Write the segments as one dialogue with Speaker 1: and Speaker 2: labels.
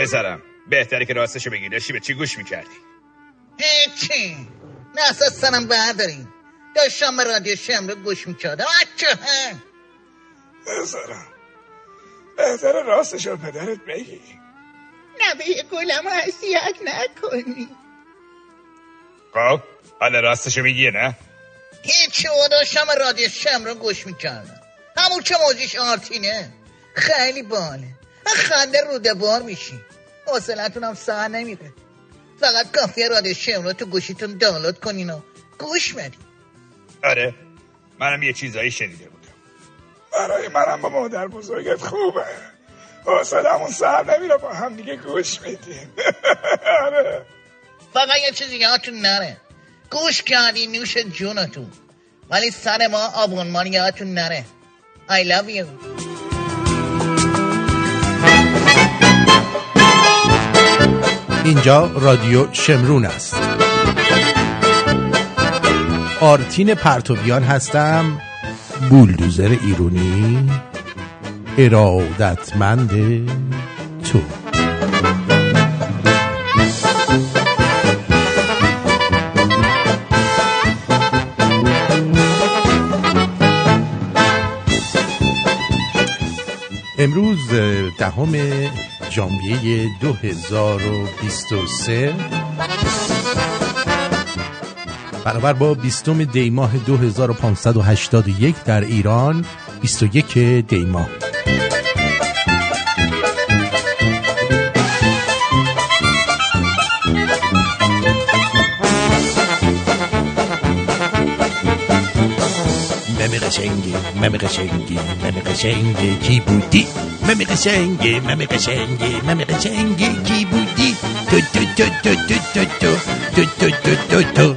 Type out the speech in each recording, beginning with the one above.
Speaker 1: بذارم. بهتره که راستشو بگی. داشتی به چی گوش می‌کردی؟
Speaker 2: هیچی. نه اساس سرم برداریم داشتم به رادیو شمرو گوش می‌کردم. اچه.
Speaker 3: بذارم. بهتره راستشو پدرت بگی.
Speaker 2: نبه گلم حسیت نکنی.
Speaker 1: خب حالا راستشو میگی نه؟
Speaker 2: هیچی و داشتم رادیو شم رو گوش می‌کردم. همون که موزیش آرتینه. خیلی باله. خنده روده بار میشی حوصلتون هم سر نمیره. فقط کافیه رادیو شم رو تو گوشیتون دانلود کنین و گوش بدین.
Speaker 1: آره منم یه چیزایی شنیده بودم.
Speaker 3: برای منم با مادر بزرگت خوبه. حوصلمون سر نمیره با هم دیگه گوش میدیم آره.
Speaker 2: فقط یه چیزی یادتون نره. گوش کردی نوش جونتون. ولی سر ما آبونمان یادتون نره. I love you.
Speaker 4: اینجا رادیو شمرون است. آرتین پرتویان هستم. بولدوزر ایرونی. ارادتمند تو. دهم ژانویه 2023 برابر با بیستم دی ماه 2581 در ایران 21 دی ماه ممی قشنگی ممی قشنگی ممی قشنگی. کی بودی؟ ممی قشنگی ممی قشنگی ممی قشنگی کی بودی تو تو تو تو تو تو تو تو تو تو تو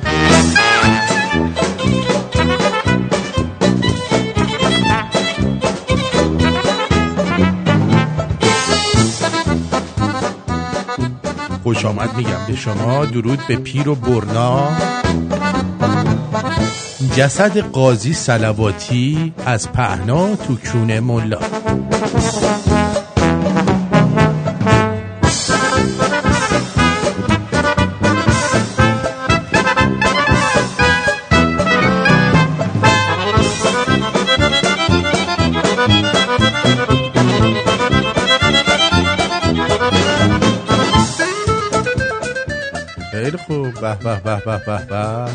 Speaker 4: خوش آمد میگم به شما درود به پیر و برنا جسد قاضی سلواتی از پهنا تو کونه ملا به به به به به به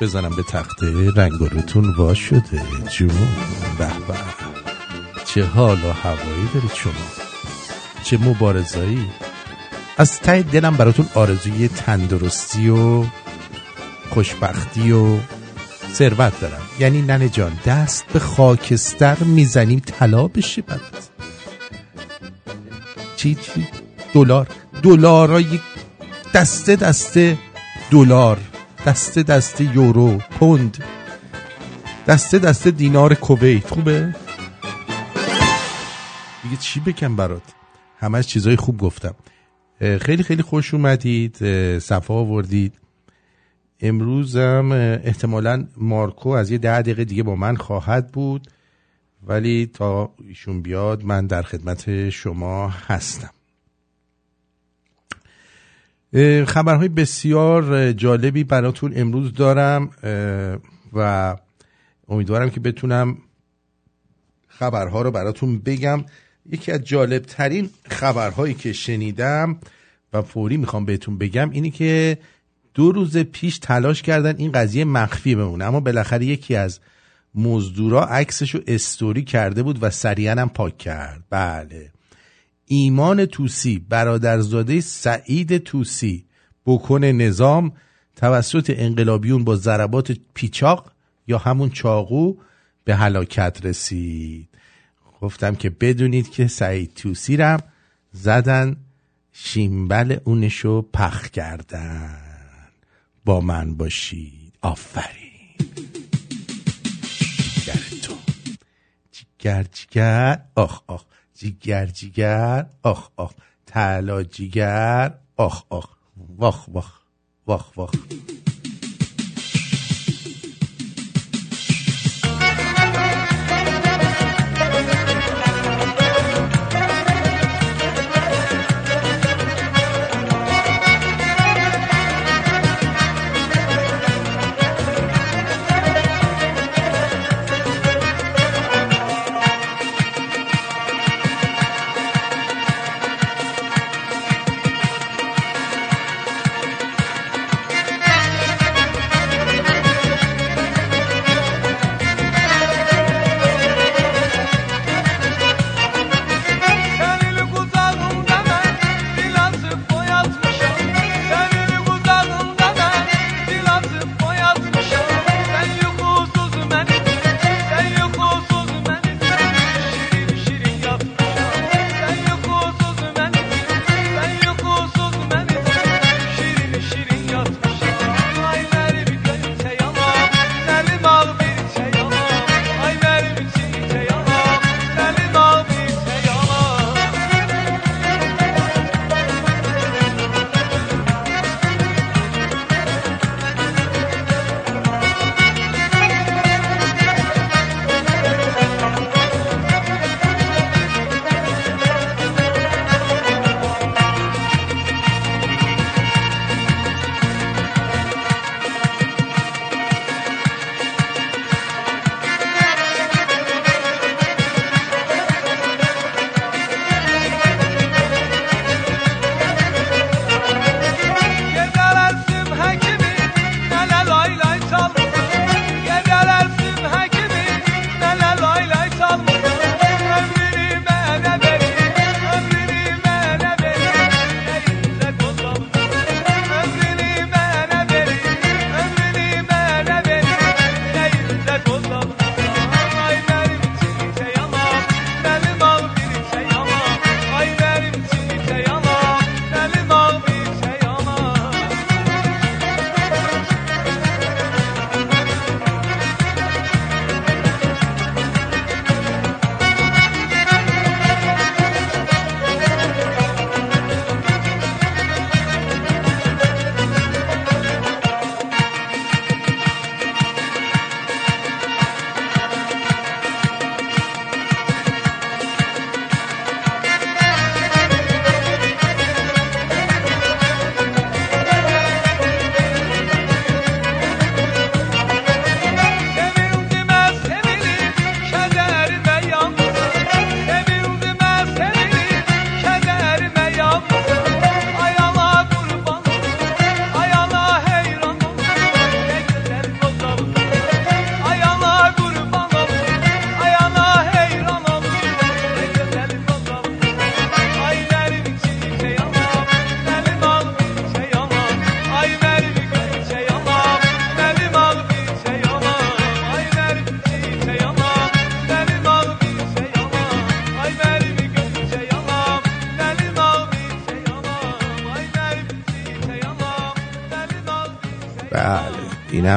Speaker 4: بزنم به تخته رنگارتون وا شده جون به به چه حال و هوایی دارید شما چه مبارزایی از ته دلم براتون آرزوی تندرستی و خوشبختی و ثروت دارم یعنی ننه جان دست به خاکستر می‌زنیم طلا بشه برات چی چی دلار دلارای دسته دسته دلار دسته دسته یورو پوند دسته دسته دینار کویت. خوبه؟ دیگه چی بکن برات؟ همش چیزای خوب گفتم. خیلی خیلی خوش اومدید. صفا آوردید. امروزم احتمالا مارکو از یه ده دقیقه دیگه با من خواهد بود. ولی تا ایشون بیاد من در خدمت شما هستم. خبرهای بسیار جالبی براتون امروز دارم و امیدوارم که بتونم خبرها رو براتون بگم. یکی از جالب ترین خبرهایی که شنیدم و فوری می‌خوام بهتون بگم اینی که دو روز پیش تلاش کردن این قضیه مخفی بمونه اما بالاخره یکی از مزدورا عکسش رو استوری کرده بود و سریعا هم پاک کرد. بله. ایمان توسی برادرزاده سعید توسی بکن نظام توسط انقلابیون با ضربات پیچاق یا همون چاقو به هلاکت رسید. گفتم که بدونید که سعید توسی رم زدن شیمبل اونشو پخ کردن. با من باشید. آفرین. جگر تو. آخ آخ. جگر جگر آخ آخ. تلا جگر آخ آخ. واخ واخ. واخ واخ.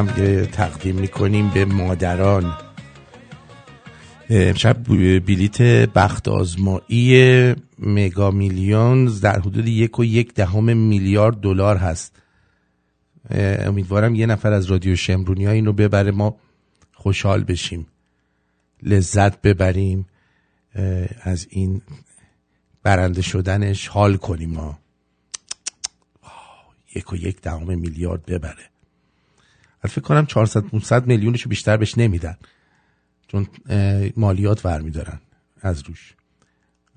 Speaker 4: هم تقدیم می‌کنیم به مادران. امشب بلیت بخت آزمایی مگا میلیون در حدود یک و یک دهم میلیارد دلار هست. امیدوارم یه نفر از رادیو شمرونی ها این رو ببره. ما خوشحال بشیم. لذت ببریم. از این برنده شدنش حال کنیم ما. یک و یک دهم میلیارد ببره. فکر کنم 400 500 میلیونشو بیشتر بهش نمیدن. چون مالیات ور از روش.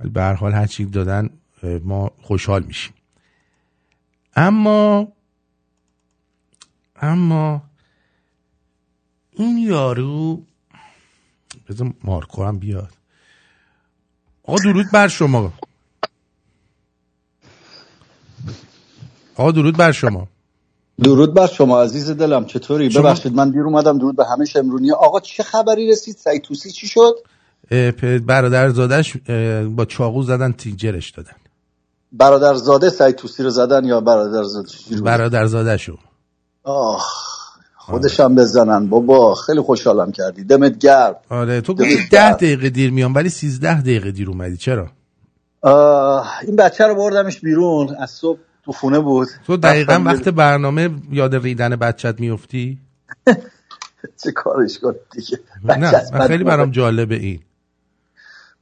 Speaker 4: ولی به هر حال هر چی دادن ما خوشحال میشیم. اما اما این یارو بذار مارکو هم بیاد. آقا درود بر شما. آقا درود بر شما.
Speaker 5: درود بر شما عزیز دلم. چطوری؟ شما... ببخشید من دیر اومدم. درود به همه شمرونی. آقا چه خبری رسید؟ سیتوسی چی شد؟
Speaker 4: برادر زادش با چاقو زدن تیجرش دادن.
Speaker 5: برادر زاده سیتوسی رو زدن یا برادر زاده
Speaker 4: برادر زاده شو
Speaker 5: آه خودشم بزنن. بابا خیلی خوشحالم کردی. دمت گرم.
Speaker 4: آره تو گفتی ده دقیقه دیر میام ولی سیزده دقیقه دیر اومدی. چرا؟
Speaker 5: این بچه رو بردمش بیرون. از صبح تو خونه بود.
Speaker 4: تو دقیقا وقت برنامه یاد ریدن بچت میفتی
Speaker 5: چه کارش کن دیگه؟
Speaker 4: نه خیلی برام جالبه این.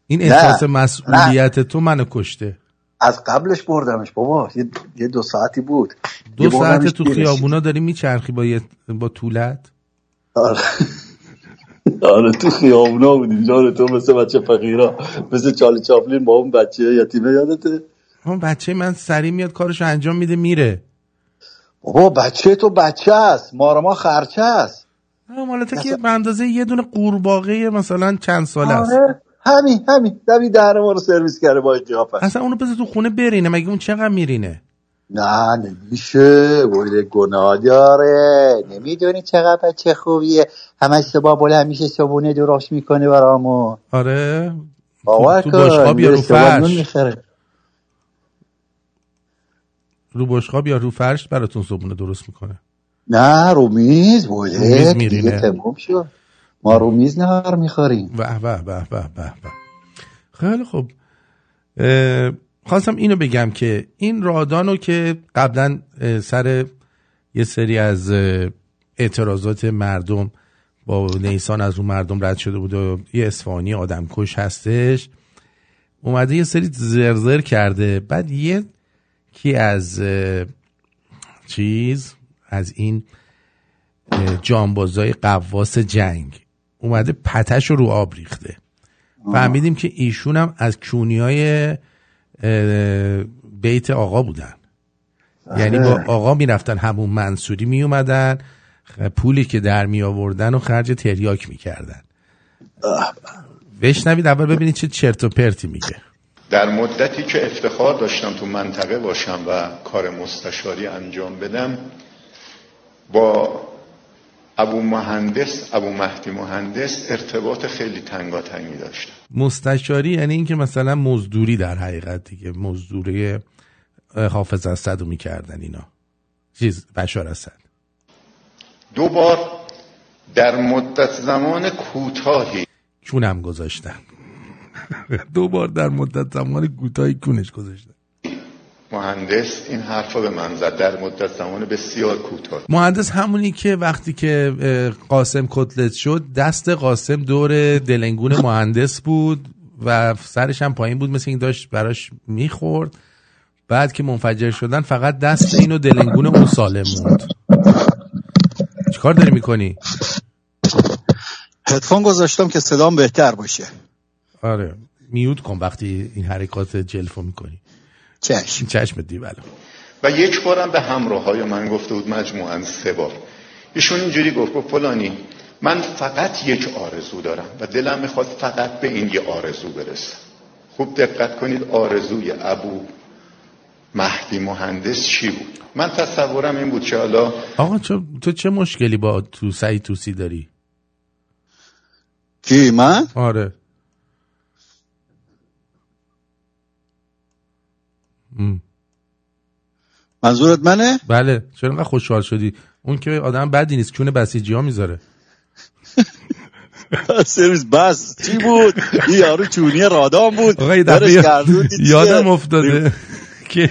Speaker 4: این احساس مسئولیت تو منو کشته.
Speaker 5: از قبلش بردمش بابا. یه, دو ساعتی بود.
Speaker 4: دو ساعت تو خیابونا داری میچرخی با, با طولت
Speaker 5: آره. آره تو خیابونا بودیم. جان تو مثل بچه فقیرا. مثل چالی چاپلین با اون بچه یتیمه یادته؟
Speaker 4: اون بچه من سری میاد کارشو انجام میده میره.
Speaker 5: بابا بچه تو بچه است. ما ما خرچه است.
Speaker 4: مالتا که به اندازه یه دونه قورباغه مثلا چند ساله است.
Speaker 5: آره. همین همین. دوی دهن ما رو سرویس کرده با قیافه
Speaker 4: اصلا اونو بذار تو خونه برینه مگه اون چقدر میرینه؟
Speaker 5: نه نمیشه. بوده گناه داره. نمی‌دونی چقدر بچه خوبیه. همش صبح بلند میشه صبونه درست می‌کنه برامو
Speaker 4: آره. تو, تو باشقاب یا رو فرش. رو باشقاب یا رو فرش براتون صبونه درست می‌کنه.
Speaker 5: نه رو میز بوده میز میرینه. تموم شد. ما رو میز نهار می‌خوریم.
Speaker 4: به به به به به خیلی خوب. خواستم اینو بگم که این رادانو که قبلا سر یه سری از اعتراضات مردم با نیسان از اون مردم رد شده بود و یه اسفانی آدم کش هستش اومده یه سری زرزر کرده بعد یه کی از چیز از این جانبازای قواس جنگ. اومده پتش رو رو آب ریخته. فهمیدیم که ایشون هم از کونی های بیت آقا بودن. یعنی با آقا می‌رفتن همون منصوری می اومدن پولی که در می آوردن و خرج تریاک می‌کردن. بشنوید اول ببینید چه چرت و پرتی میگه.
Speaker 6: در مدتی که افتخار داشتم تو منطقه باشم و کار مستشاری انجام بدم با ابو مهندس ابو مهدی مهندس ارتباط خیلی تنگاتنگی داشتم.
Speaker 4: مستشاری یعنی اینکه مثلا مزدوری در حقیقت دیگه مزدوری حافظ اسد رو می‌کردن اینا. چیز بشار اسد
Speaker 6: دو بار در مدت زمان کوتاهی
Speaker 4: کونم گذاشتن دو بار در مدت زمان کوتاهی کونش گذاشتن
Speaker 6: مهندس این حرفا به من زد. در مدت زمان بسیار کوتاه.
Speaker 4: مهندس همونی که وقتی که قاسم کتلت شد دست قاسم دور دلنگون مهندس بود و سرش هم پایین بود مثل این داشت براش می‌خورد. بعد که منفجر شدن فقط دست اینو دلنگون اون سالم موند چیکار داری می‌کنی؟
Speaker 5: هدفون گذاشتم که صدام بهتر باشه.
Speaker 4: آره. میوت کن وقتی این حرکات جلفو می‌کنی.
Speaker 5: چشم.
Speaker 4: چشم دی بله.
Speaker 6: و یک بارم به همراه های من گفته بود مجموعا سه بار. ایشون اینجوری گفت گفت فلانی من فقط یک آرزو دارم و دلم می‌خواد فقط به این یه آرزو برسم. خوب دقت کنید آرزوی ابو مهدی مهندس چی بود؟ من تصورم این بود که حالا
Speaker 4: آقا تو چه مشکلی با تو سعی توسی داری؟
Speaker 5: کی من؟
Speaker 4: آره.
Speaker 5: منظورت منه؟
Speaker 4: بله. چرا انقدر خوشحال شدی؟ اون که آدم بدی نیست کون بسیجی ها می‌ذاره؟
Speaker 5: سرویس بس. چی بود؟ این یارو چونی رادان بود.
Speaker 4: آقا یه دفعه؟ یادم افتاده که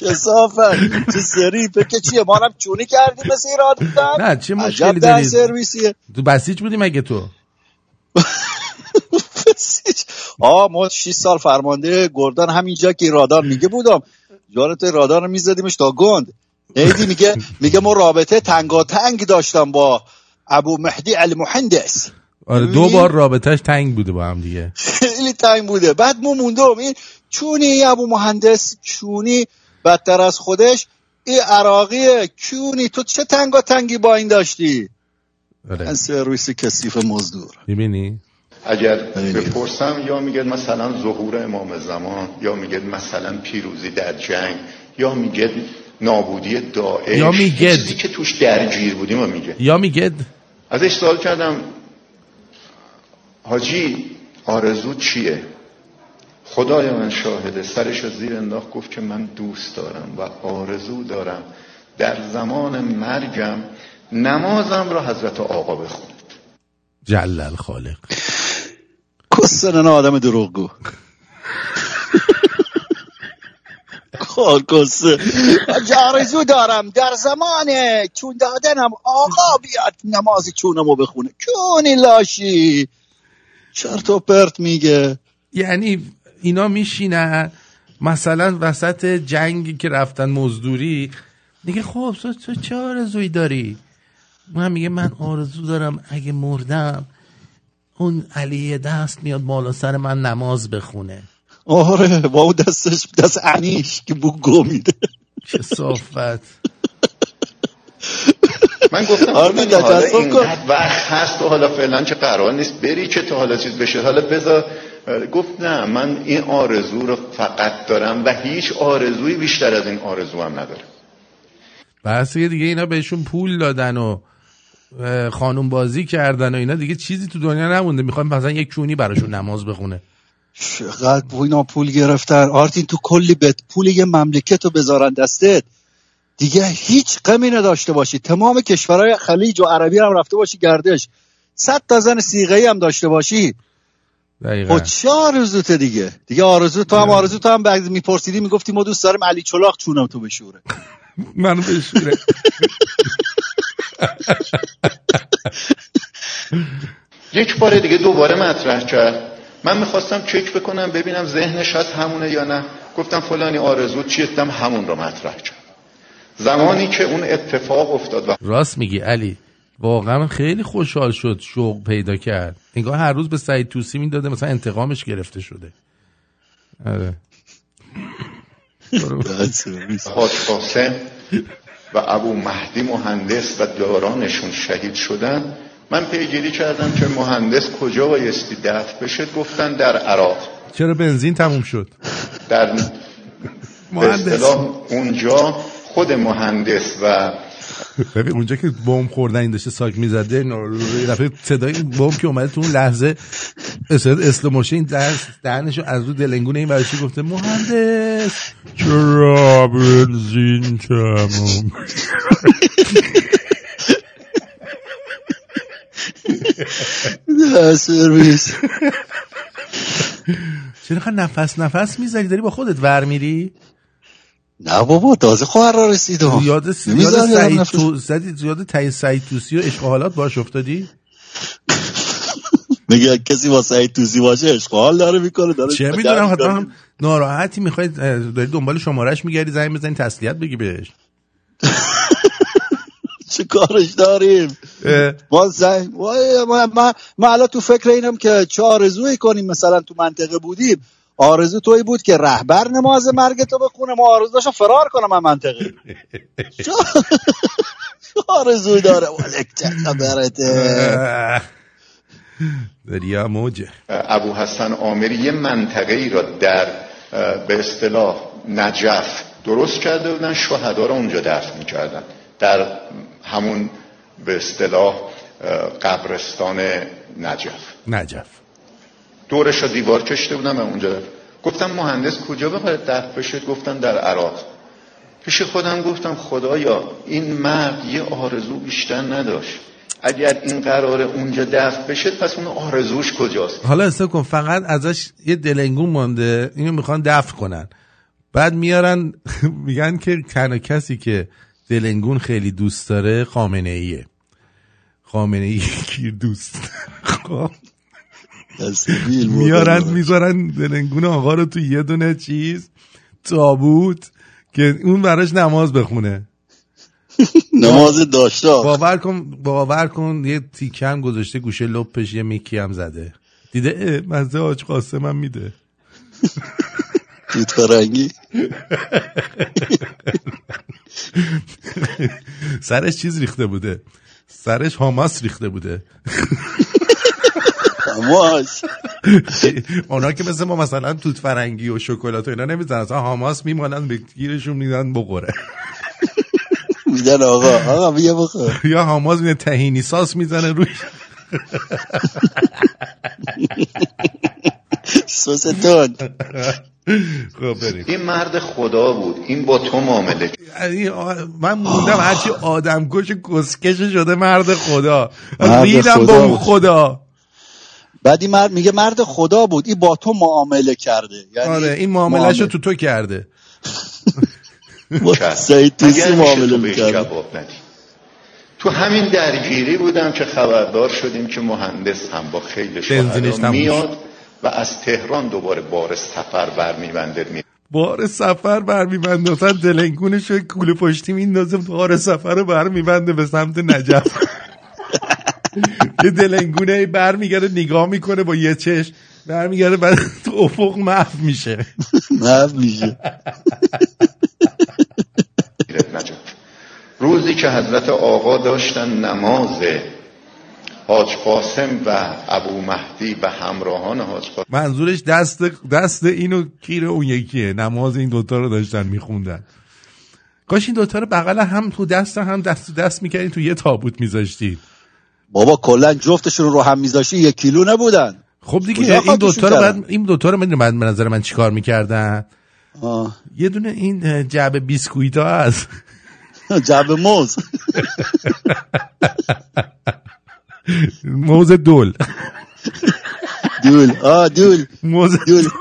Speaker 5: کسافت. چه سری؟ فکر چیه؟ ما هم چونی کردیم مثل این رادان
Speaker 4: نه چه مشکلی داری
Speaker 5: سرویسیه.
Speaker 4: تو بسیج بودی مگه تو؟
Speaker 5: آه ما 6 سال فرمانده گردان همینجا که رادار میگه بودم. یارت رادار رو میزدیمش تا گند. هیدی میگه میگه ما رابطه تنگاتنگ داشتم با ابو مهدی المهندس.
Speaker 4: آره دو بار رابطهش تنگ بوده با هم دیگه.
Speaker 5: خیلی تنگ بوده. بعد ما موندم این چونی ابو مهندس چونی بدتر از خودش این عراقیه چونی تو چه تنگا تنگی با این داشتی؟
Speaker 4: آره.
Speaker 5: سرویس کثیف مزدور.
Speaker 4: می‌بینی؟
Speaker 6: اگر
Speaker 5: خیلی.
Speaker 6: بپرسم یا میگه مثلا ظهور امام زمان یا میگه مثلا پیروزی در جنگ یا میگه نابودی داعش
Speaker 4: یا میگه-
Speaker 6: چیزی که توش درگیر بودیم و میگه.
Speaker 4: یا میگه
Speaker 6: ازش سوال کردم حاجی آرزو چیه؟ خدای من شاهده سرش از زیر انداخت گفت که من دوست دارم و آرزو دارم در زمان مرگم نمازم را حضرت آقا بخوند
Speaker 4: جل الخالق
Speaker 5: کسنن آدم دروغگو. کار کسه آرزو دارم. در زمان چون دادنم آقا بیاد نماز چونمو بخونه. کونی لاشی؟ چرت و پرت میگه.
Speaker 4: یعنی اینا میشینن مثلا وسط جنگی که رفتن مزدوری دیگه خب تو, تو چه آرزویی داری؟ من میگه من آرزو دارم اگه مردم اون علی دست میاد بالا سر من نماز بخونه.
Speaker 5: آره با اون دستش دست انیش که بو گو میده.
Speaker 4: چه صافت
Speaker 6: من گفتم خدا حالا. اینقدر وقت هست و حالا فعلا که قرار نیست بری که تا حالا چیز بشه. حالا بذار گفت نه من این آرزو رو فقط دارم و هیچ آرزویی بیشتر از این آرزو هم ندارم.
Speaker 4: بس دیگه اینا بهشون پول دادن و اه، خانوم بازی کردن و اینا دیگه چیزی تو دنیا نمونده. می‌خوام مثلا یک کونی براشون نماز بخونه.
Speaker 5: چقدر اینا پول گرفتن. آرتین تو کلی بت پول یه مملکت رو بذارن دستت. دیگه هیچ غمی نداشته باشی. تمام کشورهای خلیج و عربی هم رفته باشی گردش. صد تا زن سیغه هم داشته باشی.
Speaker 4: دقیقا.
Speaker 5: خب چه آرزوت دیگه؟ دیگه آرزو تو هم آرزو تو هم بعد میپرسیدی می‌گفتی ما دوست داریم علی چلاق چونم تو بشوره.
Speaker 4: منو بشوره.
Speaker 6: یک بار دیگه دوباره مطرح کرد. من می‌خواستم چک بکنم ببینم ذهنش هست همونه یا نه. گفتم فلانی آرزو چیه؟ دیدم همون رو مطرح کرد. زمانی که اون اتفاق افتاد و
Speaker 4: راست میگی علی. واقعا خیلی خوشحال شد شوق پیدا کرد. انگار هر روز به سعید توسی می‌داده مثلا انتقامش گرفته شده. آره.
Speaker 6: حاج قاسم و ابو مهدی مهندس و دارانشون شهید شدن. من پیگیری کردم که مهندس کجا بایستی دفن بشه؟ گفتن در عراق.
Speaker 4: چرا بنزین تموم شد؟
Speaker 6: در
Speaker 4: مهندس.
Speaker 6: اونجا خود مهندس و
Speaker 4: ببین اونجا که بمب خوردن این داشته ساک می‌زده یه دفعه صدای بمب که اومده تو اون لحظه اسل اسلوموشن این دست دهنشو از رو دلنگونه این ورشی گفته مهندس! چرا بنزین تموم
Speaker 5: سرویس
Speaker 4: چرا نفس نفس می‌زنی؟ داری با خودت ور میری؟
Speaker 5: نه بابا تازه خواهر را رسیدم
Speaker 4: یاد س-
Speaker 5: نمی‌ذاری
Speaker 4: یاد
Speaker 5: آدم
Speaker 4: سعید تو زدی یاد تای سعید توسی و عشق حالات باش افتادی؟
Speaker 5: میگه کسی با سعید توسی باشه اشغال داره می‌کنه داره
Speaker 4: چه می‌دونم حتما هم ناراحتی می‌خوای داری دنبال شمارش میگردی زنگ بزنی تسلیت بگی بهش.
Speaker 5: چه کارش داریم؟ ما زنگ وای، ما ما ما الان تو فکر اینم که چه آرزویی کنیم مثلا تو منطقه بودیم. آرزو توی بود که رهبر نماز مرگ تو بخونه ما آرزو داشتم فرار کنم من چه آرزوی داره؟ ولک چه خبرته.
Speaker 4: دریا موجه
Speaker 6: ابو حسن آمری یه منطقه ای را در به اصطلاح نجف درست کرده بودن شهدا را اونجا دفن می‌کردن. در همون به اصطلاح قبرستان نجف.
Speaker 4: نجف.
Speaker 6: دورش را دیوار کشته بودن و اونجا دفن. گفتم مهندس کجا بخواد دفن بشه؟ گفتن در عراق. پیش خودم گفتم خدایا این مرد یه آرزو بیشتر نداشت. اگر این قرار اونجا دفن بشه پس اون آرزوش کجاست؟
Speaker 4: حالا حساب کن فقط ازش یه دلنگون مانده اینو می‌خوان دفن کنن. بعد میارن میگن که تنها کسی که دلنگون خیلی دوست داره خامنه ایه خامنه ای دوست. میارن می‌ذارن دلنگون آقا رو تو یه دونه چیز تابوت که اون براش نماز بخونه.
Speaker 5: نماز داشته
Speaker 4: باور کن باور کن یه تیکه هم گذاشته گوشه لپش یه میکی هم زده. دیده مزه آج قاسم هم میده.
Speaker 5: توت فرنگی
Speaker 4: سرش چیز ریخته بوده؟ سرش هاماس ریخته بوده.
Speaker 5: تماش
Speaker 4: اونا که مثل ما مثلا توت فرنگی و شکلات و اینا نمی‌زنن. اصلا هاماس میمانن به گیرشون میدن بخوره.
Speaker 5: میدن آقا. آقا بیا بخور.
Speaker 4: یا هاماس میده تهینی ساس می‌زنه روی.
Speaker 5: سس تند
Speaker 4: خب بریم.
Speaker 6: این مرد خدا بود. این با تو معامله
Speaker 4: من موندم هرچی آدم کش کسکش شده مرد خدا.
Speaker 5: مرد
Speaker 4: ریدم
Speaker 5: خدا
Speaker 4: با اون. خدا.
Speaker 5: بعد این مرد میگه مرد خدا بود این با تو معامله کرده. یعنی
Speaker 4: آره این معاملهش رو تو تو کرده.
Speaker 5: سعید توسی
Speaker 6: میشه
Speaker 5: معامله
Speaker 6: ندی. تو همین درگیری بودم که خبردار شدیم که مهندس هم با خیلی شهدا میاد و از تهران دوباره بار سفر برمیبنده. می
Speaker 4: بار سفر برمیبنده. مثلا دلنگونش کوله پشتی میندازه بار سفر رو برمیبنده به سمت نجف. یه دلنگونه برمیگرده نگاه می‌کنه با یه چشم برمیگرده بعد تو افق محو میشه.
Speaker 5: نه میشه.
Speaker 6: روزی که حضرت آقا داشتن نماز حاج قاسم و ابو مهدی و همراهان حاج قاسم.
Speaker 4: منظورش دست دست اینو کیر اون یکیه. نماز این دوتا رو داشتن میخوندن. کاش این دوتا رو بغل هم تو دست هم دست تو دست می‌کردی تو یه تابوت میذاشتی.
Speaker 5: بابا کلا جفتشون رو هم میذاشی یک کیلو نبودن.
Speaker 4: خب دیگه این دوتا رو؟ بعد این دوتا رو می‌دونی بعد به نظر من چیکار می‌کردن؟
Speaker 5: آه.
Speaker 4: یه دونه این جعبه بیسکویت ها هست.
Speaker 5: جعب موز.
Speaker 4: موز دول.
Speaker 5: دول. آه دول.
Speaker 4: موز
Speaker 5: دول.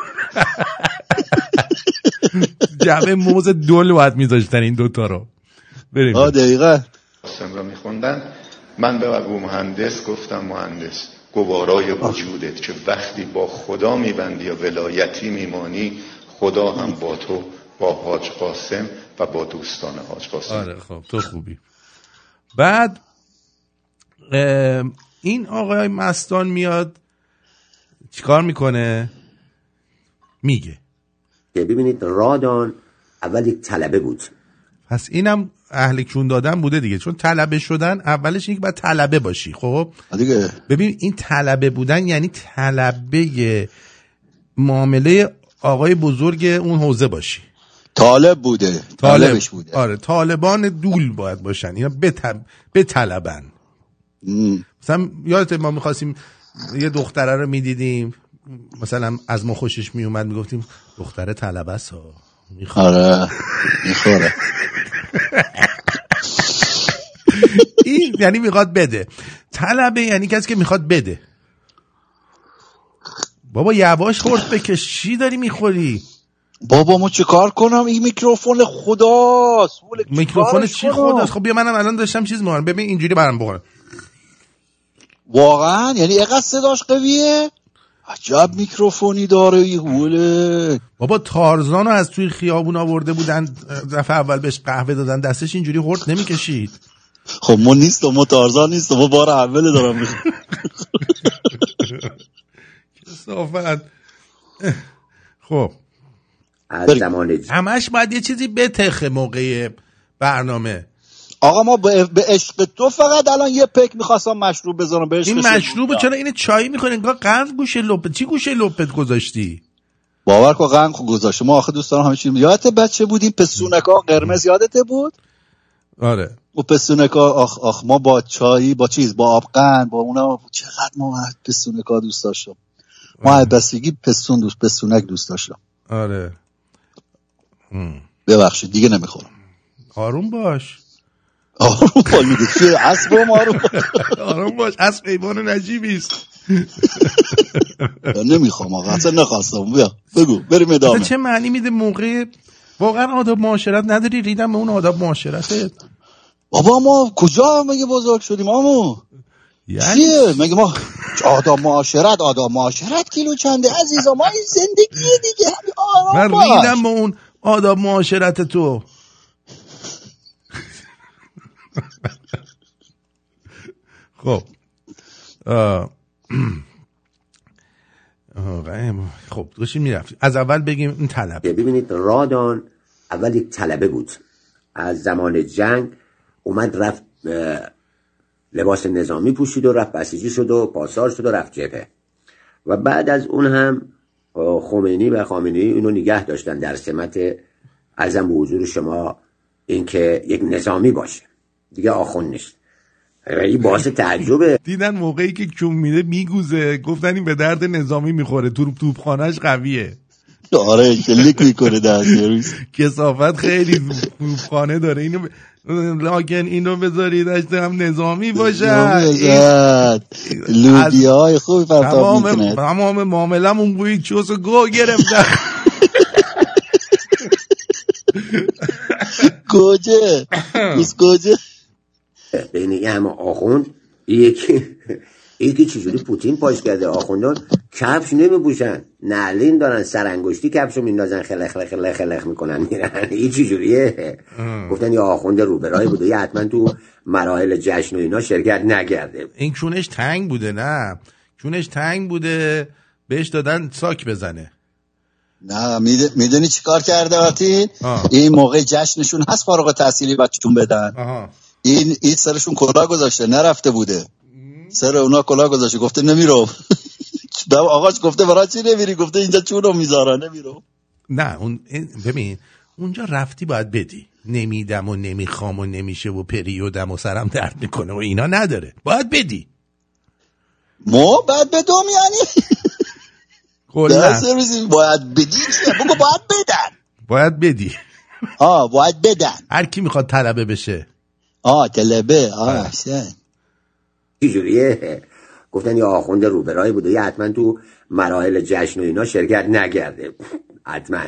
Speaker 4: جعبه موز دول باید میذاشتن این دوتا رو. بریم.
Speaker 5: آه دقیقا.
Speaker 6: میخوندن. من به ابو مهندس گفتم مهندس گوارای وجودت که وقتی با خدا میبندی یا ولایتی میمانی خدا هم با تو با حاج قاسم و با دوستان حاج قاسم.
Speaker 4: آره خب تو خوبی. بعد این آقای مستان میاد چیکار می‌کنه؟ میگه.
Speaker 7: که ببینید رادان اول یک طلبه بود.
Speaker 4: پس اینم اهل کون دادن بوده دیگه. چون طلبه شدن اولش اینکه باید طلبه باشی. خب؟
Speaker 5: دیگه.
Speaker 4: ببین این طلبه بودن یعنی طلبه معامله آقای بزرگ اون حوزه باشی.
Speaker 5: طالب بوده. طالبش بوده.
Speaker 4: آره طالبان دول باید باشن. اینا بت... بطلبن.
Speaker 5: ام.
Speaker 4: مثلا یادت ما می‌خواستیم یه دختره رو می‌دیدیم. مثلا از ما خوشش میومد می‌گفتیم دختره طلبه است ها. می‌خواد
Speaker 5: آره. می‌خوره.
Speaker 4: این یعنی می‌خواد بده. طلبه یعنی کسی که می‌خواد بده. بابا یواش خورد بکش چی داری می‌خوری؟
Speaker 5: بابا ما چه کار کنم؟ این میکروفون خداست.
Speaker 4: میکروفون چی
Speaker 5: کنم؟
Speaker 4: خورد است خب بیا منم الان داشتم چیز می‌کنم ببین اینجوری برام بخور
Speaker 5: واقعا؟ یعنی اینقدر صداش قویه؟ عجب میکروفونی داره این
Speaker 4: بابا تارزان رو از توی خیابون آورده بودن دفعه اول بهش قهوه دادن دستش اینجوری هورد نمی‌کشید.
Speaker 5: خب ما نیستم ما تارزان نیستم ما بار اوله دارم. می‌خوام
Speaker 4: صافت خب.
Speaker 7: از. زمان
Speaker 4: همش باید یه چیزی بتخه موقع برنامه.
Speaker 5: آقا ما به عشق تو فقط الان یه پک می‌خواستم مشروب بذارم به
Speaker 4: این مشروب. چرا این چای می‌کنه انگار قند گوشه لپت چی گوشه لپت گذاشتی؟
Speaker 5: باور کن قنق گذاشته. ما آخه دوست دارم همه چی یادت بچه بودیم پسونکا قرمز یادته بود؟
Speaker 4: آره.
Speaker 5: و پسونکا آخ آخ ما با چایی با چیز؟ با آب قند با اونا. چقدر ما پسونکا دوست داشتم. ما از بستگی پسون دوست پسونک دوست داشتم.
Speaker 4: آره.
Speaker 5: ببخشید دیگه نمی‌خورم.
Speaker 4: آروم باش.
Speaker 5: آروم باش. چیه؟ اسبم آروم باش.
Speaker 4: آروم باش اسب حیوان نجیبی است.
Speaker 5: نمی‌خوام آقا اصلا نخواستم. بیا بگو بریم ادامه.
Speaker 4: چه معنی میده موقع؟ واقعا آداب معاشرت نداری؟ ریدم به اون آداب معاشرته
Speaker 5: بابا ما کجا مگه بزرگ شدیم آمو؟
Speaker 4: یعنی؟
Speaker 5: چیه؟ مگه ما آداب معاشرت آداب معاشرت کیلو چنده؟ عزیزا ما این زندگی دیگه. آرام
Speaker 4: من. ریدم به اون آداب معاشرت تو. خب خب داشتیم می‌رفت از اول بگیم این طلب
Speaker 7: ببینید رادان اول یک طلبه بود. از زمان جنگ اومد رفت لباس نظامی پوشید و رفت بسیجی شد و پاسدار شد و رفت جبهه. و بعد از اون هم خمینی و خامنه‌ای اینو نگه داشتن در سمت ازم به حضور شما اینکه یک نظامی باشه. دیگه آخون نیست. این باعث تعجبه.
Speaker 4: دیدن موقعی که کون میده میگوزه. گفتن این به درد نظامی می‌خوره. تو توپخانهش قویه.
Speaker 5: آره شلیک می‌کنه در روز.
Speaker 4: کسافت خیلی توپخانه داره. اینو ب... لاکن اینو بذارید هم نظامی باشه.
Speaker 5: لوبیا های خوبی پرتاب
Speaker 4: تمام
Speaker 5: می‌کنه.
Speaker 4: تمام معاملمون بوی چوس و گو گرفتن
Speaker 5: گوجه. گوجه.
Speaker 7: بین این همه آخوند. یکی یکی چجوری پوتین پاش کرده؟ آخوندان کفش نمیپوشن. نعلین دارن سرانگشتی کفشو میندازن خلق خلق خلق خلق می‌کنن میرن. این چجوریه؟ گفتن یه آخوند روبرای بوده. یه حتما تو مراحل جشن و اینا شرکت نگرده
Speaker 4: این کونش تنگ بوده نه؟ کونش تنگ بوده بهش دادن ساک بزنه.
Speaker 5: نه می‌دونی چی کار کرده آتین. این موقع جشنشون هست فارغ تحصیلی بچه‌تون بدن.
Speaker 4: آها.
Speaker 5: این این سرشون کلاه گذاشته نرفته بوده. سر اونا کلاه گذاشته گفته نمیرم دم آقاش گفته برای چی نمیری؟ گفته اینجا چونو می‌ذارن نمیرم
Speaker 4: نه اون ببین اونجا رفتی باید بدی. نمیدم و نمی‌خوام و نمیشه و پریودم و سرم درد می‌کنه و اینا نداره. باید بدی.
Speaker 5: ما بعد بدم یعنی
Speaker 4: کلا.
Speaker 5: باید بدی بگو باید بدن.
Speaker 4: باید بدی.
Speaker 5: آه باید بدن.
Speaker 4: هر کی می‌خواد طلبه بشه.
Speaker 5: آه تلبه آه احسن.
Speaker 7: چجوریه گفتن یه آخوند روبرای بوده یه حتما تو مراحل جشن و اینا شرکت نگرده. حتما.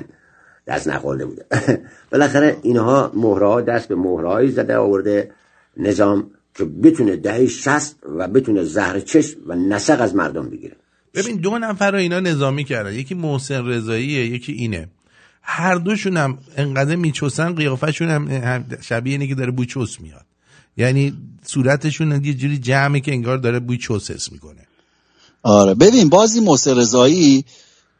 Speaker 7: دست نخورده بوده. بالاخره اینها مهرها دست به مهرهایی زده آورده. نظام که بتونه دهه شست و بتونه زهر چشم و نسق از مردم بگیره.
Speaker 4: ببین دو نفر رو اینا نظامی کردن. یکی محسن رضاییه یکی اینه. هر دوشون هم انقدر میچوسن قیافشون هم هم شبیه اینه که داره بوی چوس میاد. یعنی صورتشون یه جوری جمعه که انگار داره بوی چوس حس می‌کنه.
Speaker 5: آره. ببین بازی موسر رضایی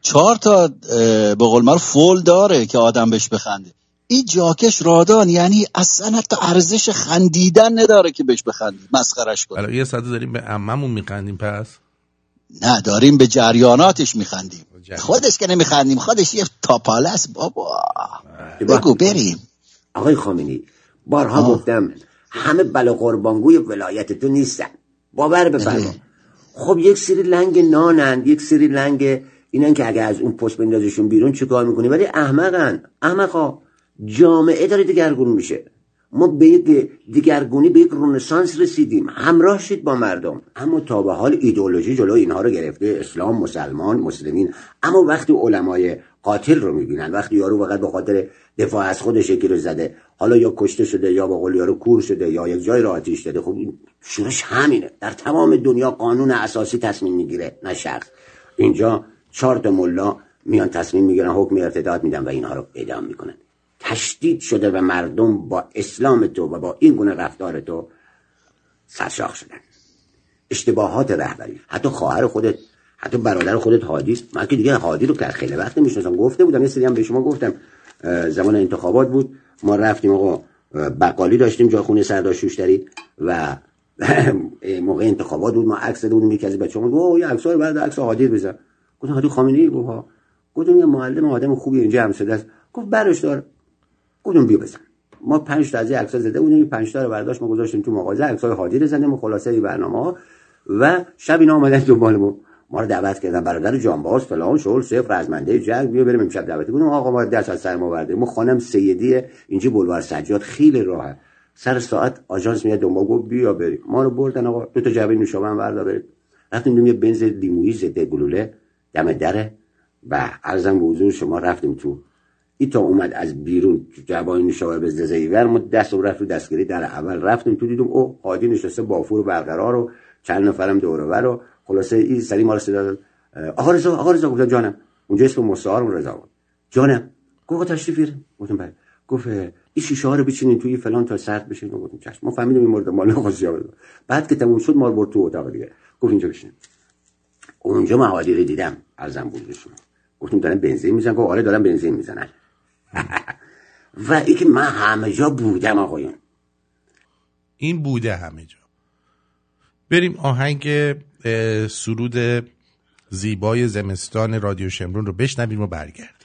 Speaker 5: چهار تا به قول معروف فول داره که آدم بهش بخنده. این جاکش رادان یعنی اصلا حتی ارزش خندیدن نداره که بهش بخندی مسخرش کنی
Speaker 4: یه ساعت داریم به عممون میخندیم پس؟
Speaker 5: نه داریم به جریاناتش میخندیم.
Speaker 4: جریان.
Speaker 5: خودش که نمیخندیم خودش یه تاپاله است بابا بگو بریم.
Speaker 7: آقای خامنی بارها گفتم همه بلا قربانگوی ولایت تو نیستن. باور بفرما. خب یک سری لنگ نانند یک سری لنگ اینن که اگه از اون پست بندازشون بیرون چیکار می‌کنی؟ ولی احمقن. احمقا. جامعه داره دگرگون میشه. ما به یک دیگرگونی به یک رونسانس رسیدیم. همراه شید با مردم. اما تا به حال ایدئولوژی جلو اینها رو گرفته. اسلام مسلمان مسلمین. اما وقتی علمای قاتل رو می‌بینن وقتی یارو فقط به خاطر دفاع از خودش یکی رو زده حالا یا کشته شده یا به قول یارو کور شده یا یک جای رو آتیش داده خب این شورش همینه. در تمام دنیا قانون اساسی تصمیم می‌گیره نه شخص. اینجا چهار ملا میان تصمیم می‌گیرن حکم ارتداد میدن و اینها رو اعدام می‌کنن. تشدید شده و مردم با اسلام تو و با این گونه رفتار تو سرشاخ شدن. اشتباهات رهبری. حتی خواهر خودت حتی برادر خودت حادی است. من که دیگه حادی رو که خیلی وقت می‌شناسم. گفته بودم یه سری هم به شما گفتم. زمان انتخابات بود. ما رفتیم آقا بقالی داشتیم جا خونه سردار شوشتری و موقع انتخابات بود. ما عکس داده بودیم یکی از بچه‌ها گفت یه عکسای بعد عکس هادی بزن گفتم هادی خامنه‌ای؟ گفت گفتم یه معلم آدم خوبی اینجا هم شده است. گفت برش دار. گفتم بیا بزن. ما پنج تا از این عکس‌ها زده این پنج تا رو برداشت ما گذاشتیم تو مغازه عکسای هادی رو زدیم و خلاصه این برنامه و شب اینا اومدن دنبال ما. ما رو دعوت کردن برادر جانباز فلان شغل صفر رزمنده جنگ بیا بریم امشب دعوتی کنیم. آقا ما دست از سر ما برده ما خانم سیدی اینجا بلوار سجاد خیلی راحت. سر ساعت آژانس میاد دنبال گفت بیا بریم. ما رو بردن آقا. دو تا جعبه نوشابه بریم رفتیم یه بنز لیمویی ضد گلوله. دم دره و عرضم به حضور شما رفتیم تو این تا اومد از بیرون جوانی نوشابه به زیور ما دست و رفت دستگیری در اول رفتیم تو دیدم او حادی نشسته بافور برقرار و چند نفرم دوره و خلاصه این سری ما صدا داد. آقا رضا آقا رضا گفتم جانم. اونجا اسم مستعار رضا بود. جانم. گفت تشریف بیارین. گفتم بله. گفت این شیشه ها رو بچینین توی فلان تا سرد بشه. گفتم چشم. ما فهمیدیم این مورد مال نخواستی بعد که تموم شد ما برد تو اتاق دیگه. گفت اینجا بشین اونجا مهادی رو دیدم. ارزم بودشون گفتیم دارن بنزین می‌زنن. گفت آره دارن بنزین می‌زنن. و ای که من همه جا بودم آقایون.
Speaker 4: این بوده همه جا. بریم آهنگ سرود زیبای زمستان رادیو شمرون رو بشنویم و برگرد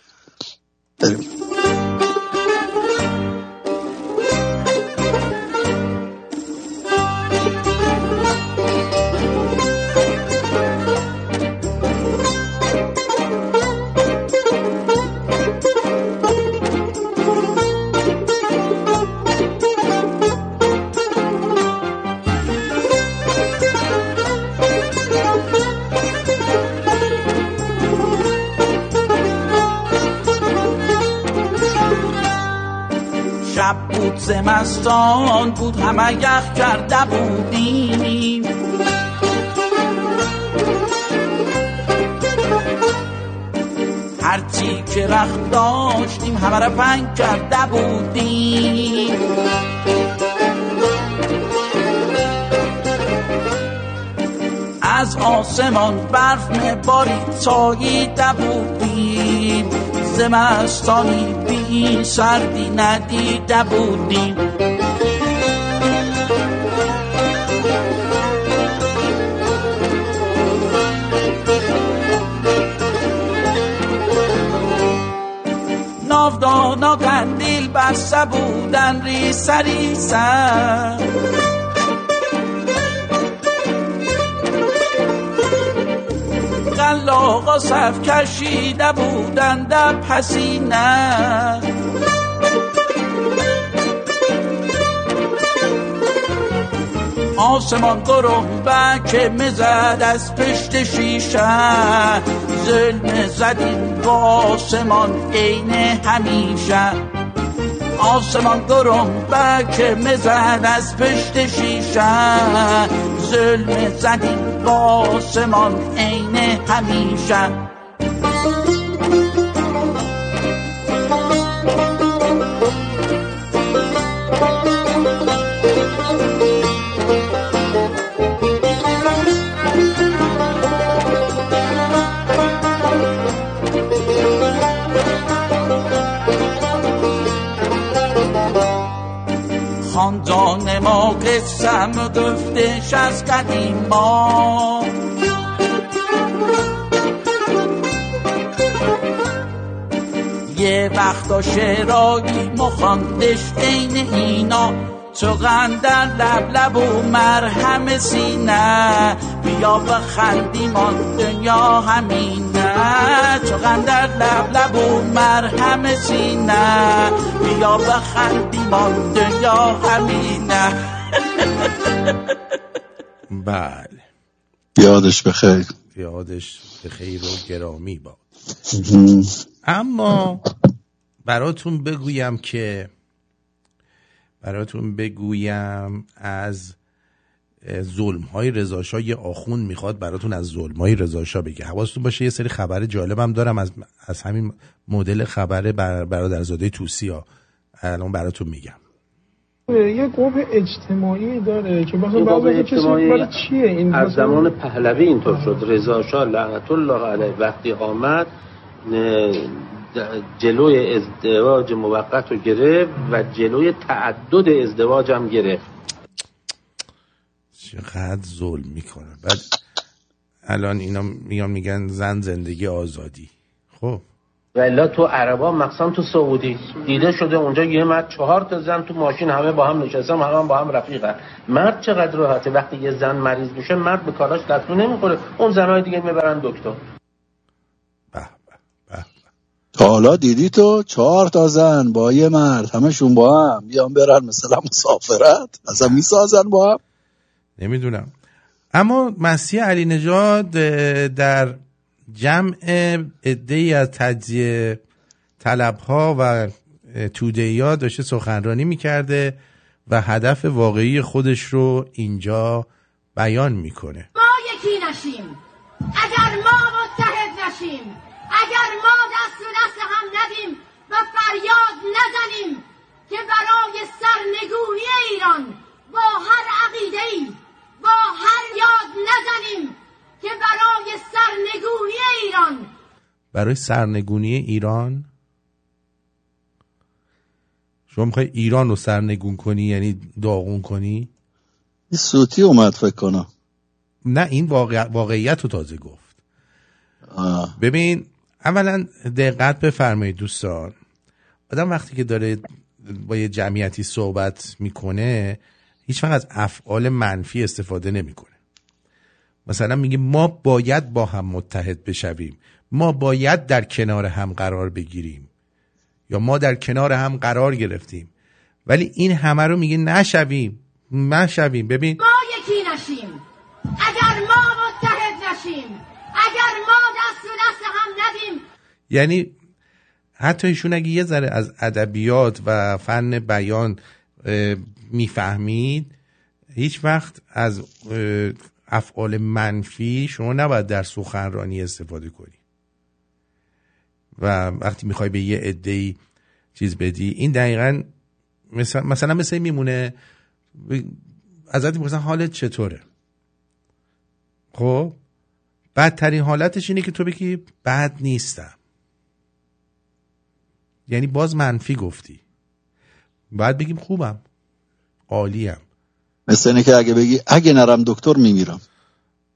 Speaker 8: زمستان بود همه یخ کرده بودیم. هرچی که رخت داشتیم همه را پنگ کرده بودیم. از آسمان برف مباری ساییده بودیم. زمستانی بی سردی ندیده بودیم نافدانا قندیل بسته بودن ریسه ریسه قلاقا صف کشیده بودن در پسینه. آسمان که مزد از پشت شیشه. ظلم زدیم با آسمان عین همیشه. آسمان که مزد از پشت شیشه. ظلم زدیم با آسمان عین همیشه خاندان ما قسم از قدیم ما یه وقتا شعرایی مخاندش عین اینا. تو در لب لب و مرهم سینه. بیا بخندیم آن دنیا همینه. تو در لب لب و مرهم سینه. بیا بخندیم آن دنیا همینه.
Speaker 4: بله.
Speaker 5: یادش بخیر
Speaker 4: یادش بخیر و گرامی با اما براتون بگویم که براتون بگویم از ظلم های رضاشا یه آخون می‌خواد براتون از ظلم های رضاشا بگه. حواستون باشه یه سری خبر جالبم دارم از, از همین مدل خبر بر برادرزاده توسی ها الان براتون میگم.
Speaker 9: یه قوه اجتماعی داره که مثلا بعضی اجتماعی چیه این
Speaker 10: از زمان پهلوی اینطور شد. رضا شاه لعنت الله علیه وقتی آمد جلوی ازدواج موقت رو گرفت و جلوی تعدد ازدواج هم گرفت.
Speaker 4: چقدر ظلم می‌کنه. بعد الان اینا میان میگن زن زندگی آزادی. خب.
Speaker 10: ولی تو عربا مخصوصا تو سعودی. دیده شده اونجا یه مرد چهار تا زن تو ماشین همه با هم نشستن همه هم با هم رفیقن. مرد چقدر راحته؟ وقتی یه زن مریض میشه مرد به کاراش دست نمی‌خوره. اون زنهای دیگه می‌برن دکتر.
Speaker 5: تا حالا دیدی تو؟ چهار تا زن با یه مرد. همشون با هم. بیان برن مثلا مسافرت. اصلا می‌سازن با هم.
Speaker 4: نمی‌دونم. اما مسیح علی نژاد در جمع ای از تجزیه طلب ها و توده ها داشته سخنرانی می‌کرده و هدف واقعی خودش رو اینجا بیان می‌کنه.
Speaker 11: ما یکی نشیم. اگر ما متحد نشیم اگر ما دست و دست هم ندیم و فریاد نزنیم که برای سرنگونی ایران با هر عقیده با هر یاد نزنیم که برای سرنگونی ایران.
Speaker 4: برای سرنگونی ایران؟ شما می‌خوای ایران رو سرنگون کنی یعنی داغون کنی؟
Speaker 5: این سوتی اومد فکر کنم.
Speaker 4: نه این واقع... واقعیت رو تازه گفت. ببین اولا دقت بفرمایید دوستان. آدم وقتی که داره با یه جمعیتی صحبت می‌کنه هیچ وقت از افعال منفی استفاده نمی‌کنه. مثلا میگه ما باید با هم متحد بشویم. ما باید در کنار هم قرار بگیریم. یا ما در کنار هم قرار گرفتیم. ولی این همه رو میگه نشویم. نشویم. ببین.
Speaker 11: ما یکی نشیم. اگر ما متحد نشیم اگر ما دست و دست هم ندیم
Speaker 4: یعنی حتی ایشون اگه یه ذره از ادبیات و فن بیان می‌فهمید هیچ وقت از افعال منفی شما نباید در سخنرانی استفاده کنی. و وقتی می‌خوای به یه عده چیز بدی این دقیقا مثلا, مثلا مثل میمونه ازت می‌پرسن حالت چطوره؟ خب؟ بدترین حالتش اینه که تو بگی بد نیستم. یعنی باز منفی گفتی. باید بگیم خوبم. عالیم.
Speaker 5: مثل اینه که اگه بگی اگه نرم دکتر میمیرم.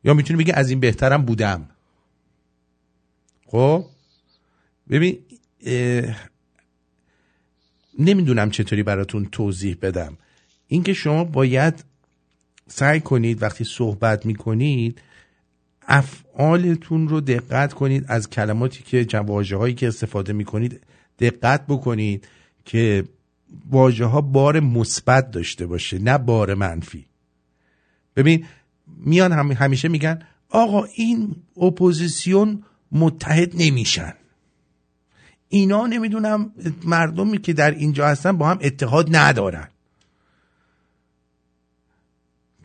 Speaker 4: یا می‌تونی بگی از این بهترم بودم. خب؟ ببین نمی‌دونم چطوری براتون توضیح بدم. اینکه شما باید سعی کنید وقتی صحبت می‌کنید افعالتون رو دقت کنید از کلماتی که جواجه هایی که استفاده می‌کنید دقت بکنید که واژه ها بار مثبت داشته باشه نه بار منفی. ببین میان هم همیشه میگن آقا این اپوزیسیون متحد نمیشن. اینا نمی‌دونم مردمی که در اینجا هستن با هم اتحاد ندارن.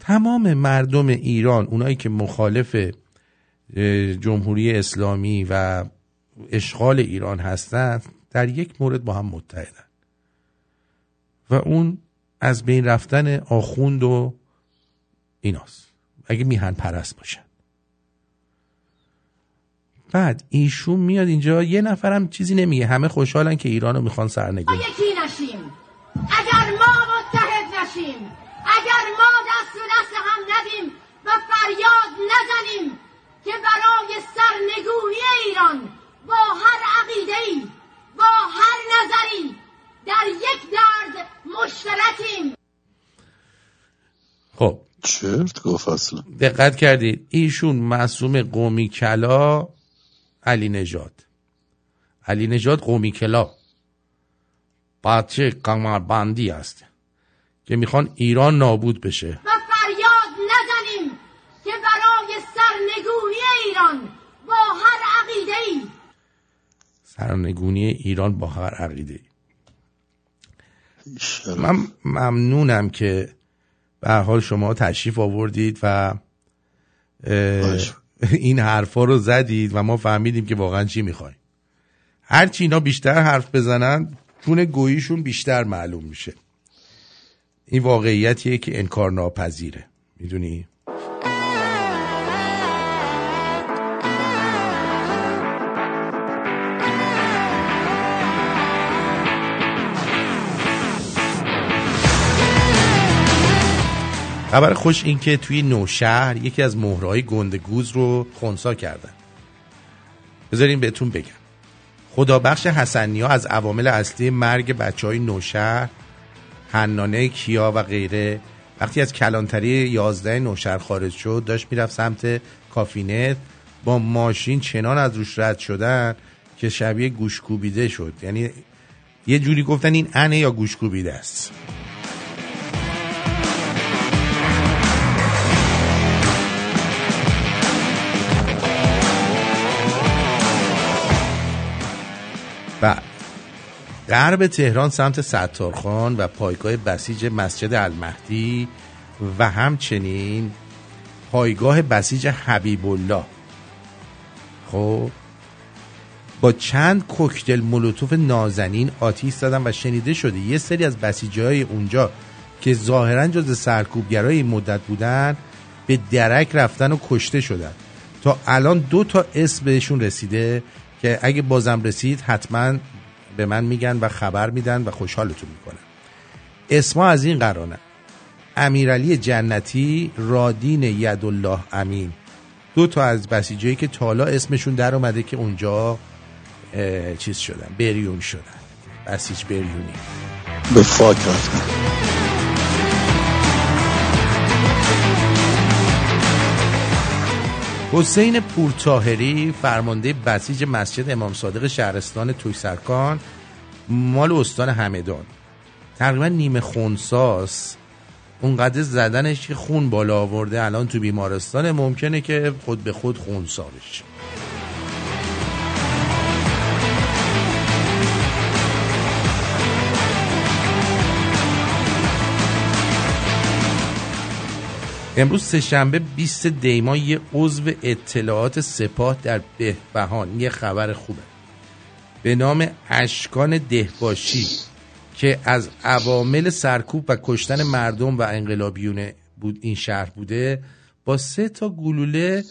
Speaker 4: تمام مردم ایران اونایی که مخالف جمهوری اسلامی و اشغال ایران هستند در یک مورد با هم متحدن. و اون از بین رفتن آخوند و ایناست. اگه میهن پرست باشن. بعد ایشون میاد اینجا یه نفرم چیزی نمیگه. همه خوشحالن که ایران رو می‌خوان سرنگون
Speaker 11: یکی نشیم. اگر ما متحد نشیم اگر ما دست و دست هم ندیم و فریاد نزنیم که برای سرنگونی ایران با هر عقیده با هر نظری در یک درد مشترکیم.
Speaker 4: خب.
Speaker 5: چرت گفت اصلا.
Speaker 4: دقت کردید. ایشون معصوم قومی کلا علی نجات علی نجات قومی کلا. بچه بندی است که می‌خوان ایران نابود بشه.
Speaker 11: و فریاد نزنیم که برای سرنگونی ایران با هر عقیده ای
Speaker 4: سرنگونی ایران با هر عقیده ای من ممنونم که به حال شما تشریف آوردید و این حرفا رو زدید و ما فهمیدیم که واقعا چی می‌خوایم. هرچی اینا بیشتر حرف بزنن چون گوییشون بیشتر معلوم میشه. این واقعیتیه که انکار ناپذیره. می‌دونی؟ خبر خوش این که توی نوشهر یکی از مهرهای گندگوز رو خونسا کردن. بذارین بهتون بگم. خدابخش حسنی ها از عوامل اصلی مرگ بچه های نوشهر هنانه کیا و غیره وقتی از کلانتری 11 نوشهر خارج شد داشت می‌رفت سمت کافینت با ماشین چنان از روش رد شدن که شبیه گوش کوبیده شد. یعنی یه جوری گفتن این انه یا گوش کوبیده است. و غرب تهران سمت ستارخان و پایگاه بسیج مسجد المهدی و همچنین پایگاه بسیج حبیب الله خب با چند کوکتل مولوتوف نازنین آتیش زدن و شنیده شده یه سری از بسیجه های اونجا که ظاهرا جز سرکوبگرای مدت بودن به درک رفتن و کشته شدن. تا الان دو تا اسم بهشون رسیده که اگه بازم رسید حتما به من میگن و خبر میدن و خوشحالتون می‌کنن اسما از این قرانه. امیرعلی جنتی رادین یدالله امین. دو تا از بسیجایی که تالا اسمشون در اومده که اونجا چیز شدن بریون شدن. بسیج بریونی.
Speaker 5: به فاک رفتن.
Speaker 4: حسین پورتاهری فرمانده بسیج مسجد امام صادق شهرستان تویسرکان مال استان همدان. تقریبا نیمه خونساس اونقدر زدنش که خون بالا آورده الان تو بیمارستان ممکنه که خود به خود خونسا بشه امروز سهشنبه 20 دیما یه عضو اطلاعات سپاه در بهبهان یه خبر خوبه. به نام اشکان دهباشی که از عوامل سرکوب و کشتن مردم و انقلابیون بود این شهر بوده با سه تا گلوله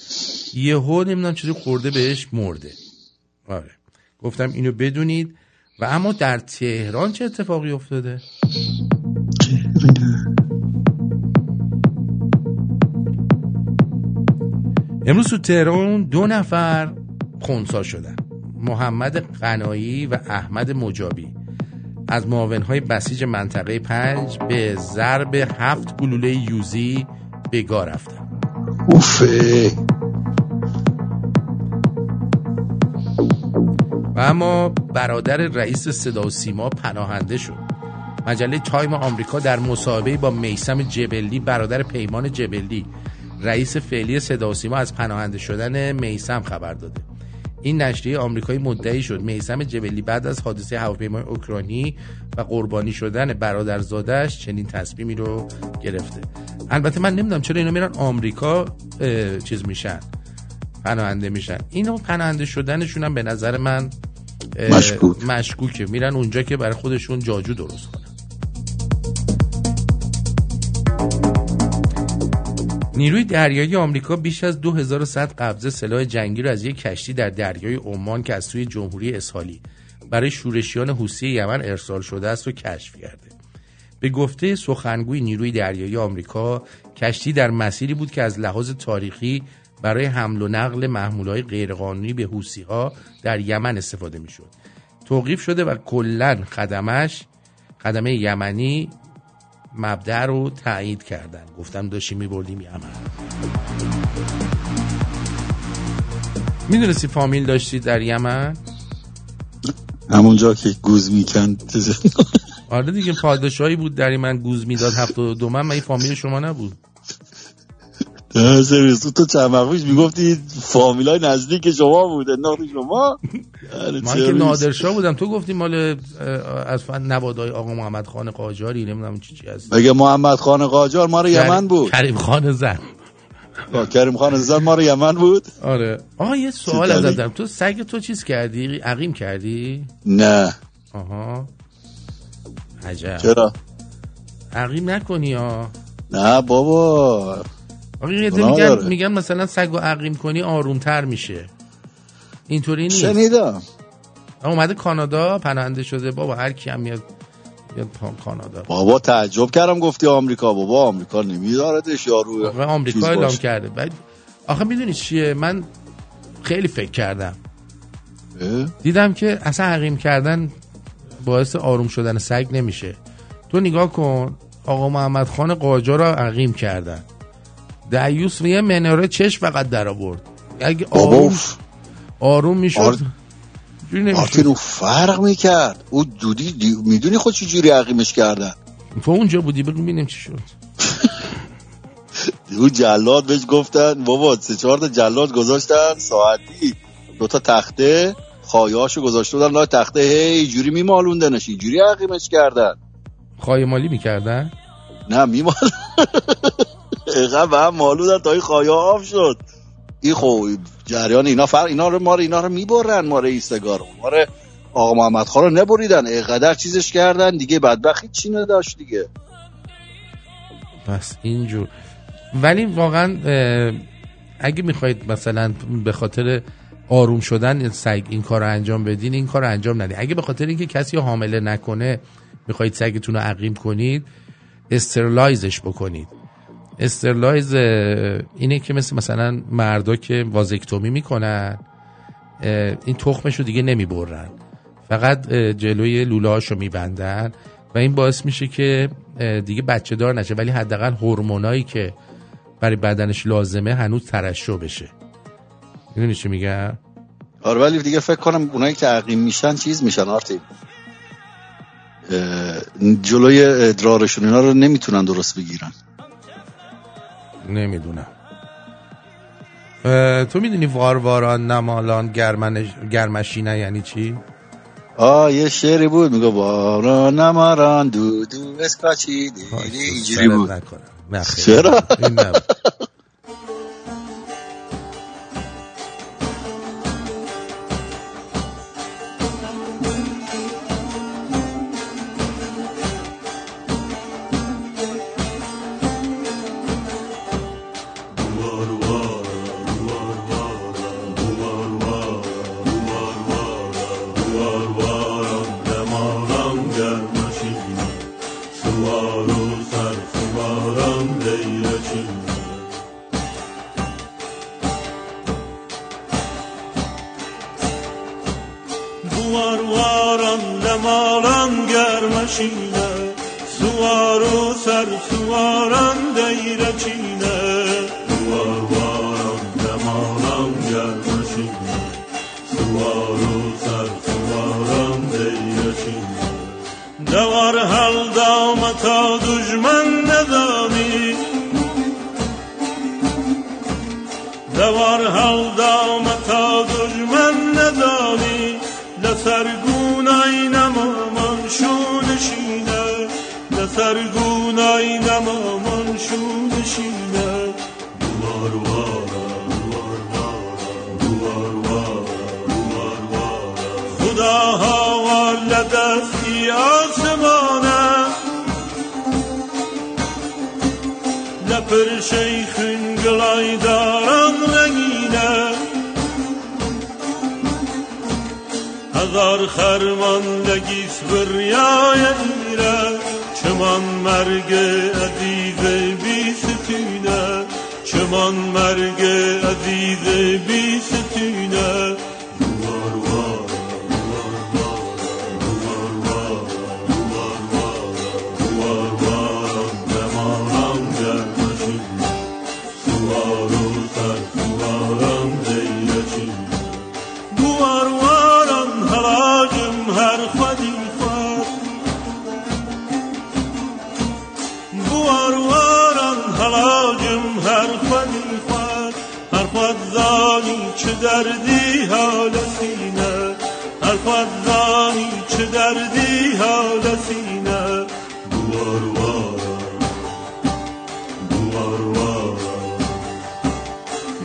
Speaker 4: یهو نمی‌دونم چطور خورده بهش مرده. آره. گفتم اینو بدونید و اما در تهران چه اتفاقی افتاده؟ امروز تو تهران دو نفر خونسا شدن. محمد قنایی و احمد مجابی. از معاونهای بسیج منطقه پنج به ضرب هفت گلوله یوزی بگاه رفتن.
Speaker 5: اوفه.
Speaker 4: و اما برادر رئیس صدا و سیما پناهنده شد. مجله تایم آمریکا در مصاحبه با میسم جبلی برادر پیمان جبلی رئیس فعلی صدا و سیما از پناهنده شدن میسم خبر داده. این نشریه آمریکایی مدعی شد میسم جبلی بعد از حادثه هواپیمای اوکراینی و قربانی شدن برادرزادش چنین تصمیمی رو گرفته. البته من نمی‌دونم چرا اینا میرن آمریکا چیز میشن پناهنده میشن. اینو پناهنده شدنشون هم به نظر من
Speaker 5: مشکوک.
Speaker 4: مشکوکه. میرن اونجا که برای خودشون جاجو درست کنن. نیروی دریایی آمریکا بیش از 2100 قبضه سلاح جنگی را از یک کشتی در دریای عمان که از سوی جمهوری اسحالی برای شورشیان حوثی یمن ارسال شده است و کشف کرده. به گفته سخنگوی نیروی دریایی آمریکا کشتی در مسیری بود که از لحاظ تاریخی برای حمل و نقل محمولهای غیرقانونی به حوسی ها در یمن استفاده می شد توقیف شده و کلا خدمش خدمه یمنی مبدع رو تایید کردن. گفتم داشتیم میبردیم یمن می‌دونستی فامیل داشتی در یمن؟
Speaker 5: همونجا که گوز میکن
Speaker 4: آره دیگه پادشاهی بود در من گوز می‌داد هفته و دو من من فامیل شما نبود.
Speaker 5: سرویس تو چند وقت می‌گفتی فامیلای نزدیک شما بود انداختی شما؟
Speaker 4: من که نادرشاه بودم. تو گفتی مال از نوادای آقا محمد خان قاجاری نمی‌دونم چی چی هست
Speaker 5: بگه محمد خان قاجار ما رو یمن بود.
Speaker 4: کریم خان زن.
Speaker 5: کریم خان زن ما رو یمن بود؟
Speaker 4: آره. آها یه سوال ازت دارم. تو سگ تو چیز کردی؟ عقیم کردی؟
Speaker 5: نه.
Speaker 4: آها. عجب.
Speaker 5: چرا؟
Speaker 4: عقیم نکنی ها
Speaker 5: نه بابا.
Speaker 4: آقا یه میگن میگن مثلا سگ و عقیم کنی آرومتر میشه. اینطوری نیست.
Speaker 5: شنیدم.
Speaker 4: اومده کانادا پناهنده شده. بابا هر کی هم میاد بیاد کانادا.
Speaker 5: بابا تعجب کردم گفتی آمریکا. بابا آمریکا نمیذاردش یارو.
Speaker 4: آقا آمریکا اعلام کرده. بعد آخه می‌دونی چیه؟ من خیلی فکر کردم. دیدم که اصلا عقیم کردن باعث آروم شدن سگ نمیشه. تو نگاه کن. آقا محمد خان قاجار را عقیم کردن. دیوس یه مناره چش فقط در آورد. اگه آروم آروم می‌شد.
Speaker 5: آر-. مارتین او فرق می‌کرد. او دودی دی... می‌دونی خود چی جوری عقیمش کردن؟
Speaker 4: تو اونجا بودی بگو ببینیم چی شد.
Speaker 5: او جلاد بهش گفتن بابا سه چهار تا جلاد گذاشتن ساعتی. دو تا تخته خایهاشو گذاشته بودن لای تخته. هی جوری میمالوندنش. اینجوری عقیمش کردن.
Speaker 4: خواهی مالی می‌کردن؟
Speaker 5: نه میمال اینقدر به هم مالودن تا این خایه آف شد. این خب جریان اینا فر اینا رو ما رو اینا رو می‌برن ما رو ایستگار ما رو آقا محمد خان رو نبریدن اینقدر چیزش کردن دیگه بدبختی چی نداشت دیگه.
Speaker 4: پس اینجور. ولی واقعا اه، اگه می‌خواید مثلا به خاطر آروم شدن سگ این کار رو انجام بدین این کار رو انجام ندید اگه به خاطر اینکه کسی حامله نکنه می‌خواید سگتون رو عقیم کنید sterilize ش بکنید. sterilize اینه که مثل مثلا مردا که وازکتومی می‌کنن این تخمش رو دیگه نمی‌برن. فقط جلوی لوله رو میبندن و این باعث میشه که دیگه بچه دار نشه. ولی حداقل هورمونایی که برای بدنش لازمه هنوز ترشح بشه. می‌دونی چی میگم؟
Speaker 5: آره ولی دیگه فکر کنم اونایی که عقیم میشن چیز میشن آرتی جلوی ادرارشون اینا رو نمی‌تونن درست بگیرن.
Speaker 4: نمی‌دونم تو می‌دونی وارواران نمالان گرمنش... گرمشینه یعنی چی؟
Speaker 5: آه یه شعری بود میگه باران نماران دو دو اسکاچی دیدی اینجوری بود
Speaker 4: نکنم نه.
Speaker 5: چرا؟
Speaker 4: این
Speaker 12: Suvar varan demalan germeşinde Suvaru ser suvaran deyreçine Suvar varan demalan germeşinde Suvaru ser suvaran deyreçine Ne var halda mata düşman ne dami? Ne var halda نمامان شونشینه دوار وارا دوار وارا دوار وارا دوار وارا خداها والدستی آسمانه لپر شیخین گلای دارم رنگینه هزار خرمان لگیس بریای میره چمان مرگ عزیز ستینه چمان مرگ عزیز بی ستینه دردی حال سینه؟ خود زانی چه دردی حال سینه؟ دوار وارم دوار وارم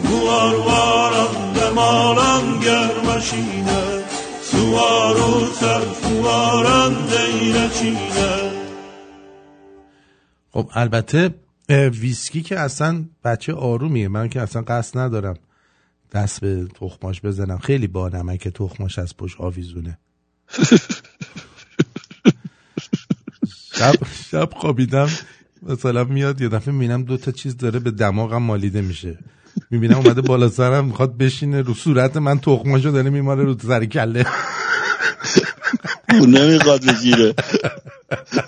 Speaker 12: دوار وارم دمارم گرمشینه سوارو سر سوارم دیرچینه
Speaker 4: خب البته ویسکی که اصلا بچه آرومیه. من که اصلا قصد ندارم دست به تخماش بزنم. خیلی با نمک تخماش از پشت آویزونه. شب, شب خوابیدم مثلا میاد یه دفعه می‌بینم دو تا چیز داره به دماغم مالیده میشه. می‌بینم اومده بالا سرم می‌خواد بشینه رو صورت من تخماشو داره میماره رو سر کله.
Speaker 5: اون نمی‌خواد بگیره.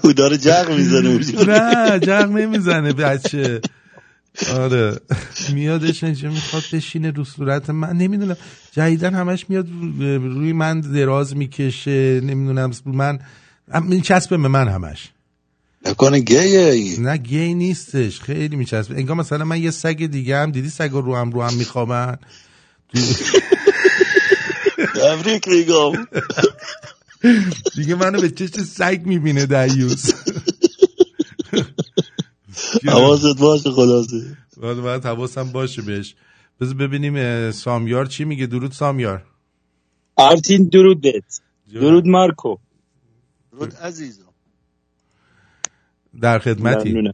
Speaker 5: او داره جغ می‌زنه.
Speaker 4: نه جغ نمی‌زنه بچه. آره. میادش اینجا می‌خواد بشینه رو صورت من. نمی‌دونم. جدیدن همش میاد روی من دراز می‌کشه. نمی‌دونم. من میچسبه به من همش.
Speaker 5: نکنه گیه.
Speaker 4: نه گی نیستش. خیلی میچسبه. انگار مثلا من یه سگ دیگه هم دیدی سگ رو هم رو هم میخوابن؟
Speaker 5: تبریک میگم
Speaker 4: دیگه منو به چشم سگ می‌بینه دیوز
Speaker 5: حواست باشه خلاصه
Speaker 4: باید باید حواسم باشه بهش. بذار ببینیم سامیار چی میگه؟ درود سامیار.
Speaker 13: آرتین درود بهت. درود مارکو.
Speaker 5: درود عزیزم.
Speaker 4: در خدمتی.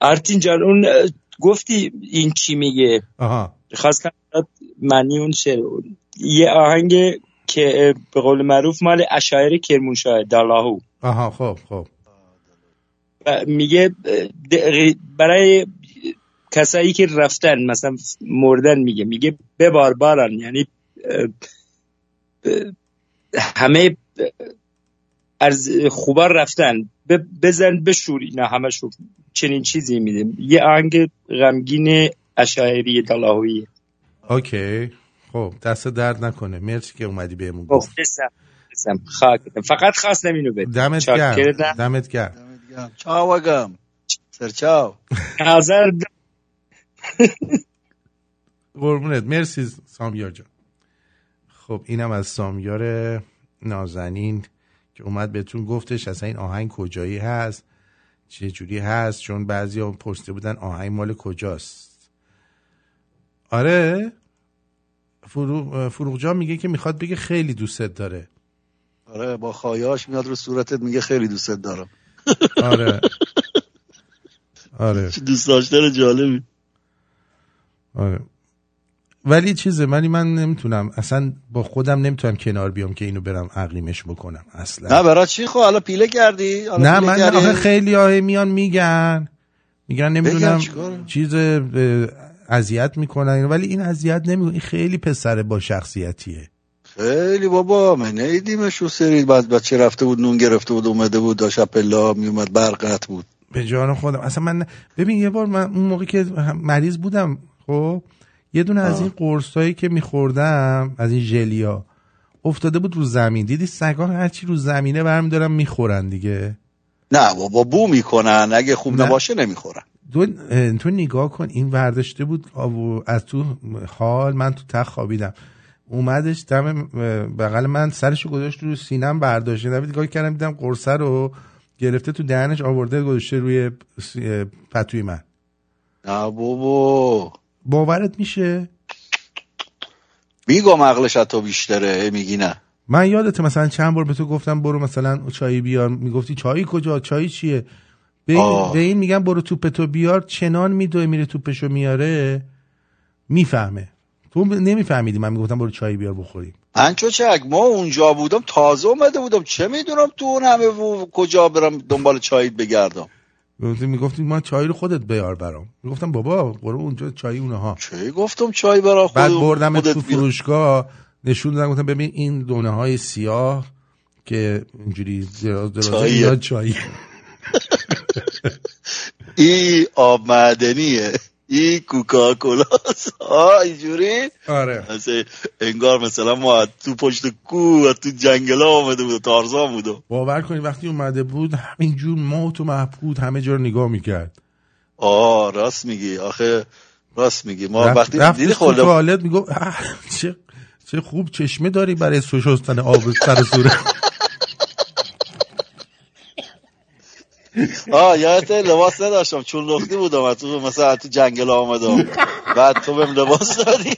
Speaker 13: آرتین جان اون گفتی این چی میگه؟
Speaker 4: آها.
Speaker 13: خواستم معنی اون شعر یه آهنگ که به قول معروف مال اشاعره کرمانشاه دالاهو
Speaker 4: آها خب خب.
Speaker 13: میگه برای کسایی که رفتن مثلا مردن میگه میگه ببار باران یعنی همه از خوبا رفتن بزن بشور اینا همشون چنین چیزی میده. یه آهنگ غمگین اشاعری دلاهویه
Speaker 4: اوکی. خب دست درد نکنه. مرسی که اومدی بهمون
Speaker 13: خب
Speaker 4: گفت
Speaker 13: خاکتم. فقط خواستم اینو بده
Speaker 4: دمت گرم. دمت گرم.
Speaker 5: چاو اگم سر چاو.
Speaker 13: نظر
Speaker 4: قربونت. مرسی سامیار جان. خب اینم از سامیار نازنین که اومد بهتون گفتش اصلا این آهنگ کجایی هست؟ چه جوری هست؟ چون بعضی ها پرسیده بودن آهنگ مال کجاست. آره. فروغ, فروغ جان میگه که می‌خواد بگه خیلی دوستت داره.
Speaker 5: آره با خایاش میاد رو صورتت میگه خیلی دوستت دارم.
Speaker 4: آره. آره.
Speaker 5: دوست داشتن جالبی.
Speaker 4: آره. ولی چیزه ولی من نمی‌تونم اصلا با خودم نمی‌تونم کنار بیام که اینو برم عقلیمش بکنم اصلا.
Speaker 5: نه برای چی؟ خب حالا پیله کردی؟ حالا
Speaker 4: نه
Speaker 5: پیله
Speaker 4: من
Speaker 5: کردی؟
Speaker 4: آخه خیلی های میان میگن. میگن نمی‌دونم؟ چیز اذیت می‌کنن ولی این اذیت نمی‌کنه این خیلی پسره با شخصیتیه.
Speaker 5: خیلی بابا من نیدیمش رو سری. بعد بچه رفته بود نون گرفته بود اومده بود داشت پلا میومد برقت بود.
Speaker 4: به جان خودم. اصلا من ببین یه بار من اون موقع که مریض بودم خب یه دونه از. این قرصایی که میخوردم از این ژلیا افتاده بود رو زمین. دیدی سگا هرچی رو زمینه برمیدارن می‌خورن دیگه.
Speaker 5: نه بابا بو می‌کنن. اگه خوب
Speaker 4: نه.
Speaker 5: نباشه نمی‌خورن.
Speaker 4: تو, تو نگاه کن. این ورداشته بود از تو حال. من تو تخت خوابیدم. اومدش دم بغل من سرشو گذاشت رو سینم برداشته نبید نگاه کردم دیدم قرصه رو گرفته تو دهنش آورده گذاشته روی پتوی من.
Speaker 5: نه بابا.
Speaker 4: باورت میشه؟
Speaker 5: میگم عقلش تو بیشتره میگی نه.
Speaker 4: من یادت مثلا چند بار به تو گفتم برو مثلا چای بیار. می‌گفتی چای کجا؟ چای چیه؟ به این. به این میگم برو توپ تو بیار چنان میدوه میره توپشو میاره. می‌فهمه. تو نمیفهمیدی من می‌گفتم برو چای بیار بخوریم.
Speaker 5: انچو چک ما اونجا بودم تازه اومده بودم. چه می‌دونم تو اون همه و کجا برم دنبال چایت بگردم؟
Speaker 4: گفتی می‌گفتی ما چای رو خودت بیار برام. می‌گفتم بابا برو اونجا چای اونها.
Speaker 5: چه گفتم چای برا خود
Speaker 4: بعد بردم تو. فروشگاه نشون دادم گفتم ببین این دونه های سیاه که اینجوری دراز دراز. اینا چای.
Speaker 5: ای آب معدنیه. ای کوکاکولا. اینجوری؟
Speaker 4: آره.
Speaker 5: انگار مثلا ما تو پشت کو تو جنگلا آمده بود تارزان بودم
Speaker 4: باور کنید وقتی اومده بود همینجور موت و محبود همه جا رو نگاه می‌کرد.
Speaker 5: آه راست میگی. آخه راست میگی. ما
Speaker 4: رفت
Speaker 5: وقتی
Speaker 4: رفتش
Speaker 5: دیدی خورده
Speaker 4: توالت "اه، چه چه خوب چشمه داری برای شستن آب سر صورت
Speaker 5: آه یادت لباس نداشتم. چون لختی بودم تو مثلا تو جنگل آمدم. بعد تو بهم لباس دادی.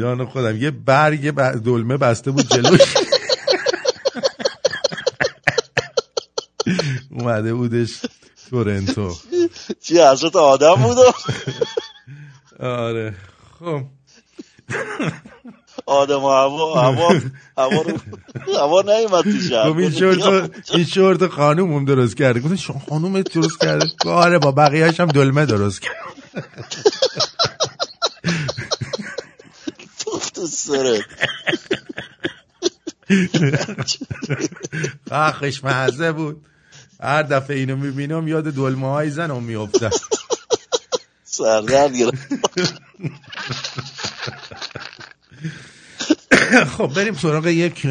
Speaker 4: جان خودم یه برگ دلمه بسته بود جلوش اومده بودش تورنتو.
Speaker 5: چی حضرت آدم بودم؟
Speaker 4: آره خب.
Speaker 5: آدم و هوا هوا هوا رو هوا نیومد تو شهر.
Speaker 4: این شورت این شورت خانومم درست کرده گفت شما خانوم درست کرده؟ آره با بقیه‌اش هم دلمه درست کرد.
Speaker 5: تو سرت.
Speaker 4: آخش مزه بود. هر دفعه اینو می‌بینم یاد دلمه های زنم میافتم
Speaker 5: سردرد گرفت.
Speaker 4: خب بریم سراغ یک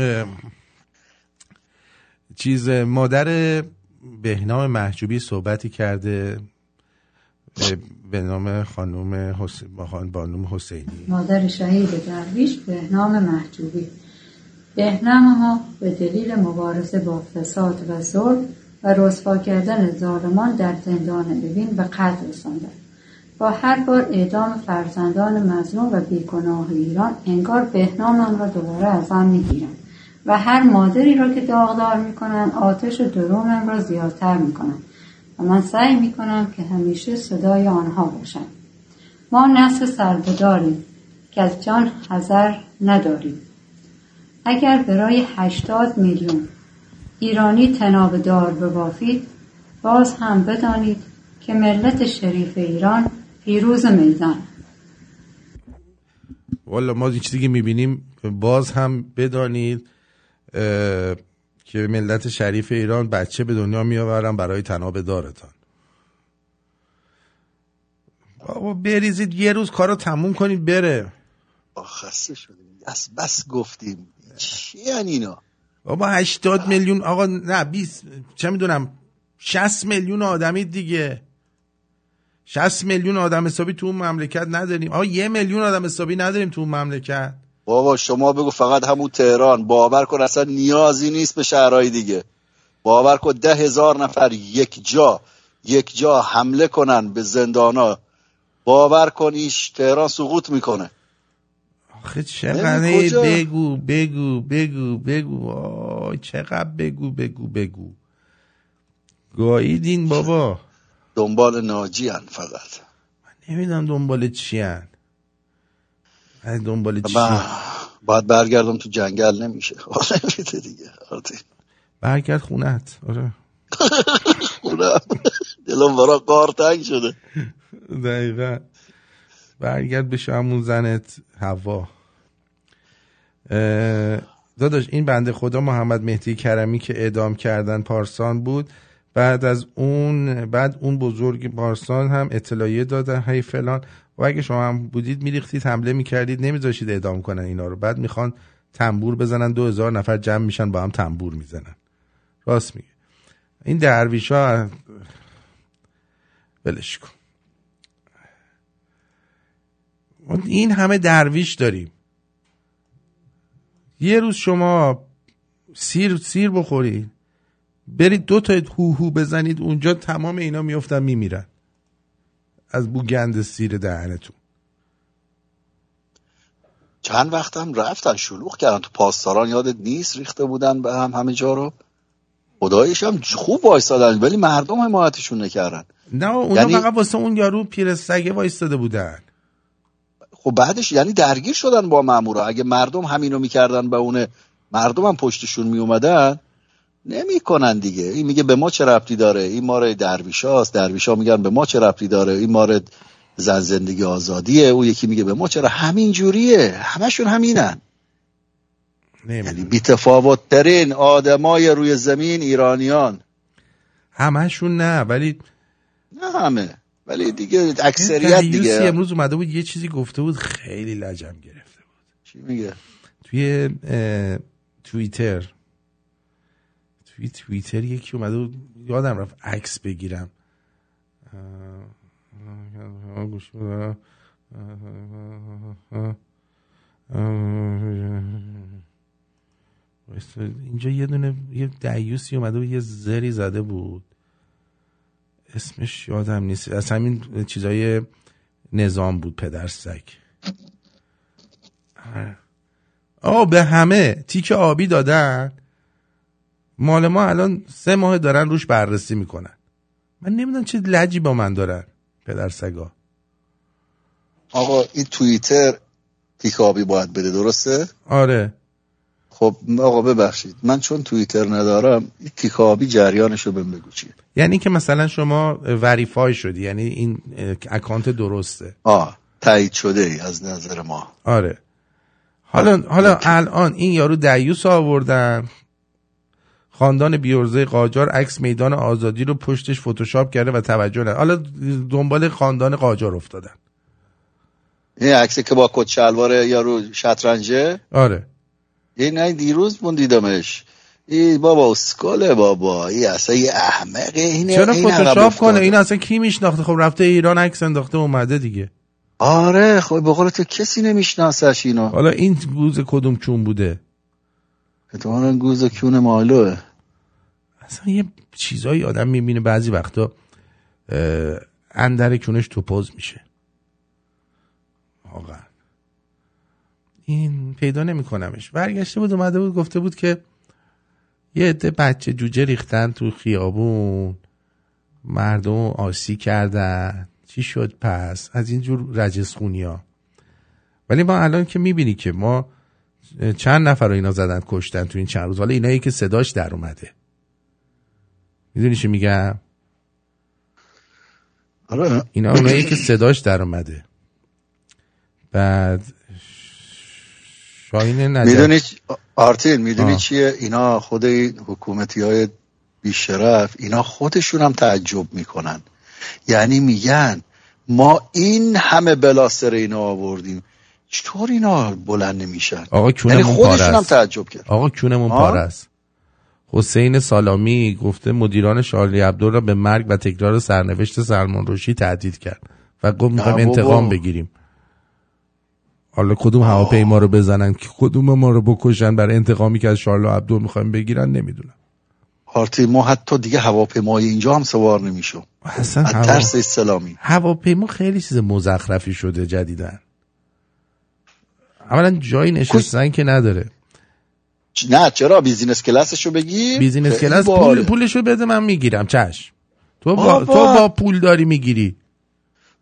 Speaker 4: چیز مادر بهنام محجوبی صحبتی کرده به نام خانوم حس... با خان- بانوم حسینی.
Speaker 14: مادر شهید درویش بهنام محجوبی. بهنام ما به دلیل مبارزه با فساد و ظلم و رسوا کردن ظالمان در زندان اوین به قتل رساندند با هر بار اعدام فرزندان مظلوم و بیگناه ایران انگار بهنامم را دوباره از آن می‌گیرند و هر مادری را که داغدار می‌کنند آتش و دروغم را زیادتر می‌کنند و من سعی می‌کنم که همیشه صدای آنها باشم. ما نسل سربداریم که از جان حذر نداریم. اگر برای هشتاد میلیون ایرانی تناب دار ببافید باز هم بدانید که ملت شریف ایران پیروز میدان
Speaker 4: والا ما این چیزی که می‌بینیم باز هم بدانید که ملت شریف ایران بچه به دنیا میآورن برای تناب دارتان. بابا بریزید یه روز کارو تموم کنید بره.
Speaker 5: خسته شدیم. بس بس گفتیم. چی اینا؟
Speaker 4: بابا 80 میلیون آقا نه 20 چه می‌دونم 60 میلیون آدمی دیگه. 60 میلیون آدم حسابی تو اون مملکت نداریم. آقا یه میلیون آدم حسابی نداریم تو اون مملکت.
Speaker 5: بابا شما بگو فقط همون تهران. باور کن اصلا نیازی نیست به شهرهای دیگه. باور کن ده هزار نفر یک جا یک جا حمله کنن به زندانا. باور کن ایش تهران سقوط می‌کنه.
Speaker 4: آخه چقدر
Speaker 5: کجا؟
Speaker 4: بگو بگو بگو بگو. آی چقدر بگو بگو بگو. گاییدین بابا.
Speaker 5: دنبال ناجی هن فقط.
Speaker 4: نمی‌دونم دنبال چی هن. من دنبال چی؟
Speaker 5: من باید برگردم تو جنگل نمیشه. آره نمیده دیگه. آره.
Speaker 4: برگرد خونت آره.
Speaker 5: خونم دلم برا قار تنگ شده.
Speaker 4: دقیقا. برگرد بشه همون زنت هوا اه، داداش این بنده خدا محمد مهدی کرمی که اعدام کردن پارسان بود بعد از اون بعد اون بزرگ پارسان هم اطلاعیه دادن هی فلان. و اگه شما هم بودید میریختید حمله می‌کردید نمیذاشید اعدام کنن اینا رو. بعد می‌خوان تنبور بزنن دو هزار نفر جمع میشن با هم تنبور می‌زنن. راست میگه. این درویش ها ولش کن. این همه درویش داریم. یه روز شما سیر سیر بخورید. برید دو تا هوهو بزنید اونجا تمام اینا میفتن میمیرن. از بو گند سیر دهنتون.
Speaker 5: چند وقت هم رفتن شلوغ کردن. تو پاسداران یادت نیست ریخته بودن به هم همه جا رو؟ خدایش هم خوب وایستادن ولی مردم حمایتشون نکردن.
Speaker 4: نه اونا
Speaker 5: یعنی-
Speaker 4: فقط واسه اون یارو پیر سگه وایستاده بودن.
Speaker 5: خب بعدش یعنی درگیر شدن با مامورا. اگه مردم همینو می‌کردن به اونه مردم هم پشتشون میومدن نمی‌کنن دیگه. این میگه به ما چه ربطی داره؟ این ماره درویشاست درویشا میگن به ما چه ربطی داره؟ این ماره زن زندگی آزادیه. او یکی میگه به ما چرا؟ همین جوریه. همشون همینن. یعنی بیتفاوت ترین آدمای روی زمین ایرانیان.
Speaker 4: همشون نه ولی
Speaker 5: نه همه. ولی دیگه اکثریت
Speaker 4: دریوسی
Speaker 5: دیگه.
Speaker 4: امروز اومده بود یه چیزی گفته بود خیلی لجم گرفت
Speaker 5: چی میگه؟
Speaker 4: توی توییتر توی توییتر یکی اومده بود یادم رفت عکس بگیرم. اینجا یه دونه یه دیوسی اومده بود یه زری زده بود. اسمش یادم نیست. از همین چیزای نظام بود پدر سگ. آه به همه تیک آبی دادن. مال ما الان سه ماه دارن روش بررسی می‌کنن. من نمی‌دونم چه لجی با من دارن پدر سگا.
Speaker 5: آقا این توییتر تیکابی باید بده درسته؟
Speaker 4: آره.
Speaker 5: خب آقا ببخشید. من چون توییتر ندارم این تیکابی جریانش رو بهم بگو چیه.
Speaker 4: یعنی که مثلا شما وریفای شدی یعنی این اکانت درسته.
Speaker 5: آه تایید شده ای از نظر ما.
Speaker 4: آره. حالا حالا الان این یارو دیوس آوردن. خاندان بیورزه قاجار عکس میدان آزادی رو پشتش فتوشاپ کرده و توجه نه حالا دنبال خاندان قاجار افتادن.
Speaker 5: این عکسی که با کت شلوار یارو شطرنجه؟
Speaker 4: آره.
Speaker 5: این نه دیروز من دیدمش ای بابا اسکاله بابا. ای اصلا یه احمقه این
Speaker 4: چرا
Speaker 5: این
Speaker 4: فتوشاپ. کنه؟ این اصلا کی میشناخته؟ خب رفته ایران عکس انداخته اومده دیگه.
Speaker 5: آره خب به قول تو کسی نمیشناسش اینو.
Speaker 4: حالا این گوز کدوم چون بوده؟
Speaker 5: اتفاقا گوز و کون مالوه.
Speaker 4: اصلا یه چیزایی آدم می‌بینه. بعضی وقتا اندر کونش توپاز میشه. واقعا این پیدا نمیکنمش. برگشته بود اومده بود گفته بود که یه عده بچه جوجه ریختن تو خیابون. مردم آسی کردن. چی شد پس؟ از اینجور رجسخونی ها ولی ما الان که می‌بینی که ما چند نفر رو اینا زدن کشتن تو این چند روز. حالا اینایی که صداش در اومده. می‌دونی چی میگم؟
Speaker 5: آره.
Speaker 4: اینا اونایی که صداش در اومده. بعد شاهین نجف.
Speaker 5: می‌دونی آرتین می‌دونی. چیه؟ اینا خود این حکومتی های بیشرف اینا خودشون هم تعجب می‌کنن. یعنی میگن ما این همه بلا سر اینا آوردیم. چطور اینا بلند نمیشن؟
Speaker 4: آقا
Speaker 5: یعنی
Speaker 4: کونمون
Speaker 5: خودشون
Speaker 4: پاره
Speaker 5: هم
Speaker 4: است
Speaker 5: تعجب کرد.
Speaker 4: آقا کونمون؟ پاره است حسین سالامی گفته مدیران شارلی عبدو را به مرگ و تکرار سرنوشت سلمان روشی تهدید کرد. و گفت می‌خوایم. انتقام بگیریم. حالا کدوم هواپیما رو بزنن؟ که کدوم ما رو بکشن؟ برای انتقامی که از شارلی ابدو می‌خوایم بگیرن نمی‌دونم.
Speaker 5: آرتین ما حتی دیگه هواپیمای اینجا هم سوار نمیشم
Speaker 4: اصلا
Speaker 5: از
Speaker 4: هوا-
Speaker 5: ترس اسلامی.
Speaker 4: هواپیما خیلی چیز مزخرفی شده جدیدن اولا جایی نشستن که نداره.
Speaker 5: نه چرا؟ business class شو
Speaker 4: بگی.
Speaker 5: business
Speaker 4: class پول
Speaker 5: باحاله.
Speaker 4: پولشو بده من می‌گیرم. چشم. تو با. تو با پول داری می‌گیری.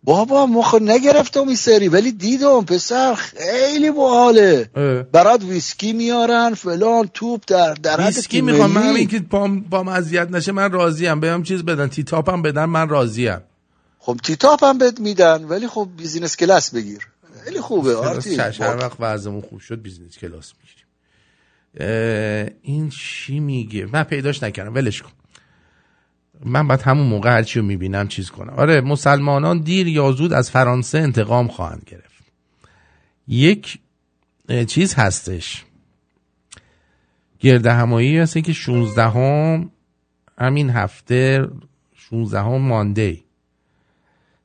Speaker 5: بابا مخ نگرفتم این سری ولی دیدم پسر خیلی باحاله برات ویسکی میارن فلان توپ در در
Speaker 4: ویسکی می‌خوام. من
Speaker 5: ملی.
Speaker 4: همین که پام پام اذیت نشه من راضیم. بهم چیز بدن تی تاپم بدن من راضیم.
Speaker 5: خب تیتاپ هم بهت میدن ولی خب business class بگیر. خیلی خوبه آرتی
Speaker 4: چش هر وقت وضعمون خوب شد business class می‌گیریم. این چی میگه؟ من پیداش نکردم ولش کن. من باید همون موقع هرچی رو می‌بینم چیز کنم. آره مسلمانان دیر یا زود از فرانسه انتقام خواهند گرفت. یک چیز هستش. گرد همایی هست که 16 هم همین هفته 16 هم مانده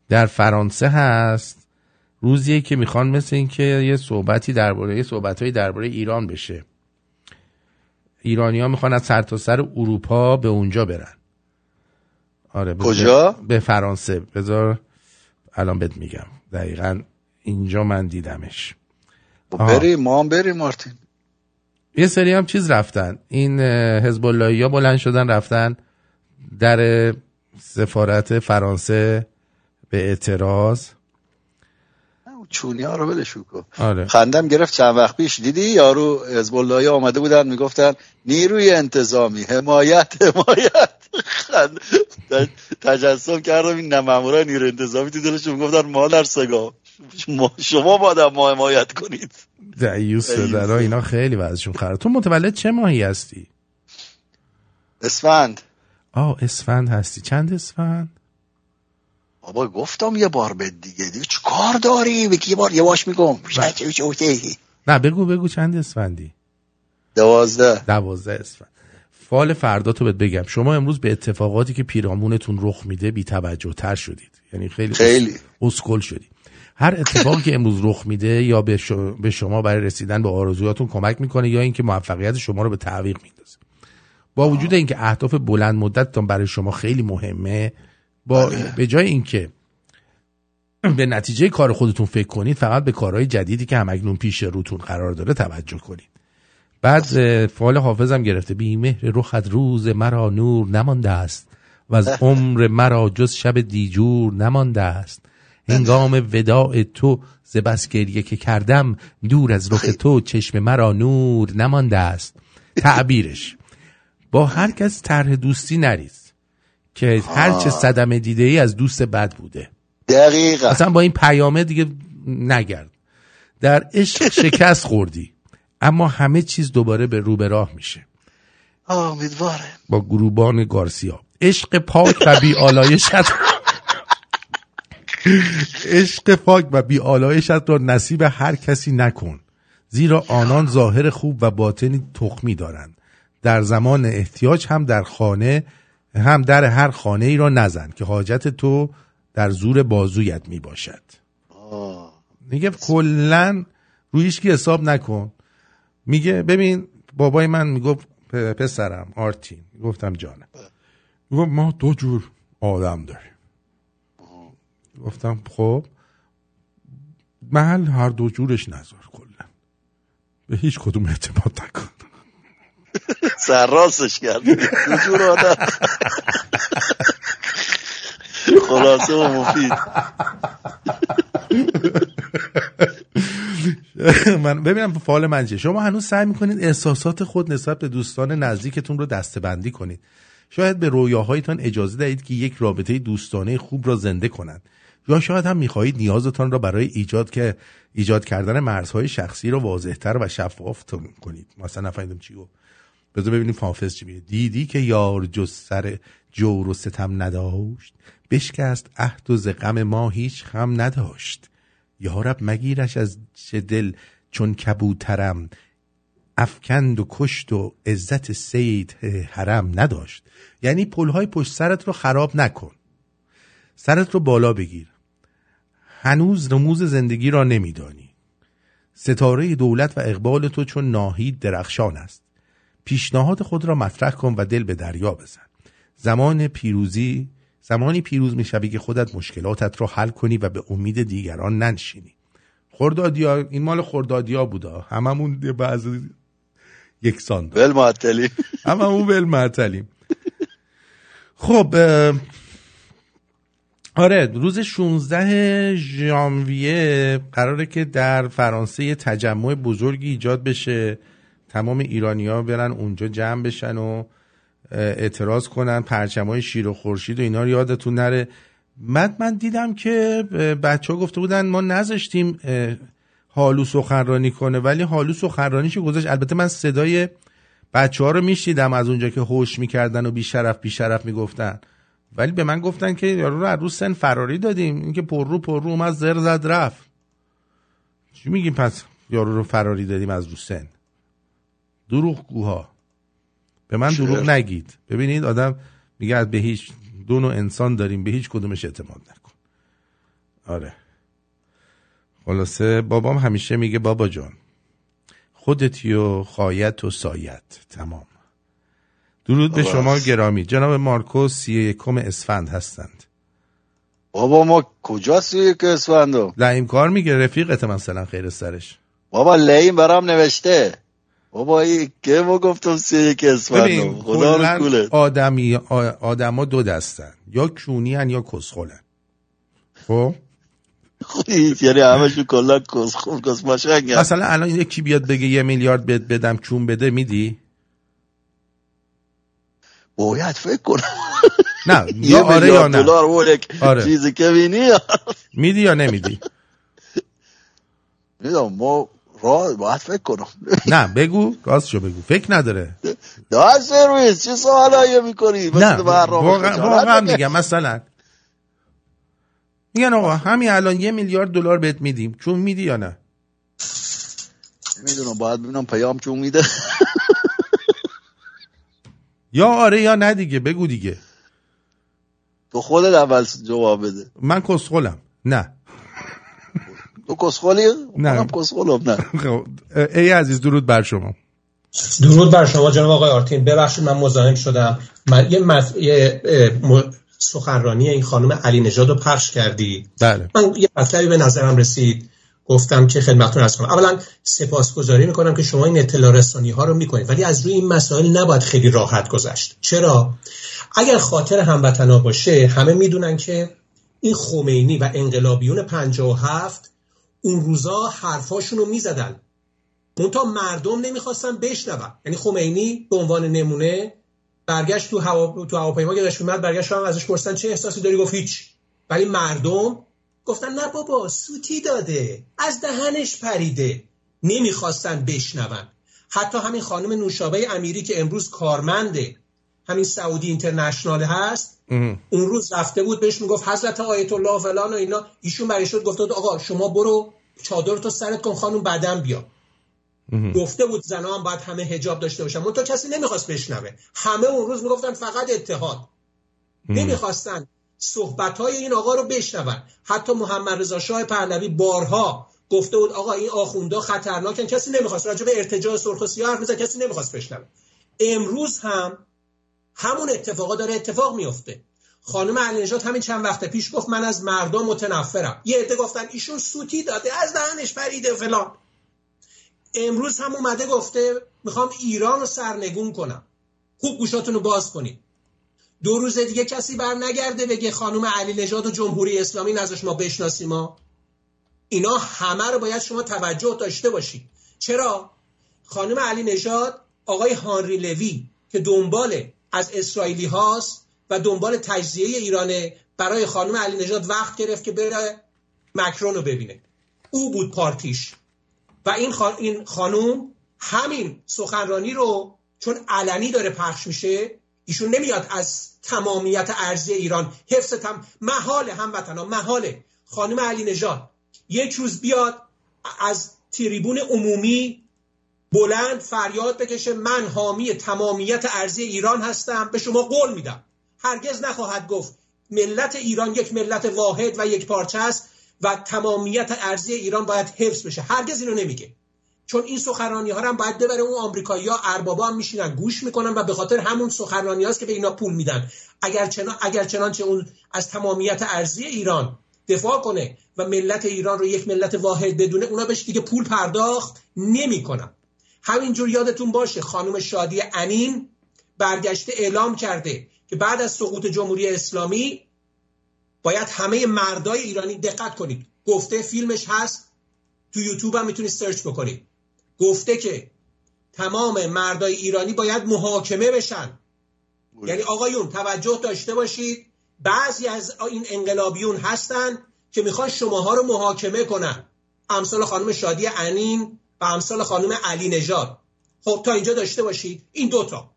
Speaker 4: در فرانسه هست. روزیه که می‌خوان مثل این که یه صحبتی درباره یه صحبتهایی درباره ایران بشه. ایرانی ها می‌خوان از سرتاسر سر اروپا به اونجا برن. آره
Speaker 5: کجا؟
Speaker 4: به فرانسه. بذار الان بهت میگم. دقیقا اینجا من دیدمش. آها.
Speaker 5: بریم ما هم بریم مارتین.
Speaker 4: یه سری هم چیز رفتن. این اه، حزب اللهی ها بلند شدن رفتن در سفارت فرانسه به اعتراض.
Speaker 5: چونی ها رو ولشون کن.
Speaker 4: آره.
Speaker 5: خندم گرفت چند وقت پیش. دیدی یارو حزب اللهی آمده بودن می‌گفتن نیروی انتظامی حمایت حمایت. خند تجسم کردم این مامورای نیروی انتظامی تو دلشون می‌گفتن مادر سگا. شما- باید ما حمایت کنید.
Speaker 4: دیوس. پدرها اینا خیلی وضعشون خراب. تو متولد چه ماهی هستی؟
Speaker 5: اسفند.
Speaker 4: آه اسفند هستی. چند اسفند؟
Speaker 5: بابا گفتم یه بار به دیگه. دیگه چه کار داری؟ بگی یه بار؟ یواش میگم.
Speaker 4: نه. بگو بگو. چند اسفندی؟
Speaker 5: دوازده.
Speaker 4: دوازده اسفند. فال فردا تو بهت بگم. شما امروز به اتفاقاتی که پیرامونتون رخ میده بی توجه تر شدید. یعنی خیلی
Speaker 5: خیلی.
Speaker 4: اسکل شدی. هر اتفاقی که امروز رخ میده یا به, شما برای رسیدن به آرزویاتون کمک می‌کنه یا اینکه موفقیت شما رو به تعویق میندازه. با وجود اینکه اهداف بلند مدتتان برای شما خیلی مهمه با به جای اینکه به نتیجه کار خودتون فکر کنید فقط به کارهای جدیدی که همکنون پیش روتون قرار داره توجه کنید. بعد فال حافظم گرفته. بی مهر رخت روز مرا نور نمانده است و از عمر مرا جز شب دیجور نمانده است. هنگام وداع تو ز بس گریه که کردم دور از رخ تو چشم مرا نور نمانده است. تعبیرش. با هر کس طرح دوستی نریز. که هر چه صدمه دیده ای از دوست بد بوده.
Speaker 5: دقیقا.
Speaker 4: اصلا با این پیامه دیگه نگرد. در عشق شکست خوردی اما همه چیز دوباره به رو به راه میشه.
Speaker 5: امیدواره
Speaker 4: با گروبان گارسیا. عشق پاک و بی آلایشت عشق پاک و بی آلایشت را نصیب هر کسی نکن. زیرا آنان ظاهر خوب و باطنی تخمی دارند. در زمان احتیاج هم در خانه هم در هر خانه ای را نزن که حاجت تو در زور بازویت می باشد میگه کلا روی هیچ کی حساب نکن. میگه ببین بابای من می‌گفت پسرم آرتین. گفتم جانم. می‌گفت ما دو جور آدم داریم. گفتم خب محل هر دو جورش نذار کلا. به هیچ کدوم اعتماد نکن.
Speaker 5: سرراستش کرد. جور آدم. خلاصه و مفید.
Speaker 4: من ببینم فال من چیه. شما هنوز سعی می‌کنید احساسات خود نسبت به دوستان نزدیکتون رو دستبندی کنید. شاید به رویاهایتان اجازه دهید که یک رابطه دوستانه خوب را زنده کنند. یا شاید هم می‌خواهید نیازتان را برای ایجاد که ایجاد کردن مرزهای شخصی را واضحتر و شفاف کنید. مثلا نفهمیدم چی گفت. بذار ببینیم حافظ چی میگه. دیدی که یار جز سر جور و ستم نداشت؟ بشکست عهد و ز ما هیچ غم نداشت. یارب مگیرش از چه دل چون کبوترم. افکند و کشت و عزت سید حرم نداشت. یعنی پلهای پشت سرت رو خراب نکن. سرت رو بالا بگیر. هنوز رموز زندگی را نمیدانی. ستاره دولت و اقبال تو چون ناهید درخشان است. پیشنهاد خود را مطرح کن و دل به دریا بزن. زمان پیروزی زمانی پیروز می‌شوی که خودت مشکلاتت رو حل کنی و به امید دیگران ننشینی. خردادیا این مال خردادیا بودا. هممون بعضی یکسان.
Speaker 5: ول معطلی
Speaker 4: هممون ول معطلیم خب آره روز 16 ژانویه قراره که در فرانسه یه تجمع بزرگی ایجاد بشه. تمام ایرانیا برن اونجا جمع بشن و اعتراض کنن پرچمای شیر و خورشید و اینا رو یادتون نره. من من دیدم که بچه ها گفته بودن ما نذاشتیم حالو سخنرانی کنه ولی حالو سخنرانیشو گذاشت. البته من صدای بچه ها رو میشیدم از اونجا که هوش می‌کردن و بیشرف بیشرف می‌گفتن. ولی به من گفتن که یارو رو از رو سن فراری دادیم. اینکه پر رو پر رو اومد زر زد رفت. چی میگیم پس؟ یارو رو فراری دادیم از رو سن. دروغ گوها به من دروغ؟ نگید. ببینید آدم میگه از به هیچ دو نوع انسان داریم به هیچ کدومش اعتماد نکن. آره. خلاصه بابام همیشه میگه بابا جان خودتی و خایت و سایت. تمام. درود به. شما گرامی. جناب مارکوس سی یکم اسفند هستند.
Speaker 5: بابا ما کجاست یک اسفندو؟
Speaker 4: لعیم کار میگه رفیقت مثلا خیر سرش.
Speaker 5: بابا لئیم برام نوشته. بابا این که ما گفتم سی یک اسفندو
Speaker 4: ببین
Speaker 5: خدا رو کوله
Speaker 4: آدمی آدما دو دستن. یا کونی هن یا کسخلن. خب؟
Speaker 5: یعنی همشون کلا کس خوب کس ماشنگن
Speaker 4: مثلا الان یکی بیاد بگه یه میلیارد بهت بدم کون بده میدی؟
Speaker 5: باید فکر کنم.
Speaker 4: نه یا آره یا نه. آره.
Speaker 5: چیزی که بینی
Speaker 4: میدی یا نمیدی؟
Speaker 5: می‌دونم ما باید فکر کنم.
Speaker 4: نه بگو راستشو بگو. فکر نداره.
Speaker 5: ده سرویس چه سوالایی می‌کنی؟
Speaker 4: نه واقعا. میگم مثلا. میگن آقا همین الان یه میلیارد دلار بهت میدیم. چون میدی یا نه؟
Speaker 5: می‌دونم باید ببینم پیام چون میده
Speaker 4: یا آره یا نه دیگه بگو دیگه.
Speaker 5: تو خودت اول جواب بده.
Speaker 4: من کسخلم. نه.
Speaker 5: تو کسخولی؟
Speaker 4: نه.
Speaker 5: کسخولم نه.
Speaker 4: خب، ای عزیز درود بر شما.
Speaker 10: درود بر شما جناب آقای آرتین. ببخشید من مزاحم شدم. من یه, مز... یه م... سخنرانی این خانم علی نژاد رو پخش کردی.
Speaker 4: بله.
Speaker 10: من یه مطلبی به نظرم رسید. گفتم که خدمتتون از کنم. اولا سپاسگزاری می‌کنم که شما این اطلاع رسانی ها رو می‌کنید. ولی از روی این مسائل نباید خیلی راحت گذشت. چرا؟ اگر خاطر هموطنا باشه همه می‌دونن که
Speaker 15: این خمینی و انقلابیون 57 اون روزا حرفاشون رو می‌زدن. منتها مردم نمی‌خواستن بشنون. یعنی خمینی به عنوان نمونه برگشت تو هوا تو هواپیما که داشت میاد برگشت هم ازش پرسیدن چه احساسی داری؟ گفت هیچ. ولی مردم گفتن نه بابا سوتی داده. از دهنش پریده. نمی‌خواستن بشنون. حتی همین خانم نوشابه امیری که امروز کارمنده همین سعودی اینترنشنال هست. اون روز رفته بود بهش می‌گفت حضرت آیت الله فلان و اینا. ایشون برای شد گفته بود آقا شما برو چادر تو سرت کن خانم بعدم بیا. گفته بود زنا هم باید همه هجاب داشته باشن. منتها کسی نمی‌خواست بشنوه. همه اون روز می‌گفتن فقط اتحاد. نمی‌خواستن صحبت های این آقا رو بشنون. حتی محمد رضا شاه پهلوی بارها گفته بود آقا این آخوندا خطرناکن. کسی نمی‌خواست. راجع به ارتجاع سرخ و سیاه حرف کسی نمی‌خواست بشنوه. امروز هم همون اتفاقا داره اتفاق میفته. خانم علی نژاد همین چند وقت پیش گفت من از مردم متنفرم. یه عده گفتن ایشون سوتی داده از دهنش پریده فلان. امروز هم اومده گفته می‌خوام ایران رو سرنگون کنم. خوب گوشاتون رو باز کنید. دو روز دیگه کسی بر نگرده بگه خانم علی نژاد و جمهوری اسلامی نزاش ما بشناسیم ما اینا همه رو باید شما توجه داشته باشید. چرا؟ خانم علی نژاد آقای هانری لوی که دنبال از اسرائیلی هاست و دنبال تجزیه ایرانه برای خانم علی نژاد وقت گرفت که بره مکرون رو ببینه. او بود پارتیش. و این, خان... این خانوم همین سخنرانی رو چون علنی داره پخش میشه ایشون نمیاد از تمامیت ارزی ایران. حفظ تم محال هموطنا محاله خانم علی نژاد. یک روز بیاد از تریبون عمومی بلند فریاد بکشه من حامی تمامیت ارزی ایران هستم به شما قول میدم. هرگز نخواهد گفت ملت ایران یک ملت واحد و یک پارچه است و تمامیت ارزی ایران باید حفظ بشه. هرگز اینو نمیگه. چون این سخنرانی ها هم باید ببره اون آمریکایی ها اربابا هم میشینن گوش می‌کنن و به خاطر همون سخنرانی هاست که به اینا پول میدن. اگر چنان اگر چنانچه اون از تمامیت ارزی ایران دفاع کنه و ملت ایران رو یک ملت واحد بدونه اونا بهش دیگه پول پرداخت نمی‌کنن. همینجور یادتون باشه خانم شادی انین برگشته اعلام کرده که بعد از سقوط جمهوری اسلامی باید همه مردای ایرانی دقت کنید. گفته فیلمش هست. تو یوتیوب هم می‌تونید سرچ بکنید. گفته که تمام مردای ایرانی باید محاکمه بشن. یعنی آقایون توجه داشته باشید. بعضی از این انقلابیون هستن که می‌خوان شماها رو محاکمه کنن. امثال خانم شادی انین و امثال خانم علی نژاد. خب تا اینجا داشته باشید. این دوتا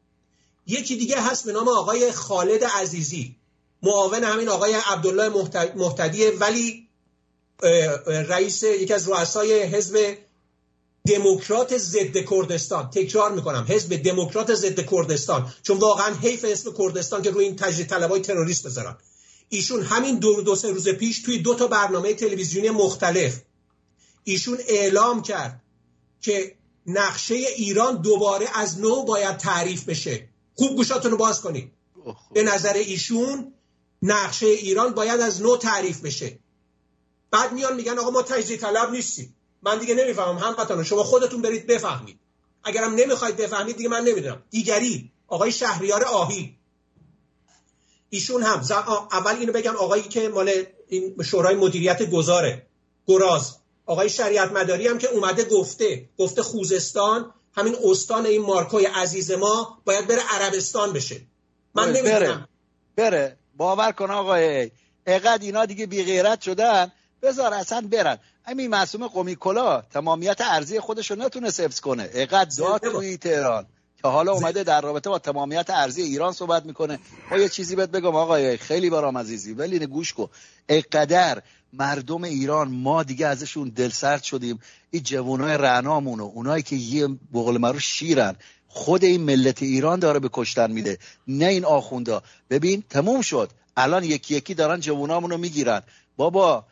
Speaker 15: یکی دیگه هست به نام آقای خالد عزیزی. معاون همین آقای عبدالله محتدی ولی رئیس یکی از رؤسای حزب دموکرات ضد کردستان. تکرار می‌کنم حزب دموکرات ضد کردستان. چون واقعا حیف اسم کردستان که روی این تجدید طلبای تروریست بذارن. ایشون همین دو دو سه روز پیش توی دو تا برنامه تلویزیونی مختلف. ایشون اعلام کرد که نقشه ایران دوباره از نو باید تعریف بشه. خوب گوشاتون رو باز کنید. به نظر ایشون نقشه ایران باید از نو تعریف بشه. بعد میان میگن آقا ما تجزیه طلب نیستیم. من دیگه نمی‌فهمم. هموطنان شما خودتون برید بفهمید. اگرم نمی‌خواید بفهمید دیگه من نمی‌دونم. دیگری آقای شهریار آهی. ایشون هم. اول اینو بگم آقایی که مال این شورای مدیریت گذاره. گراز. آقای شریعت مداری هم که اومده گفته گفته خوزستان همین استان این مارکوی عزیز ما باید بره عربستان بشه. من نمی‌دونم.
Speaker 5: بره بره. باور کن آقای اقد اینا دیگه بی غیرت شدن. بذار اصلا برن. همین معصوم قومی کلا تمامیت ارزی خودش رو نتونست حفظ کنه اقد داد توی تهران. حالا اومده در رابطه با تمامیت ارزی ایران صحبت می‌کنه. ما یه چیزی بهت بگم آقای خیلی برام عزیزی. ولی گوش کن. اقدر مردم ایران ما دیگه ازشون دلسرد شدیم. این جوانای رعنامون و اونایی که یه بقول مرو شیرن خود این ملت ایران داره به کشتن میده. نه این آخوندا. ببین تموم شد. الان یکی یکی دارن جوانامون رو می‌گیرن. بابا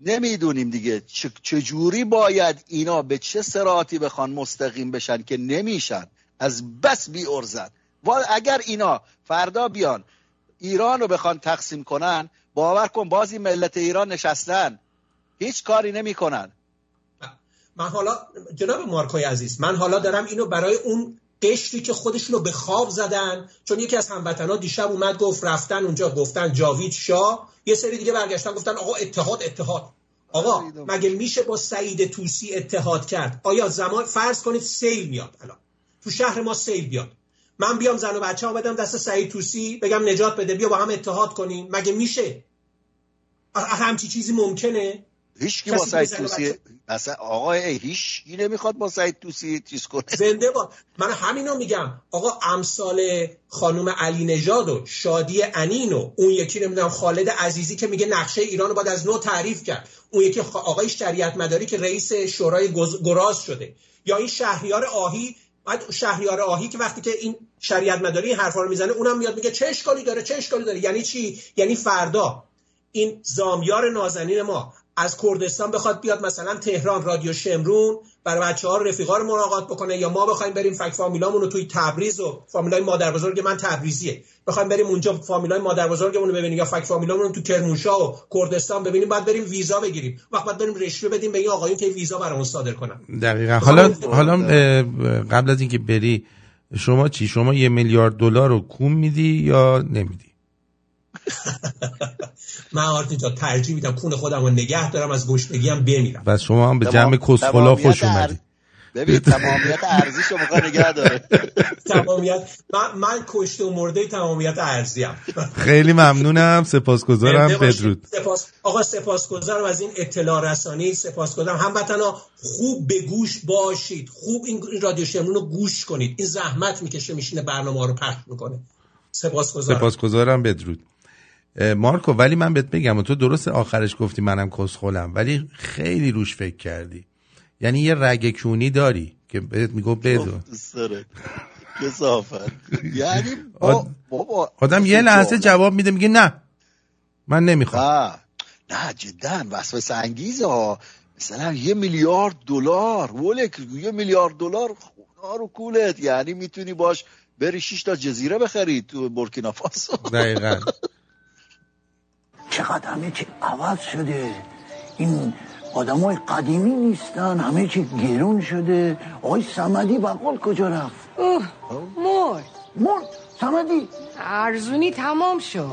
Speaker 5: نمی‌دونیم دیگه چجوری باید اینا به چه سراتی بخوان مستقیم بشن که نمیشن. از بس بی ارزن و اگر اینا فردا بیان ایران رو بخوان تقسیم کنن باور کن بازی ملت ایران نشستن. هیچ کاری نمی‌کنن.
Speaker 15: من حالا جناب مارکای عزیز من حالا دارم اینو برای اون قشری که خودشون رو به خواب زدن چون یکی از هموطنها دیشب اومد گفت رفتن اونجا گفتن جاوید شاه. یه سری دیگه برگشتن گفتن آقا اتحاد اتحاد. آقا مگه میشه با سعید توسی اتحاد کرد؟ آیا زمان فرض کنید سیل میاد الان. تو شهر ما سیل بیاد. من بیام زن و بچه ها بدم دست سعید توسی بگم نجات بده بیا با هم اتحاد کنیم. مگه میشه؟ همچی چیزی ممکنه؟
Speaker 5: هیچ کی با سعید توسی اصلا آقای هیچ کی نمی‌خواد با سعید توسی چیز کنه.
Speaker 15: زنده با من همینو میگم. آقا امثال خانم علی نژاد و شادی انین و اون یکی نمی‌دونم خالد عزیزی که میگه نقشه ایران رو باید از نو تعریف کرد. اون یکی آقای شریعت مداری که رئیس شورای گز- گراز شده. یا این شهریار آهی بعد شهریار آهی که وقتی که این شریعت مداری این حرفا رو می‌زنه اونم میاد میگه چه اشکالی داره چه اشکالی داره؟ یعنی چی؟ یعنی فردا. این زامیار نازنین ما از کردستان بخواد بیاد مثلا تهران رادیو شمرون برای بچه ها رفیقا رو ملاقات بکنه یا ما بخوایم بریم فک فامیلامون رو توی تبریز و فامیلای مادر بزرگ من تبریزیه. بخوایم بریم اونجا فامیلای مادر بزرگمون رو ببینیم یا فک فامیلامون رو تو کرمانشاه و کردستان ببینیم بعد بریم ویزا بگیریم. وقت بعد بریم رشوه بدیم به این آقایون که ویزا برامون صادر کنن
Speaker 4: دقیقا. حالا حالا قبل از اینکه بری شما چی؟ شما یه میلیارد دلار رو کون میدی یا نمیدی؟
Speaker 15: من آرتی جا ترجیح میدم کون خودم رو نگه دارم از گشنگی هم بمیرم.
Speaker 4: و شما هم به جمع کسخلا خوش
Speaker 5: ار-
Speaker 4: اومدی
Speaker 5: ببین تمامیت ارزیشو می‌خواد نگه داره.
Speaker 15: تمامیت من, من کشته و مرده تمامیت ارزیم.
Speaker 4: خیلی ممنونم. سپاسگزارم. بدرود.
Speaker 15: سپاس آقا سپاسگزارم از این اطلاع رسانی. سپاسگزارم. هموطنا خوب به گوش باشید. خوب این این رادیو شمرون رو گوش کنید. این زحمت می‌کشه میشینه برنامه ها رو پخش می‌کنه. سپاسگزارم.
Speaker 4: سپاسگزارم. بدرود. مارکو ولی من بهت بگم و تو درست آخرش گفتی منم کسخلم ولی خیلی روش فکر کردی. یعنی یه رگ کونی داری که بهت میگو بدو
Speaker 5: داره کسافت یعنی بابا
Speaker 4: آدم یه لحظه جواب میده میگه نه من نمی‌خوام.
Speaker 5: نه جدا وسوسه انگیزه ها. مثلا یه میلیارد دلار ولک یه میلیارد دلار رو کولت. یعنی می‌تونی باش بری شش تا جزیره بخری تو بورکینافاسو
Speaker 4: دقیقا.
Speaker 16: چقدر همه چی عوض شده. این آدم های قدیمی نیستن همه چی گرون شده. آقای سمدی بقال کجا رفت؟
Speaker 17: اوه مرد.
Speaker 16: مرد؟ سمدی؟
Speaker 17: ارزونی تمام شد.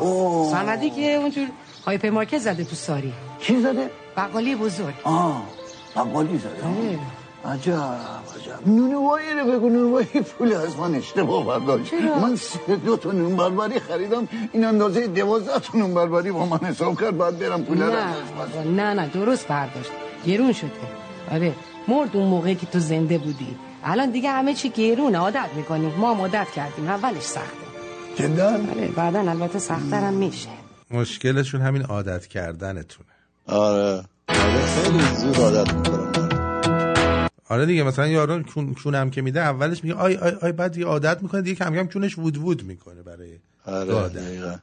Speaker 17: سندی که اونجور هایپر مارکت زده تو ساری.
Speaker 16: چی زده؟
Speaker 17: بقالی بزرگ.
Speaker 16: آه بقالی زده. عجب عجب. نونوایی رو بگو نونوایی پول از من اشتباه برداشت؟ من سه دو تا نون بربری خریدم. این اندازه دوازده تا نون بربری با من حساب کرد. بعد برم پول رو
Speaker 17: نه نه نه درست برداشت. گرون شده آره مرد اون موقعی که تو زنده بودی. الان دیگه همه چی گرونه. عادت می‌کنیم. ما هم عادت کردیم. اولش سخته.
Speaker 16: جدا؟
Speaker 17: آره بعدا البته سختترم میشه.
Speaker 4: مشکلشون همین عادت کردنتونه.
Speaker 5: آره. آره خیلی زود عادت می‌کنم.
Speaker 4: آره دیگه مثلا یارو کون کونم که میده اولش میگه آی آی آی بعد دیگه عادت می‌کنه دیگه کم کم کونش وود وود می‌کنه برای
Speaker 5: آره
Speaker 4: دادن.
Speaker 5: دقیقا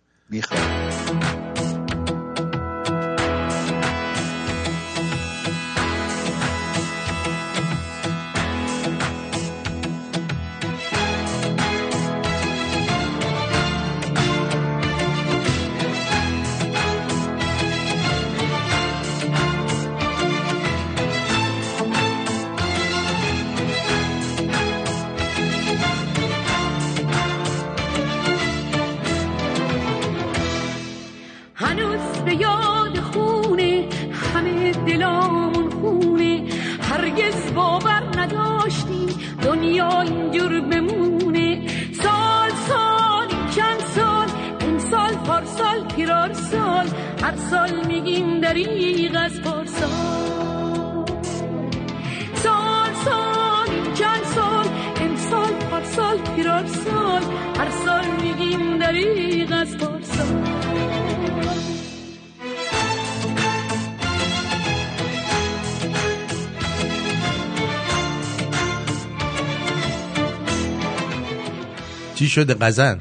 Speaker 4: شده قزن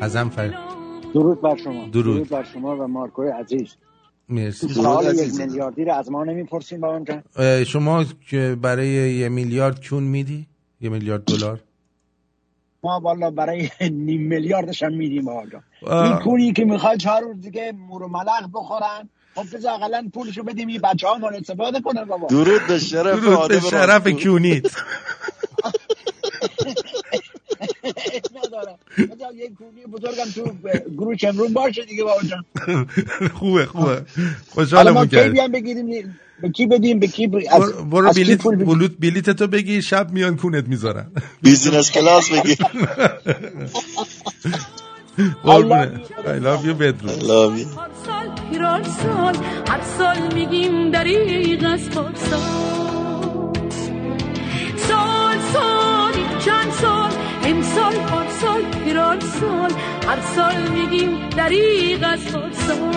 Speaker 4: قزن فر
Speaker 18: درود بر شما.
Speaker 4: درود.
Speaker 18: بر شما و مارکوی عزیز.
Speaker 4: مرسی.
Speaker 18: سوال یک میلیاردی رو از ما نمی‌پرسیم با اونجا
Speaker 4: شما که برای یه میلیارد کون میدی؟ یه میلیارد دلار.
Speaker 18: ما والا برای نیم میلیاردش هم میدیم آقا. این کونی که می‌خواد چهار روز دیگه مور و ملخ بخورن خب بذار اقلا پولشو بدیم این بچه ها استفاده کنن بابا.
Speaker 5: درود به شرف
Speaker 4: درود به شرف. کونیت
Speaker 18: بذار یه کونی بزرگم تو گروه چمرون باشه دیگه بابا جان.
Speaker 4: خوبه خوبه.
Speaker 18: حالا ما
Speaker 4: خوشحالمون
Speaker 18: کی
Speaker 4: کرد
Speaker 18: بیان بگیریم؟ به کی بدیم؟ به کی ب... از,
Speaker 4: برو, برو
Speaker 18: از کی
Speaker 4: بلیت
Speaker 18: پول بگیریم؟
Speaker 4: بلوت بلیت تو بگیر شب میان کونت می‌ذارن.
Speaker 5: بیزینس کلاس بگیر
Speaker 4: قربونه I love you. بدرود
Speaker 19: سال پیرار سال هر سال میگیم دریغ از پارسال سال. سال چند سال امسال پارسال پیرار سال هر سال میگیم دریغ از پارسال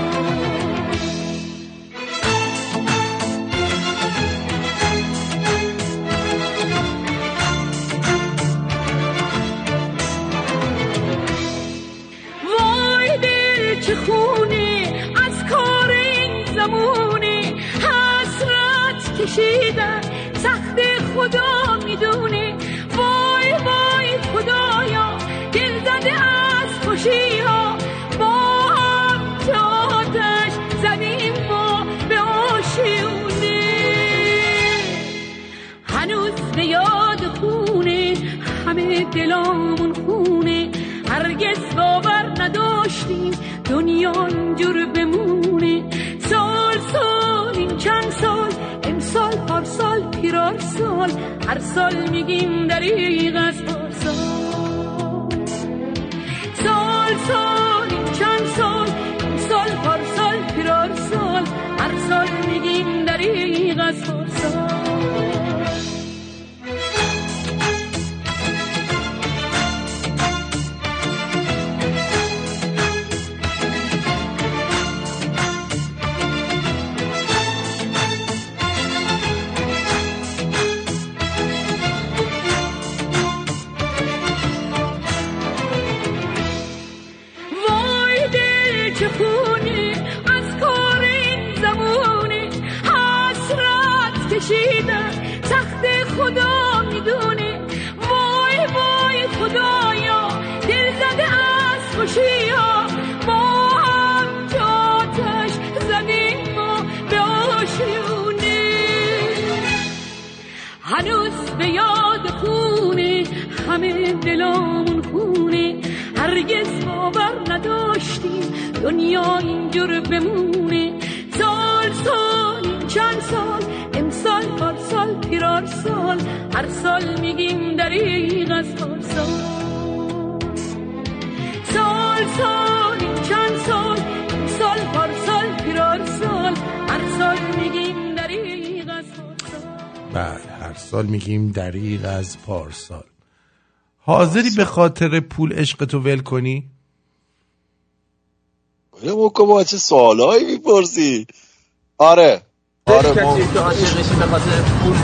Speaker 19: وای دل چه خونه از کار این زمونه حسرت کشیدن سخت خدا می‌دونه دلامون خونه. هرگز باور نداشتیم دنیا اینجور بمونه. سال سال این چند سال امسال پارسال پیرار سال. هر سال میگیم دریغ از پارسال. سال سال این چند سال امسال پارسال پیرار سال. هر سال میگیم دریغ از پارسال. دلامون خونه. هرگز باور نداشتیم دنیا اینجور بمونه. سال سال چند سال امسال پارسال پیرار سال. هر سال میگیم دریغ از پارسال سال. سال چند سال امسال پارسال پیرار سال. هر سال میگیم دریغ از
Speaker 4: بله هر سال میگیم دریغ از پارسال حاضری به خاطر پول عشق تو ول کنی؟
Speaker 5: ولی موکو با چه سوالایی می‌پرسی؟ آره. آره
Speaker 10: کسی که عاشقشی به خاطر پول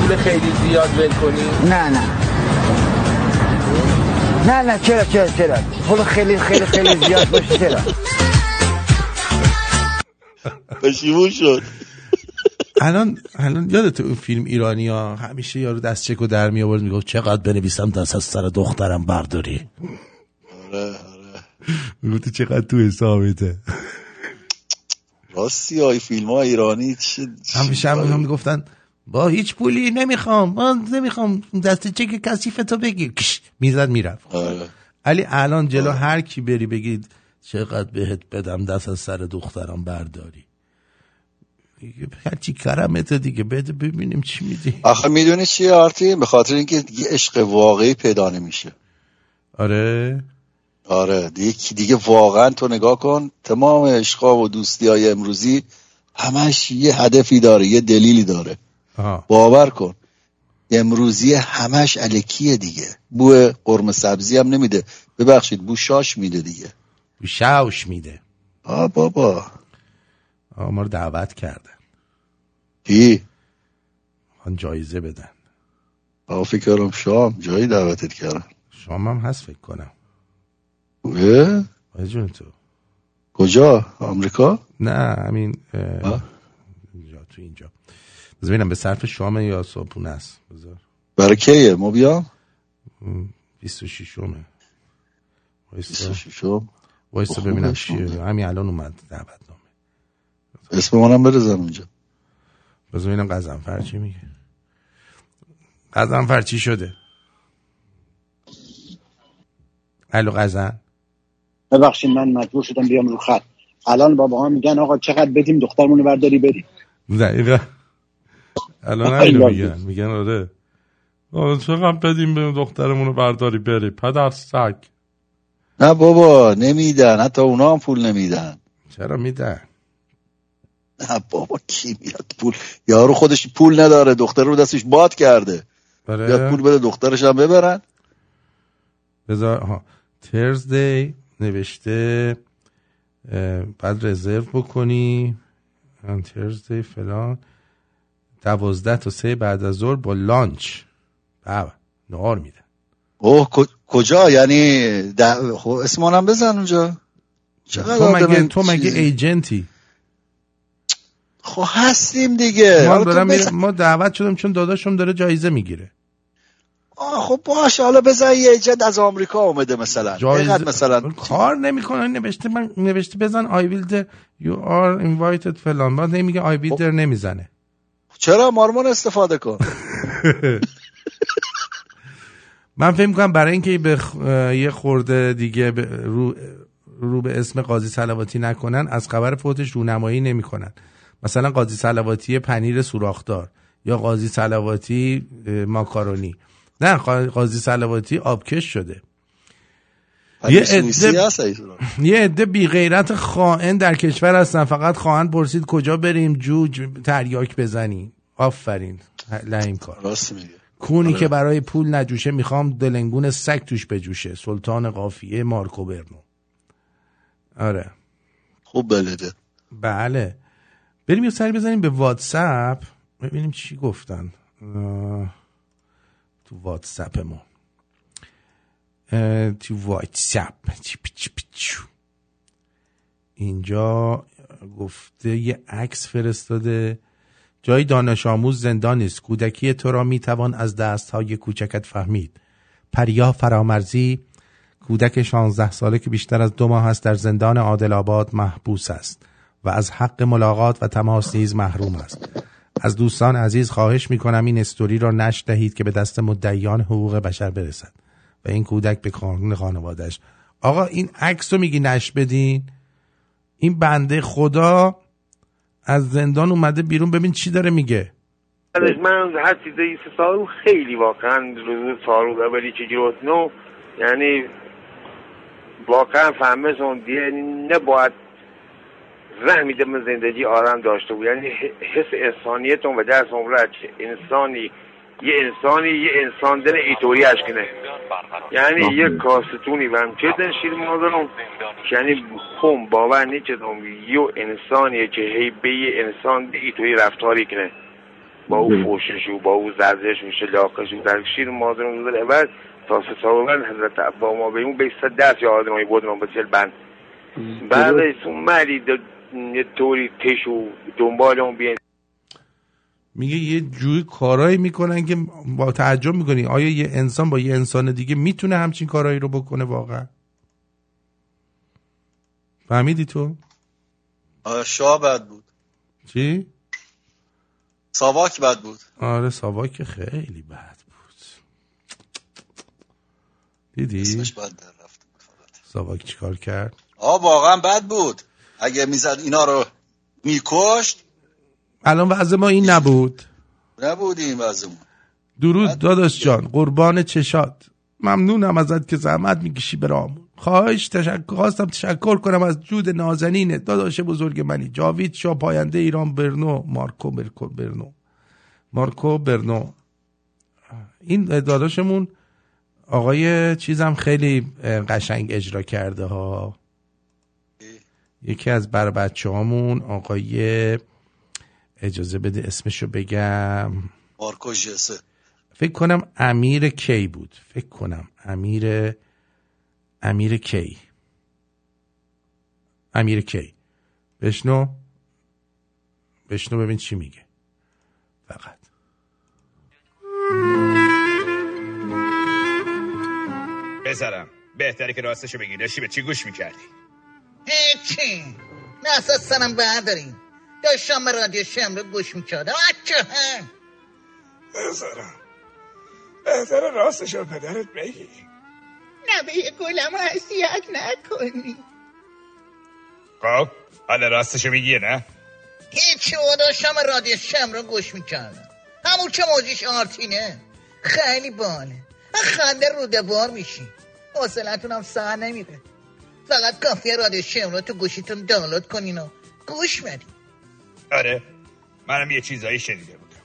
Speaker 10: پول خیلی زیاد ول کنی؟
Speaker 16: نه نه. نه نه چرا چرا چرا؟ پول خیلی خیلی خیلی زیاد باشه چرا؟
Speaker 5: پشیمون شد.
Speaker 4: الان الان یادت اون فیلم ایرانی ها همیشه یارو دست چکو در می آورد می‌گفت چقدر بنویسم دست از سر دخترم برداری.
Speaker 5: آره آره.
Speaker 4: می‌گفت چقدر تو حسابته.
Speaker 5: راستی های فیلم ها ایرانی چه
Speaker 4: همیشه هم هم می‌گفتن با هیچ پولی نمی‌خوام من نمی‌خوام دست چک کثیف تو بگیر می‌زد می‌رفت.
Speaker 5: آره.
Speaker 4: علی الان جلو هر کی بری بگید چقدر بهت بدم دست از سر دخترم برداری. هرچی کرمت دیگه بده ببینیم چی میدی.
Speaker 5: آخه می‌دونی چیه آرتی؟ به خاطر اینکه دیگه عشق واقعی پیدا نمیشه.
Speaker 4: آره.
Speaker 5: آره. دیگه دیگه واقعا تو نگاه کن تمام عشقا و دوستی های امروزی همش یه هدفی داره یه دلیلی داره.
Speaker 4: آها.
Speaker 5: باور کن. امروزی همش الکیه دیگه. بو قرمه سبزی هم نمیده. ببخشید بو شاش میده دیگه.
Speaker 4: شاوش میده.
Speaker 5: آ بابا.
Speaker 4: آه ما رو دعوت کردن.
Speaker 5: کی؟
Speaker 4: آن جایزه بدن.
Speaker 5: آقا فکر کردم شام جایی دعوتت کردن
Speaker 4: شام هم هست فکر کنم؟ آه جون تو.
Speaker 5: کجا؟ آمریکا؟
Speaker 4: نه همین اینجا تو اینجا. بذار ببینم به صرف شام یا صبحونه است؟ بذار.
Speaker 5: برای کیه؟ ما بیام؟
Speaker 4: 26 اومه وایسا
Speaker 5: 26
Speaker 4: وایسا
Speaker 5: خب،
Speaker 4: ببینم چیه. همین الان اومد دعوت.
Speaker 5: اسم منم برزن اونجا.
Speaker 4: بذار ببینم قزنفر چی میگه. قزنفر چی شده؟ الو قزن.
Speaker 18: ببخشید من مجبور شدم بیام رو خط. الان بابا ها میگن آقا چقدر بدیم دخترمون رو برداری بریم.
Speaker 4: دقیقا. الان همینو میگن. میگن آره. آره چقدر بدیم به دخترمون رو برداری بری پدر سگ.
Speaker 5: نه بابا نمیدن. حتی اونا هم پول نمیدن.
Speaker 4: چرا میدن؟
Speaker 5: نه بابا کی میاد پول؟ یارو خودش پول نداره دختر رو دستش باد کرده.
Speaker 4: آره.
Speaker 5: بیاد پول بده دخترش هم ببرن.
Speaker 4: بذار ها ترزدی نوشته بعد رزرو بکنی. ترزدی فلان. دوازده تا سه بعد از ظهر با لانچ. بابا نهار میدن
Speaker 5: اوه ک- کجا؟ یعنی خب اسم منم بزن اونجا.
Speaker 4: تو مگه تو مگه؟ ایجنتی؟
Speaker 5: خب هستیم دیگه.
Speaker 4: ما دارم
Speaker 5: بزن.
Speaker 4: ما دعوت شدم چون داداشم داره جایزه می‌گیره.
Speaker 5: آه خب باش حالا بزن یه ایجنت از آمریکا اومده مثلا.
Speaker 4: جایزه
Speaker 5: مثلا؟
Speaker 4: کار نمی‌کنه نوشته من نوشته بزن آی ویل یو آر اینوایتد فلان. بعد نمیگه آی
Speaker 5: خب.
Speaker 4: ویل در نمی‌زنه.
Speaker 5: چرا؟ مارمون استفاده کن.
Speaker 4: من فکر می‌کنم برای اینکه به خ- اه، یه خورده دیگه به- رو رو به اسم قاضی سلواتی نکنن از خبر فوتش رونمایی نمی‌کنن. مثلا قاضی سلواتی پنیر سوراخدار یا قاضی سلواتی ماکارونی. نه قا- قاضی سلواتی آبکش شده. یه عده. یه عده بی غیرت خائن در کشور هستن. فقط خواهند پرسید کجا بریم جوج تریاک بزنیم. آفرین. لعیم کار.
Speaker 5: راست میگه.
Speaker 4: کونی
Speaker 5: آره.
Speaker 4: که برای پول نجوشه می‌خوام دلنگون سگ توش بجوشه. سلطان قافیه مارکو برنو. آره.
Speaker 5: خوب بلده.
Speaker 4: بله. بریم یه سری بزنیم به واتساپ. ببینیم چی گفتن. تو واتساپ ما. تو واتساپ. اینجا گفته یه عکس فرستاده. جای دانش آموز زندان است. کودکی تو را می‌توان از دستهای کوچکت فهمید. پریا فرامرزی کودک 16 ساله که بیشتر از دو ماه است در زندان عادل آباد محبوس است. و از حق ملاقات و تماس نیز محروم است. از دوستان عزیز خواهش می‌کنم این استوری را نشر دهید که به دست مدعیان حقوق بشر برسد و این کودک به قانون خانوادهش آقا این عکس رو میگی نشر بدین؟ این بنده خدا از زندان اومده بیرون. ببین چی داره میگه.
Speaker 20: بعدش من هر چیزی سه سال خیلی واقعا روز اولی چجوری بود؟ نو یعنی واقعا فهمشون دیگه نباید رحمی دم زندگی آرام داشته بود. یعنی حس انسانیتون و درس عمره چه انسانی یه انسانی یه انسان دل ایتوری کنه یعنی یه کاستونی و هم چه دن شیر مادرم یعنی خون باور نیچدم یه انسانیه که هی به یه انسان به ایتوری رفتاری کنه. با او فوشش و با او زرزش و شلاقش و در شیر مادرم روز اول تا سه حضرت عبا ما به اون به صد دست یا آدمایی بود من بسیار بند. بعدش اون مری یه طوری تش و دنبال اون بیان
Speaker 4: میگه یه جوی کارایی می‌کنن که با تعجب می‌کنی. آیا یه انسان با یه انسان دیگه می‌تونه همچین کارایی رو بکنه واقعا؟ فهمیدی تو؟
Speaker 5: آه، شاه بد بود.
Speaker 4: چی؟
Speaker 5: ساواک بد بود.
Speaker 4: آره ساواک خیلی بد بود. دیدی؟
Speaker 5: اسمش بد در رفت.
Speaker 4: ساواک چیکار کرد؟
Speaker 5: آه واقعا بد بود. اگه می‌زد اینا رو میکشت
Speaker 4: الان وضع ما این نبود.
Speaker 5: نبود این وضعمون.
Speaker 4: درود داداش جان قربان چشات. ممنونم ازت که زحمت می‌کشی برامون خواهش تشکر خواستم تشکر کنم از جود نازنینه داداش بزرگ منی. جاوید شاه پاینده ایران برنو. مارکو برکو برنو. مارکو برنو. این داداشمون آقای چیزم خیلی قشنگ اجرا کرده ها. یکی از بر بچه هامون آقای اجازه بده اسمشو بگم.
Speaker 5: مارکو جسه.
Speaker 4: فکر کنم امیر کی بود. فکر کنم امیر امیر کی. امیر کی. بشنو. بشنو ببین چی میگه. فقط.
Speaker 1: بذارم. بهتره که راستشو بگی. داشتی به چی گوش می‌کردی؟
Speaker 2: هیچی نه اساس سرم برداریم داشتم به رادیو شمرون گوش می‌کردم بچه هم
Speaker 1: بذارم بهتر راستش رو پدرت بگی
Speaker 2: نبه گلم اذیت نکنی
Speaker 1: خب حالا راستش رو میگیه نه
Speaker 2: هیچی و داشتم به رادیو شمرون گوش می‌کردم همون که موجیش آرتینه خیلی باله خنده روده بار میشی حوصلتون هم سر نمیره فقط کافیه رادیو شمرون تو گوشیتون دانلود کنین و گوش بدین.
Speaker 1: آره منم یه چیزایی شنیده بودم.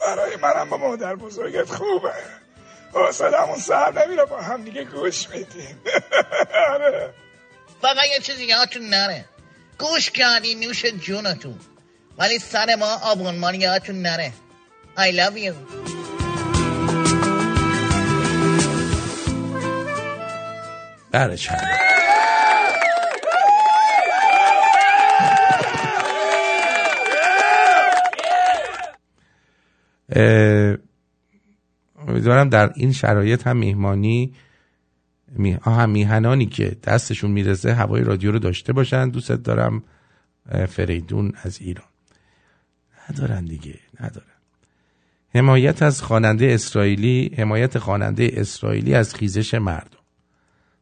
Speaker 1: برای منم با مادر بزرگت خوبه. حوصلمون سر نمیره با هم دیگه گوش میدیم آره.
Speaker 2: فقط یه چیزی یادتون نره. گوش کردی نوش جونتون. ولی سر ما آبونمان یادتون نره. I love you.
Speaker 4: بله چند؟ امیدوارم در این شرایط هم میهمانی می... آه، هم میهنانی که دستشون می‌رسه هوای رادیو رو داشته باشن. دوست دارم فریدون از ایران. ندارن دیگه ندارن. حمایت از خواننده اسرائیلی حمایت خواننده اسرائیلی از خیزش مردم.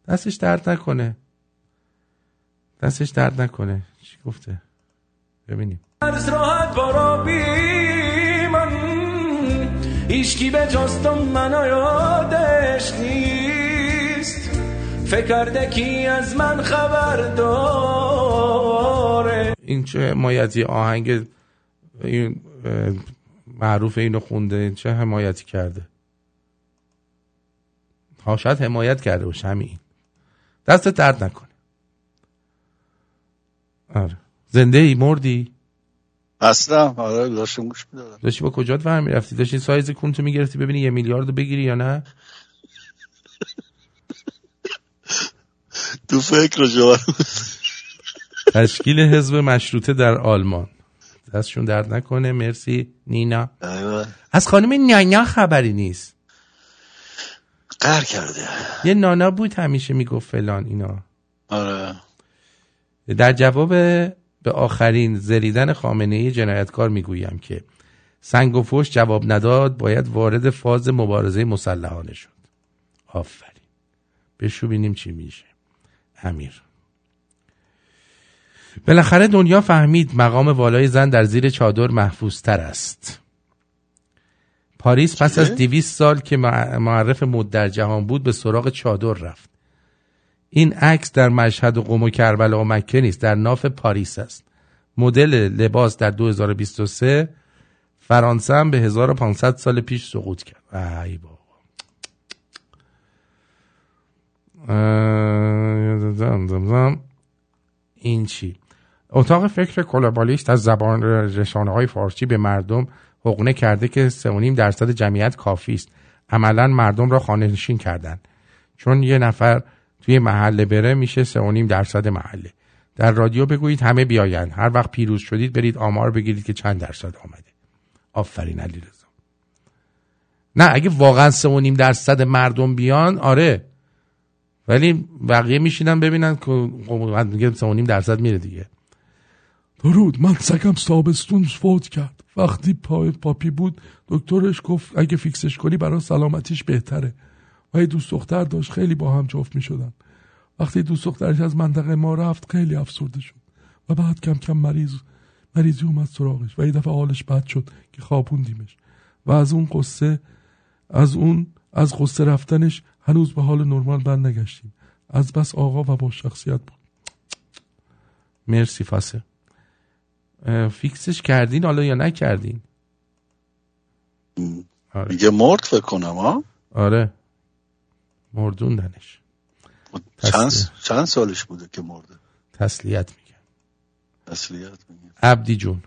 Speaker 4: دستش درد نکنه. دستش درد نکنه. چی گفته؟ ببینیم.
Speaker 12: ایشکی به جستم منو یادش نیست. فکر کرده کی از من خبر داره.
Speaker 4: این چه حمایتی آهنگ این معروف اینو خونده چه حمایتی کرده؟ ها شاید حمایت کرده باشه همین. دست درد نکنه. آره. زنده ای مردی؟
Speaker 5: اصلا. آره داشتم گوش می‌دادم.
Speaker 4: داشتی با کجات ور می‌رفتی؟ داشتی سایز کونتو می‌گرفتی ببینی یه میلیارد رو بگیری یا نه؟
Speaker 5: تو فکر جوان
Speaker 4: تشکیل حزب مشروطه در آلمان. دستشون درد نکنه. مرسی. نینا. از خانم نانا خبری نیست.
Speaker 5: قهر کرده.
Speaker 4: یه نانا بود همیشه می‌گفت فلان اینا.
Speaker 5: آره.
Speaker 4: در جواب به آخرین زریدن خامنه ای جنایتکار می‌گویم که سنگ و فوش جواب نداد باید وارد فاز مبارزه مسلحانه شد. آفرین. بشو بینیم چی میشه. امیر. بالاخره دنیا فهمید مقام والای زن در زیر چادر محفوظ تر است. پاریس پس از دویست سال که مع- معرف مد در جهان بود به سراغ چادر رفت. این عکس در مشهد و قم و کربلا و مکه نیست در ناف پاریس است. مدل لباس در 2023 فرانسه هم به 1500 سال پیش سقوط کرد. ای بابا. این چی؟ اتاق فکر کلوبالیست از زبان رسانه های فارسی به مردم حقنه کرده که 3.5 درصد جمعیت کافی است. عملا مردم را خانه نشین کردن چون یه نفر توی محله بره میشه 3.5 درصد محله. در رادیو بگویید همه بیاین. هر وقت پیروز شدید برید آمار بگیرید که چند درصد آمده. آفرین علی رضا. نه اگه واقعا 3.5 درصد مردم بیان آره. ولی بقیه میشینن ببینن که خب، میگه 3.5 درصد میره دیگه.
Speaker 21: درود من سگم تابستون فوت کرد. وقتی پای پاپی بود دکترش گفت اگه فیکسش کنی برای سلامتیش بهتره. و یه دوست دختر داشت خیلی با هم جفت می شدن وقتی دوست دخترش از منطقه ما رفت خیلی افسرده شد. و بعد کم کم مریض مریضی اومد سراغش و یه دفعه حالش بد شد که خوابوندیمش. و از اون قصه از اون از قصه رفتنش هنوز به حال نرمال بر نگشتیم از بس آقا و با شخصیت بود.
Speaker 4: مرسی فاسه اه، فیکسش کردین حالا یا نکردین؟ آره.
Speaker 5: میگه مرد فکر کنم ها؟
Speaker 4: آره. مردوندنش.
Speaker 5: چند چند سالش بوده که مرده؟
Speaker 4: تسلیت میگم
Speaker 5: تسلیت میگه.
Speaker 4: عبدی جون.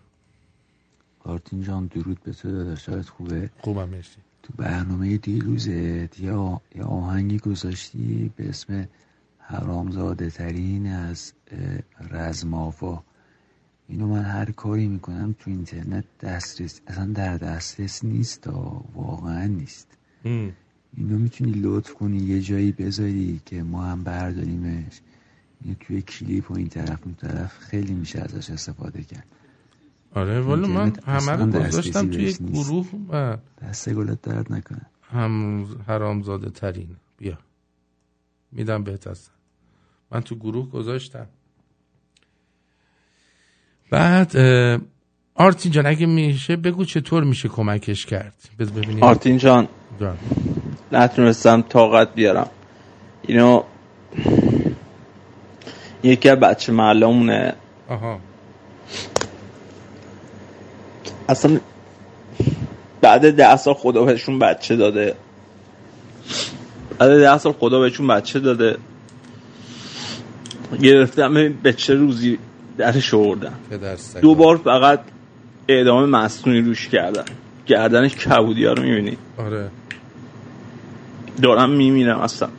Speaker 22: آرتین جان درود به تو داداش حالت خوبه؟
Speaker 4: خوبم مرسی.
Speaker 22: تو برنامه دیروزت یا یا آهنگی گذاشتی به اسم حرامزاده ترین از رزمافا اینو من هر کاری می‌کنم تو اینترنت دسترس اصلا در دسترس نیست آه، واقعا نیست. اینو می‌تونی لطف کنی یه جایی بذاری که ما هم برداریمش. اینو توی کلیپ و این طرف اون طرف خیلی میشه ازش استفاده کرد.
Speaker 4: آره والا من همه رو گذاشتم توی یک. گروه و
Speaker 22: دست گلت درد نکنه.
Speaker 4: هم حرامزاده ترین. بیا. میدم بهت هستن من تو گروه گذاشتم. بعد اه، آرتین جان اگه میشه بگو چطور میشه کمکش کرد؟ ببینیم.
Speaker 23: آرتین جان.
Speaker 4: جان.
Speaker 23: نتونستم طاقت بیارم. اینو یکی از بچه محلمونه
Speaker 4: آها.
Speaker 23: اصلا بعد ده سال خدا بهشون بچه داده. بعد ده سال خدا بهشون بچه داده. گرفتم به چه روزی درش آوردن. دو بار فقط اعدام مصنوعی روش کردن. گردنش کبودی ها رو می‌بینی.
Speaker 4: آره.
Speaker 23: دارم میمیرم اصلا.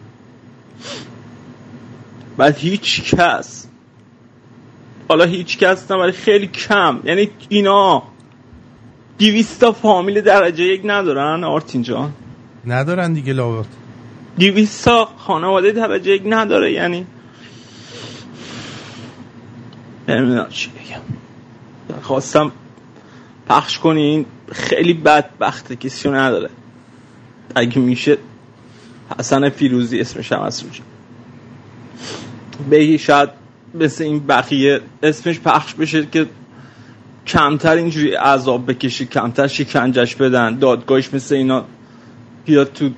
Speaker 23: بعد هیچ کس حالا هیچ کس نه ولی خیلی کم. یعنی اینا دیویستا فامیل درجه یک ندارن آرتین جان.
Speaker 4: ندارن دیگه لاوت
Speaker 23: دیویستا خانواده درجه یک نداره یعنی. نمی‌دونم چی بگم. خواستم پخش کنین خیلی بدبخته کسی رو نداره. اگه میشه حسن فیروزی اسمش هم روش. بگی شاید مثل این بقیه اسمش پخش بشه که کمتر اینجوری عذاب بکشی کمتر شکنجش بدن. دادگاهش مثل اینا بیاد تو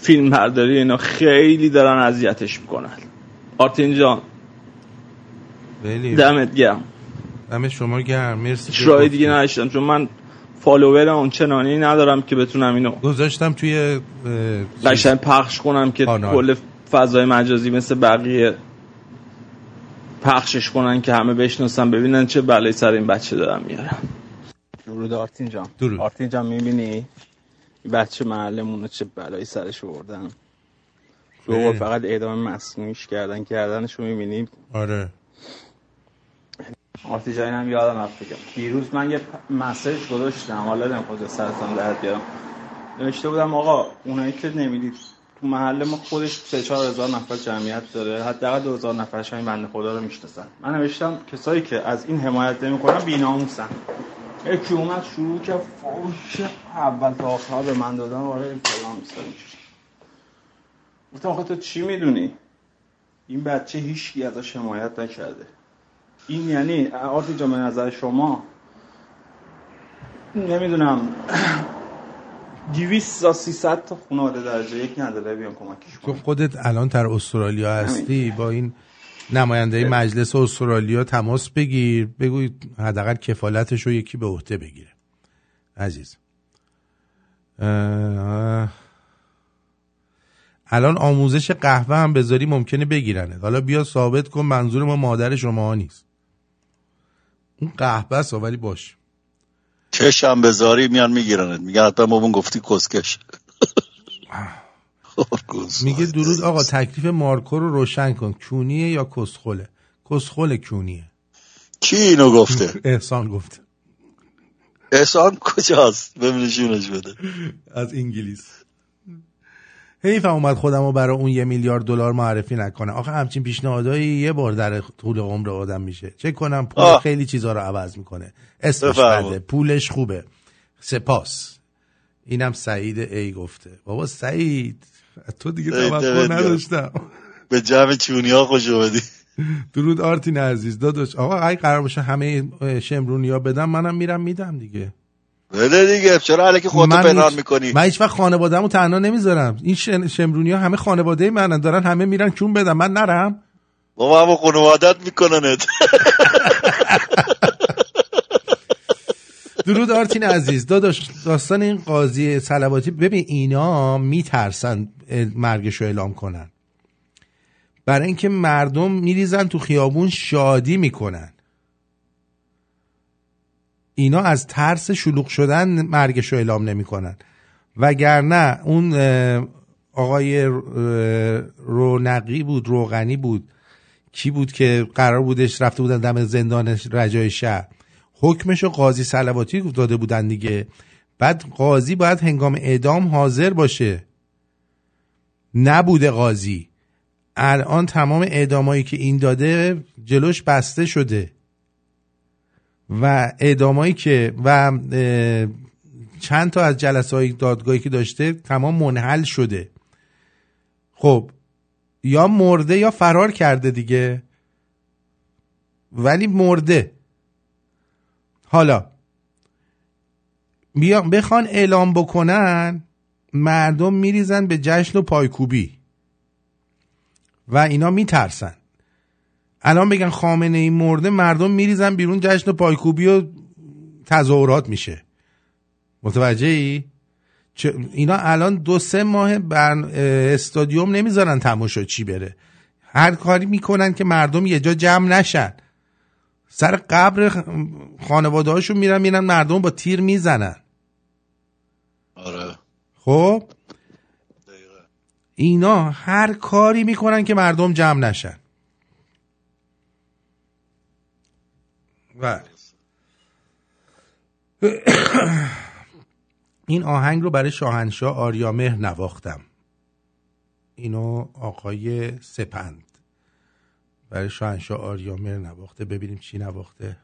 Speaker 23: فیلم برداری اینا خیلی دارن اذیتش می‌کنن. آرتین جان.
Speaker 4: خیلی
Speaker 23: دمت گرم.
Speaker 4: دم شما گرم. مرسی گفتی.
Speaker 23: دیگه نداشتم چون من فالوور آنچنانی ندارم که بتونم اینو
Speaker 4: گذاشتم توی.
Speaker 23: قشنگ پخش کنم که. کل فضای مجازی مثل بقیه پخشش کنن که همه بشناسن ببینن چه بلایی سر این بچه دارم میارم درود آرتین جان
Speaker 4: درود.
Speaker 23: آرتین جان می‌بینی این بچه محلمون رو چه بلایی سرش دو بار
Speaker 4: خیلی.
Speaker 23: فقط اعدام مصنوعیش کردن کردنش رو می‌بینی
Speaker 4: آره
Speaker 23: آرتی جایی هم یادم رفت بگم دیروز من یه مسیج گذاشتم. حالا نمی‌خواد سرتان درد بیارم. نوشته بودم آقا اونایی که نمی‌دید تو محل ما خودش سه چهار هزار نفر جمعیت داره. حداقل دو هزار نفرش همین بنده خدا رو می‌شناسن. من نوشتم کسایی که از این حمایت نمی‌کنن بی‌ناموسن. یکی اومد شروع که فوش اول تا آخر به من دادن آره این فلان میشه گفتم آخه تو چی می‌دونی؟ این بچه هیچکی ازش حمایت نکرده. این یعنی آرتی جان به نظر شما نمی‌دونم 200 تا 300 تا خانواده درجه یک نداره؟ بیان کمکش
Speaker 4: تو خودت الان در استرالیا هستی با این نماینده مجلس استرالیا تماس بگیر بگو حداقل کفالتش رو یکی به عهده بگیره. عزیز. اه، الان آموزش قهوه هم بذاری ممکنه بگیرنه حالا بیا ثابت کن منظور ما مادر شما ها نیست. اون قهوه است ولی باش.
Speaker 5: چشم بذاری میان میگیرنت. میگن حتما بابون گفتی کسکش.
Speaker 4: میگه درود آقا تکلیف مارکو رو روشن کن. کونیه یا کسخله؟ کسخله کونیه.
Speaker 5: کی اینو گفته؟
Speaker 4: احسان گفته.
Speaker 5: احسان کجاست؟ ببینشونش بده.
Speaker 4: از انگلیس. حیف اومد خودم رو برای اون یه میلیارد دلار معرفی نکنه. آخه همچین پیشنهادایی یه بار در طول عمر آدم میشه. چه کنم پول
Speaker 5: آه.
Speaker 4: خیلی چیزا رو عوض می‌کنه. اسمش. بده. پولش خوبه. سپاس. اینم سعید ای گفته. بابا سعید تو دیگه توقع. نداشتم.
Speaker 5: به جمع چونی ها خوش اومدی.
Speaker 4: درود آرتین عزیز. داداش آقا اگه قرار باشه همه شمرونی ها بدم منم میرم میدم دیگه.
Speaker 5: بده دیگه چرا علیکی خودتو پنهان می‌کنی؟
Speaker 4: من هیچ وقت خانواده‌مو تنها نمی‌ذارم. این شن... شمرونی ها همه خانواده منن. دارن همه میرن کون بدم من نرم.
Speaker 5: بابا همه خانوادت میکننت.
Speaker 4: درود آرتین عزیز. داداش داستان این قاضی صلواتی ببین اینا میترسن مرگش رو اعلام کنن. برای اینکه مردم میریزن تو خیابون شادی می‌کنن. اینا از ترس شلوغ شدن مرگش رو اعلام نمی‌کنن. وگرنه اون آقای رونقی بود روغنی بود. کی بود که قرار بودش رفته بودن دم زندان رجای شهر. حکمش قاضی سلواتی داده بودن دیگه. بعد قاضی باید هنگام اعدام حاضر باشه. نبوده قاضی. الان تمام اعدامایی که این داده جلوش بسته شده. و اعدامایی که و چند تا از جلسه های دادگاهی که داشته تمام منحل شده. خب یا مرده یا فرار کرده دیگه. ولی مرده. حالا بیا بخوان اعلام بکنن مردم میریزن به جشن و پایکوبی. و اینا میترسن. الان بگن خامنه ای مرده مردم میریزن بیرون جشن و پایکوبی و تظاهرات میشه. متوجه ای؟ اینا الان دو سه ماه بر استادیوم نمی‌ذارن تماشا چی بره. هر کاری می‌کنن که مردم یه جا جمع نشن. سر قبر خانواده هاشون میرن میرن مردم با تیر می‌زنن.
Speaker 5: آره.
Speaker 4: خب؟ اینا هر کاری می‌کنن که مردم جمع نشن. و این آهنگ رو برای شاهنشاه آریامهر نواختم. اینو آقای سپند برای شاهنشاه آریامهر نواخته. ببینیم چی نواخته.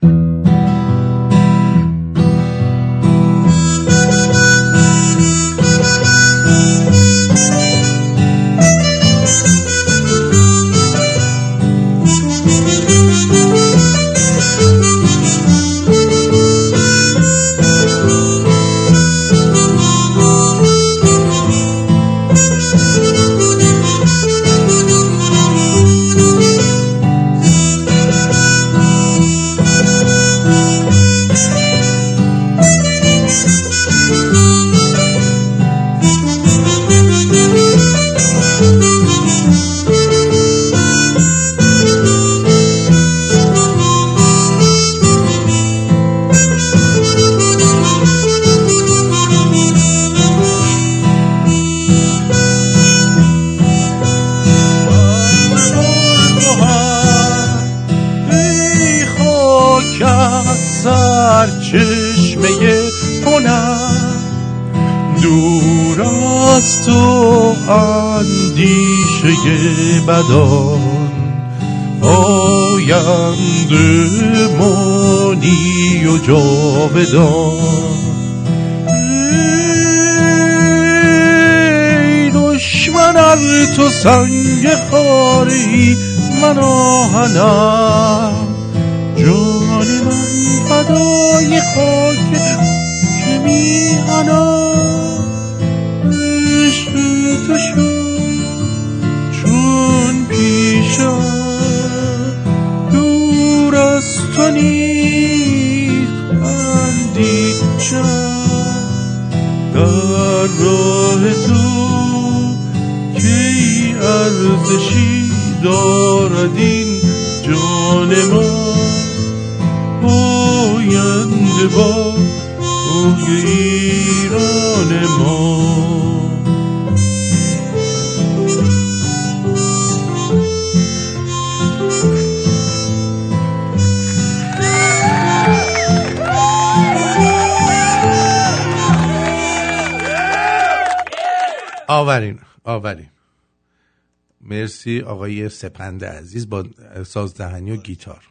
Speaker 4: مرسی آقای سپند عزیز با سازدهنی و گیتار.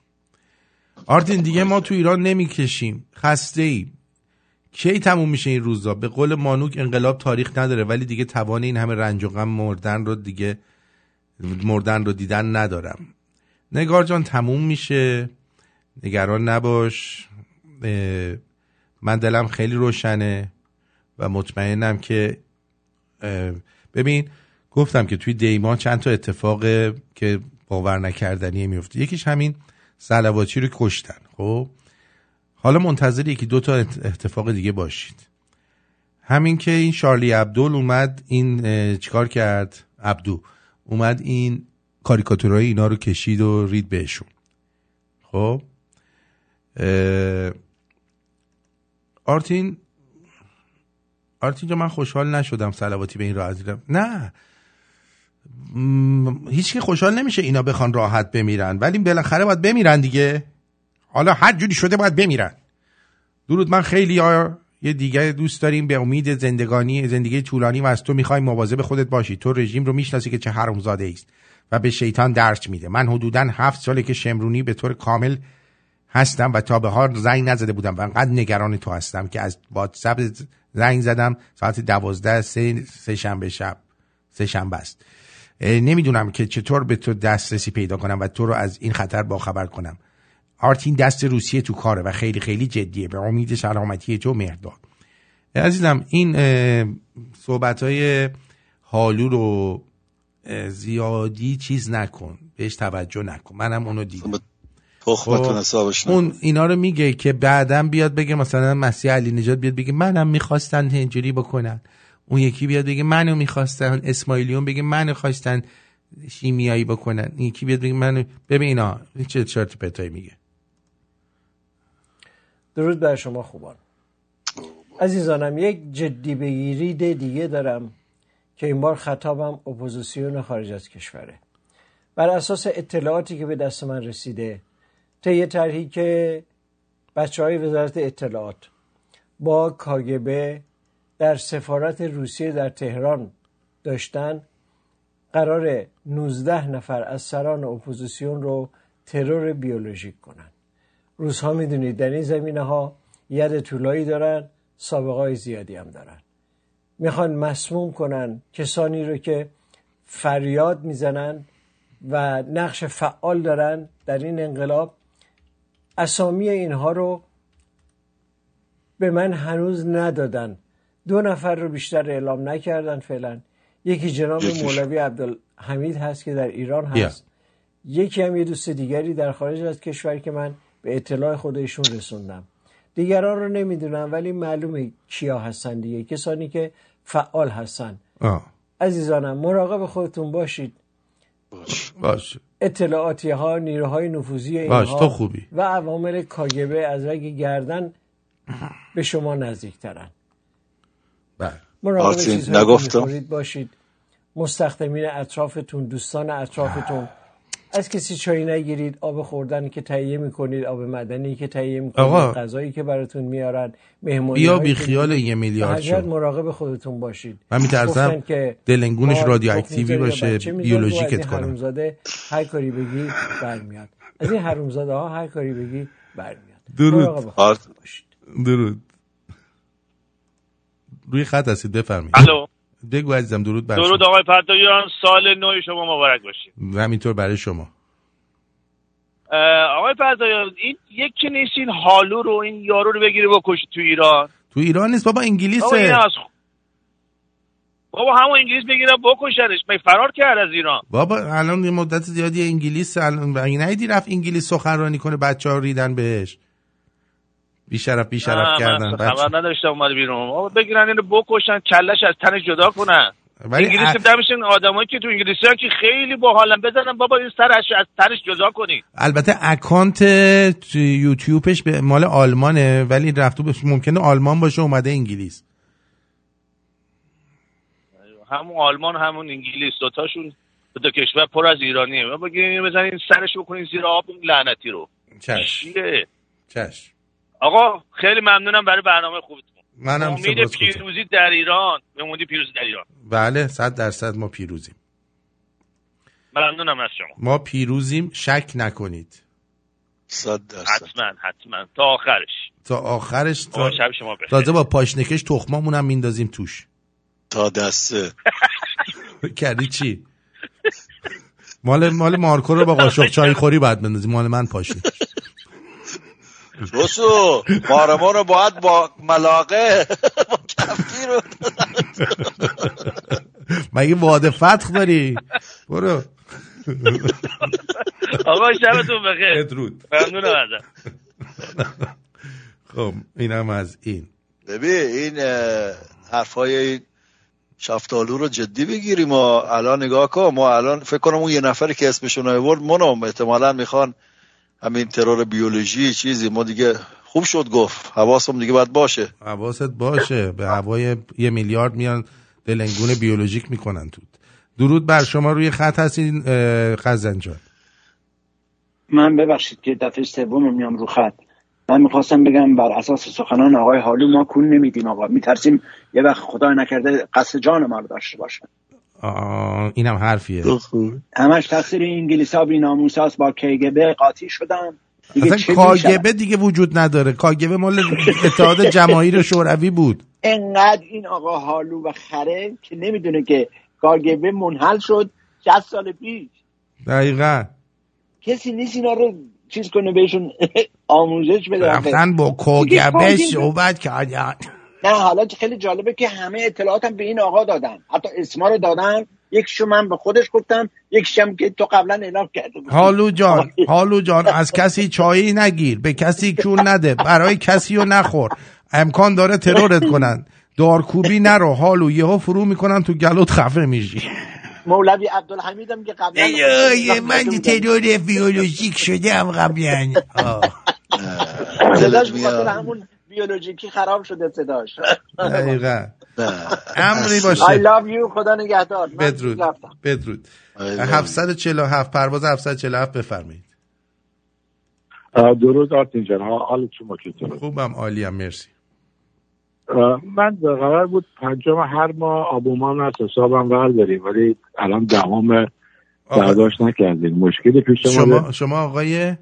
Speaker 4: آرتین دیگه ما تو ایران نمی‌کشیم. خسته ایم کی تموم میشه این روزا؟ به قول مانوک انقلاب تاریخ نداره ولی دیگه توان این همه رنج و غم مردن رو دیگه مردن رو دیدن ندارم. نگار جان تموم میشه. نگران نباش. من دلم خیلی روشنه و مطمئنم که ببین گفتم که توی دیما چند تا اتفاق که باور نکردنی میفته. یکیش همین سلواچی رو کشتن. خب؟ حالا منتظر یکی دو تا ات- اتفاق دیگه باشید. همین که این شارلی عبدول اومد این چیکار کرد؟ عبدو اومد این کاریکاتورهای اینا رو کشید و رید بهشون. خب؟ آرتین آرتین جا من خوشحال نشدم سلواتی به این راحتی نه. هیچ که خوشحال نمیشه اینا بخوان راحت بمیرن. ولی بالاخره باید بمیرن دیگه. حالا هر جوری شده باید بمیرن. درود من خیلی یا یه دیگه دوست داریم. به امید زندگانی زندگی طولانی و از تو می‌خوایم مواظب خودت باشی. تو رژیم رو می‌شناسی که چه حرومزاده است و به شیطان درس میده. من حدودا هفت ساله که شمرونی به طور کامل هستم و تا به حال زنگ نزده بودم و انقدر نگران تو هستم که از واتساپ زنگ زدم. ساعت دوازده سه, سه شنبه شب سه شنبه است. نمی‌دونم که چطور به تو دسترسی پیدا کنم و تو رو از این خطر باخبر کنم. آرتین دست روسیه تو کاره و خیلی خیلی جدیه. به امید سلامتی تو مهرداد. عزیزم این صحبت های حالو رو زیادی چیز نکن. بهش توجه نکن. منم اونو دیدم. خب،
Speaker 5: حسابش
Speaker 4: اون اینا رو میگه که بعدا بیاد بگه مثلا مسیح علی نجات بیاد بگه منم می‌خواستن اینجوری بکنن. اون یکی بیاد بگه منو می‌خواستن اسماعیلیون بگه منو خواستن شیمیایی بکنن. این یکی بیاد بگه منو ببین اینا این چه چرت پرتایی میگه.
Speaker 24: درود بر شما خوبان. عزیزانم یک جدی بگیرید دیگه دارم که این بار خطابم اپوزیسیون خارج از کشوره. بر اساس اطلاعاتی که به دست من رسیده طی طرحی که بچه های وزارت اطلاعات با کاگبه در سفارت روسیه در تهران داشتن قرار 19 نفر از سران اپوزیسیون رو ترور بیولوژیک کنن. روس‌ها می‌دونید در این زمینه ها ید طولایی دارن سابقه های زیادی هم دارن. می‌خوان مسموم کنن کسانی رو که فریاد می‌زنن و نقش فعال دارن در این انقلاب. اسامی اینها رو به من هنوز ندادن. دو نفر رو بیشتر اعلام نکردن فعلا. یکی جناب. مولوی عبدالحمید هست که در ایران هست. یکی هم یه دوست دیگری در خارج از کشور که من به اطلاع خودشون رسوندم. دیگران رو نمی‌دونم ولی معلومه کیا هستن دیگه. کسانی که فعال هستن.
Speaker 4: آه.
Speaker 24: عزیزانم مراقب خودتون باشید.
Speaker 4: باش.
Speaker 24: اطلاعاتی ها نیروهای نفوذی
Speaker 4: باش،
Speaker 24: اینها
Speaker 4: تو خوبی.
Speaker 24: و عوامل کاگبه از رگ گردن به شما نزدیکترن.
Speaker 4: بله
Speaker 24: مراقب
Speaker 5: آرتین،
Speaker 24: چیزهایی که
Speaker 5: نگفتم.
Speaker 24: باشید مستخدمین اطرافتون دوستان اطرافتون از کسی چای نگیرید آب خوردن که تهیه می‌کنید آب مدنی که تهیه می‌کنید. غذایی که براتون میارن مهمونی
Speaker 4: بیا
Speaker 24: هایی
Speaker 4: بی خیال. یه میلیارد شو.
Speaker 24: مراقب خودتون باشید
Speaker 4: من می‌ترسم دلنگونش رادیواکتیوی باشه،
Speaker 24: یا
Speaker 4: بیولوژیکت.
Speaker 24: حرومزاده هر کاری بگی برمیاد از این حرومزاده ها هر کاری بگی برمیاد
Speaker 4: درود
Speaker 24: مراقب.
Speaker 4: درود روی خط هستید بفرمایید.
Speaker 25: الو.
Speaker 4: بگو عزیزم درود بر
Speaker 25: درود آقای پرتویان سال نو شما مبارک باشید.
Speaker 4: شما. همینطور برای شما.
Speaker 25: آقای پرتویان این یکی نیست این حالو رو این یارو رو بگیری بکشی تو ایران؟
Speaker 4: تو ایران نیست بابا
Speaker 25: بابا این از بابا همون انگلیس بگیره بکشنش. می فرار کرد از ایران.
Speaker 4: بابا الان یه مدت زیادی انگلیس الان رفت انگلیس سخنرانی کنه بچه ها ریدن بهش؟ بیشرف بیشرف کردن.
Speaker 25: خبر نداشتم اومد بیرون. بابا بگیرن اینو بکشن کلش از تنش جدا کنن.
Speaker 4: ولی
Speaker 25: انگلیس
Speaker 4: ا-
Speaker 25: در میشن آدمایی که تو انگلیسی ها که خیلی باحالن. بزنن بابا این سرش از تنش جدا کنی.
Speaker 4: البته اکانت یوتیوبش به مال آلمانه ولی رفته ممکنه آلمان باشه اومده انگلیس.
Speaker 25: همون آلمان همون انگلیس. دوتاشون دو کشور پر از ایرانیه. ما بگیم بزنین سرش بکنین زیر آب اون لعنتی رو. چیه؟
Speaker 4: چشم
Speaker 25: آقا خیلی ممنونم برای برنامه خوبتون.
Speaker 4: منم
Speaker 25: امید. پیروزی در ایران. امید پیروزی در ایران.
Speaker 4: بله صد درصد ما پیروزیم.
Speaker 25: ممنونم از شما.
Speaker 4: ما پیروزیم شک نکنید.
Speaker 5: صد
Speaker 25: حتما حتما. تا آخرش.
Speaker 4: تا آخرش تا...
Speaker 25: شب شما بخیر.
Speaker 4: تازه با پاشنکش تخمامون هم میندازیم توش.
Speaker 5: تا دسته.
Speaker 4: کردی چی؟ مال مال مارکو رو با قاشق چای خوری بعد بندازیم. مال من پاشنه
Speaker 5: رسو مار ما رو باید با ملاقه با کفگیر رو
Speaker 4: مگه وعده فتح داری؟ برو.
Speaker 25: آقا شبتون بخیر.
Speaker 4: بدرود.
Speaker 25: ممنونم ازت.
Speaker 4: خب اینم از این.
Speaker 5: ببین این حرفای این شفتالو رو جدی بگیریم ما الان نگاه کن ما الان فکر کنم اون یه نفری که اسمشون آورد منم احتمالا می‌خوان همین ترور بیولوژی چیزی. ما دیگه خوب شد گفت. حواسم دیگه باید باشه.
Speaker 4: حواست باشه. به هوای یه میلیارد میان دلنگون بیولوژیک می‌کنن تو. درود بر شما. روی خط هستین اه، خزن جان.
Speaker 18: من ببخشید که دفعه سوم میام رو خط. من می‌خواستم بگم بر اساس سخنان آقای حالو ما کون نمیدیم آقا. میترسیم یه وقت خدا نکرده قصد جان ما رو داشته باشن.
Speaker 4: آه، اینم حرفیه.
Speaker 18: همش تقصیر انگلیس ها بی ناموس با کیگبه قاطی شدن. دیگه
Speaker 4: اصلا کاگبه دیگه وجود نداره. کاگبه مال اتحاد جماهیر شوروی بود.
Speaker 18: انقدر این آقا حالو و خره که نمی‌دونه که کاگبه منحل شد 60 سال پیش.
Speaker 4: دقیقا.
Speaker 18: کسی نیست اینا رو چیز کنه بهشون آموزش بده.
Speaker 4: رفتن با کاگبه- صحبت کردن.
Speaker 18: نه حالا خیلی جالبه که همه اطلاعاتم به این آقا دادن. حتی اسما رو دادن. یکشو من به خودش گفتم یکیش هم که تو قبلا اعلام کرده.
Speaker 4: حالو جان حالو جان از کسی چایی نگیر به کسی کون نده برای کسی رو نخور. امکان داره ترورت کنن. دارکوبی نرو حالو یهو فرو می‌کنن تو گلوت خفه میشی.
Speaker 18: مولوی عبدالحمید هم که قبلا
Speaker 4: من ترور بیولوژیک شدم قبلا
Speaker 18: صداش بخاطر همون بیولوژیکی خراب شده صداش.
Speaker 4: دقیقا. امری باشه.
Speaker 18: I love you خدا نگهدار. من
Speaker 4: بدرود. بدرود. 747 پرواز 747 بفرمایید.
Speaker 26: درود آرتین جان. حال شما چطوره؟
Speaker 4: خوبم عالیم مرسی.
Speaker 26: اه، من قرار بود پنجم هر ماه آبومان از حسابم برداریم ولی الان دهم برداشت نکردیم. مشکلی پیش
Speaker 4: شما شما آقای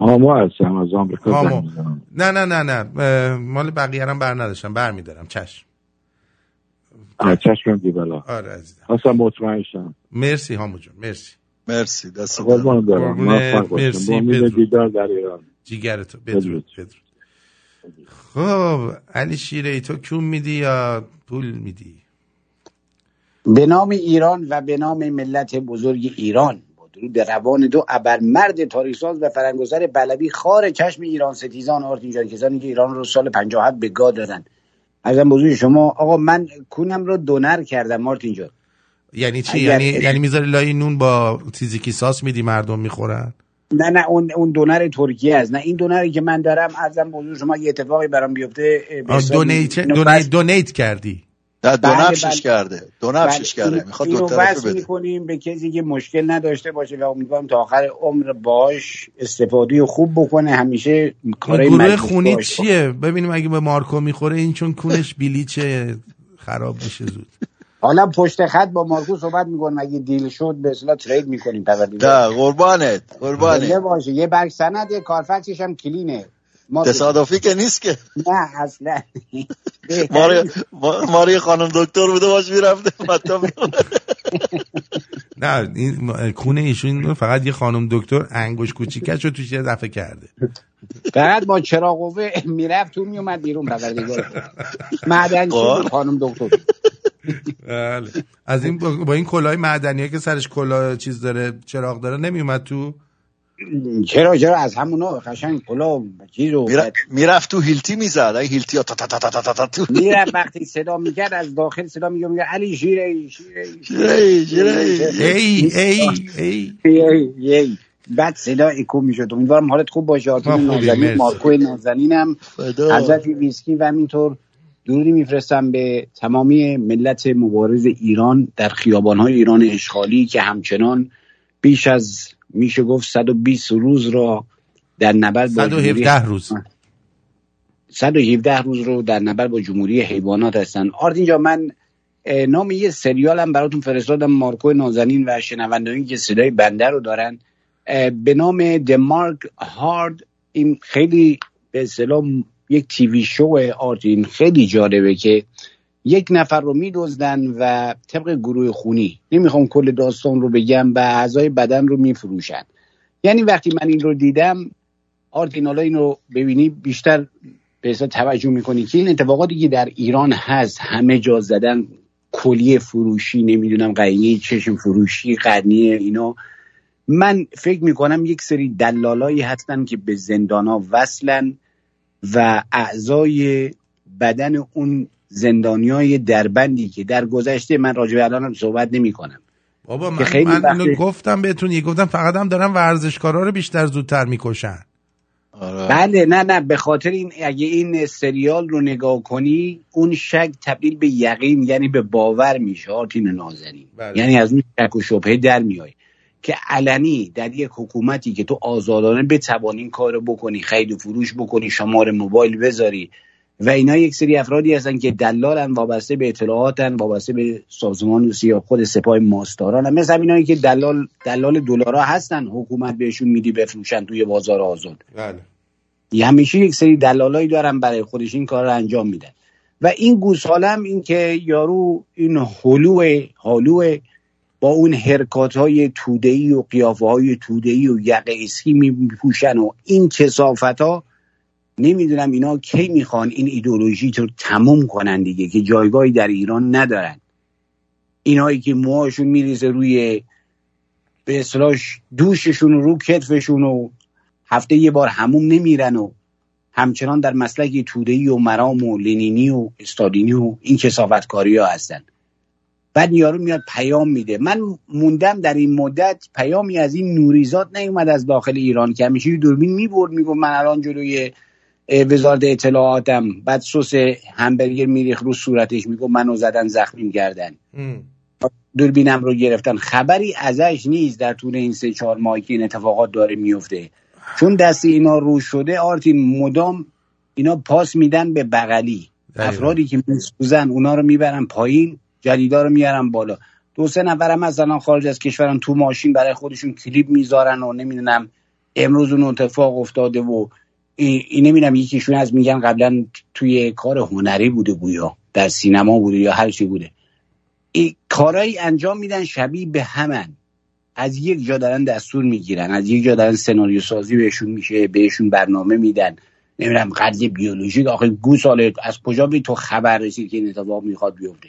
Speaker 26: هامو هستم از آمریکا
Speaker 4: هامو.
Speaker 26: زنگ می‌زنم.
Speaker 4: نه نه نه نه. مال بقیه هم بر نداشتم بر میدارم چشم.
Speaker 26: اه، چشمم دیبلا
Speaker 4: آره عزیزم.
Speaker 26: مطمئن شم.
Speaker 4: مرسی هامو جون. مرسی.
Speaker 5: مرسی دست
Speaker 26: قربان دارم.
Speaker 4: مرسی، بدرود.
Speaker 26: دیدار در ایران.
Speaker 4: جیگرتو. بدرود بدرود. خب علی شیره ای تو کون میدی یا پول میدی؟
Speaker 27: به نام ایران و به نام ملت بزرگ ایران. درود روان دو ابرمرد تاریخساز و فرنگسر بلبی خار چشم ایران ستیزان آرتین جان کسانی که ایران رو سال 57 به گاه دادن. ازم بزرگ شما آقا من کونم رو دونر کردم مارتین جان
Speaker 4: یعنی چی؟
Speaker 27: اگر-
Speaker 4: یعنی یعنی می‌ذاری لای نون با تیزیکی ساس میدی مردم می‌خورن؟
Speaker 27: نه نه اون اون دونر ترکیه است. نه این دونری که من دارم ازم بزرگ شما یه اتفاقی برام بیفته
Speaker 4: دونیت دونیت کردی.
Speaker 5: نه دو
Speaker 27: بله،
Speaker 5: نفشش
Speaker 27: بله.
Speaker 5: کرده. دو نفشش
Speaker 27: بله،
Speaker 5: کرده. می‌خواد دو طرفه بده.
Speaker 27: می‌کنیم به کسی که مشکل نداشته باشه و امیدوارم تا آخر عمر باش استفاده خوب بکنه. همیشه کارهای
Speaker 4: گروه خونی
Speaker 27: باش
Speaker 4: چیه؟ ببینیم اگه به مارکو می‌خوره این چون کونش بلیچه خراب میشه زود.
Speaker 27: حالا پشت خط با مارکو صحبت می‌کنیم. اگه دیل شد به اصطلاح ترید می‌کنیم
Speaker 5: نه قربانت قربانت.
Speaker 27: باشه. یه برگ سند یه کارفکسش هم کلینه. ما
Speaker 5: تصادفی که نیست که.
Speaker 27: نه اصلا.
Speaker 5: ما ما- ما یه خانم دکتر بوده باش می‌رفته
Speaker 4: نه این کونه ایشون فقط یه خانم دکتر انگوش کوچیکش رو توش یه دفعه کرده.
Speaker 27: فقط با چراغ قوه می‌رفت تو میومد بیرون پروردگار معدن
Speaker 4: خب.
Speaker 27: خانم دکتر.
Speaker 4: بله. از این با با این کلاه معدنی که سرش کلاه چیز داره چراغ داره نمیومد تو
Speaker 27: چرا چرا؟ از همونو قشنگ کلا چیز رو
Speaker 5: می‌رفت تو هیلتی می‌زد این هیلتی تا تا تا تا تا تو
Speaker 27: می‌رفت وقتی صدا می‌کرد از داخل صدا میگم میگه علی شیره ای
Speaker 5: شیره
Speaker 27: ای ای ای ای بعد صدا اکو می‌شد. امیدوارم حالت خوب باشه. آرتین نازنین مارکو نازنینم. حضرت ویسکی و همینطور درودی میفرستم به تمامی ملت مبارز ایران در خیابانهای ایران اشغالی که همچنان بیش از میشه گفت 120 روز را در نبرد با
Speaker 4: 117 روز.
Speaker 27: 117 روز رو در نبرد با جمهوری حیوانات هستن. آرتین جان من نام یه سریال هم براتون فرستادم مارکو نازنین و شنوندگانی که صدای بنده رو دارن. به نام دمارک هارد این خیلی به اصطلاح یک تیوی شو آرتین خیلی جالبه که یک نفر رو میدزدن و طبق گروه خونی. نمی‌خوام کل داستان رو بگم و اعضای بدن رو میفروشن. یعنی وقتی من این رو دیدم آرتین حالا این رو ببینی بیشتر به توجه می‌کنی که این اتفاقاتی که در ایران هست همه جا زدن کلیه فروشی نمی‌دونم قرینه چشم فروشی قرنیه اینا. من فکر می‌کنم یک سری دلالایی هستن که به زندانا وصلن و اعضای بدن اون زندانیای دربندی که در گذشته من راجع به الانم صحبت نمی کنم
Speaker 4: بابا
Speaker 27: که
Speaker 4: من,
Speaker 27: خیلی
Speaker 4: من اینو
Speaker 27: وقته-
Speaker 4: گفتم بهتون یه گفتم فقط هم دارن ورزشکارا رو بیشتر زودتر می‌کشن.
Speaker 27: بله نه نه. به خاطر این اگه این سریال رو نگاه کنی اون شک تبدیل به یقین یعنی به باور میشه آرتین نازنین.
Speaker 4: بله.
Speaker 27: یعنی از اون شک و شبهه در میای. که علنی در یک حکومتی که تو آزادانه بتوانی این کارو بکنی خرید و فروش بکنی شماره موبایل بذاری و اینا یک سری افرادی هستن که دلالن وابسته به اطلاعاتن وابسته به سازمان یا خود سپاه ماستاران مثل همینایی که دلال دلال دلارا هستن حکومت بهشون میدی بفروشن توی بازار آزاد.
Speaker 4: بله.
Speaker 27: یه همیشه یک سری دلالایی دارن برای خودش این کار رو انجام میدن. و این گوسالم این که یارو این حلوه حالوه با اون حرکات های تودهی و قیافه های تودهی و یقه اسکی میپوشن و این کسافت ها نمی‌دونم اینا کی می‌خوان این ایدولوژی رو تموم کنن دیگه که جایگاهی در ایران ندارن. اینایی که موهاشون میریزه روی به اصلاش دوششون و رو کتفشون و هفته یه بار هموم نمیرن و همچنان در مسلک تودهی و مرام و لنینی و استالینی و این کسافتکاری ها هستن. بعد یارو میاد پیام میده. من موندم در این مدت پیامی از این نوریزات نیومد از داخل ایران که همیشه دوربین می‌برد می‌گفت من الان جلوی وزارت اطلاعاتم بعد سس همبرگر میریخ رو صورتش می‌گفت منو زدن زخمی کردن دوربینم رو گرفتن. خبری ازش نیست در طول این سه چهار ماهی که این اتفاقات داره میفته. چون دست اینا رو شده آرتین مدام اینا پاس میدن به بغلی. افرادی که میسوزن اونا رو می‌برن پایین جدیدا رو میارن بالا. دو سه نفرم مثلا خارج از کشورن تو ماشین برای خودشون کلیپ می‌ذارن و نمی‌دونم امروز اون اتفاق افتاده و این نمی‌دونم یکیشون از میگن قبلا توی کار هنری بوده گویا در سینما بوده یا هر چی بوده. این کارهایی انجام میدن شبیه به همن. از یک جا دارن دستور می‌گیرن از یک جا دارن سناریو سازی بهشون میشه بهشون برنامه میدن. نمی‌دونم قرض بیولوژیک آخه گو ساله از کجا به تو خبر رسید که این اتفاق می‌خواد بیفته؟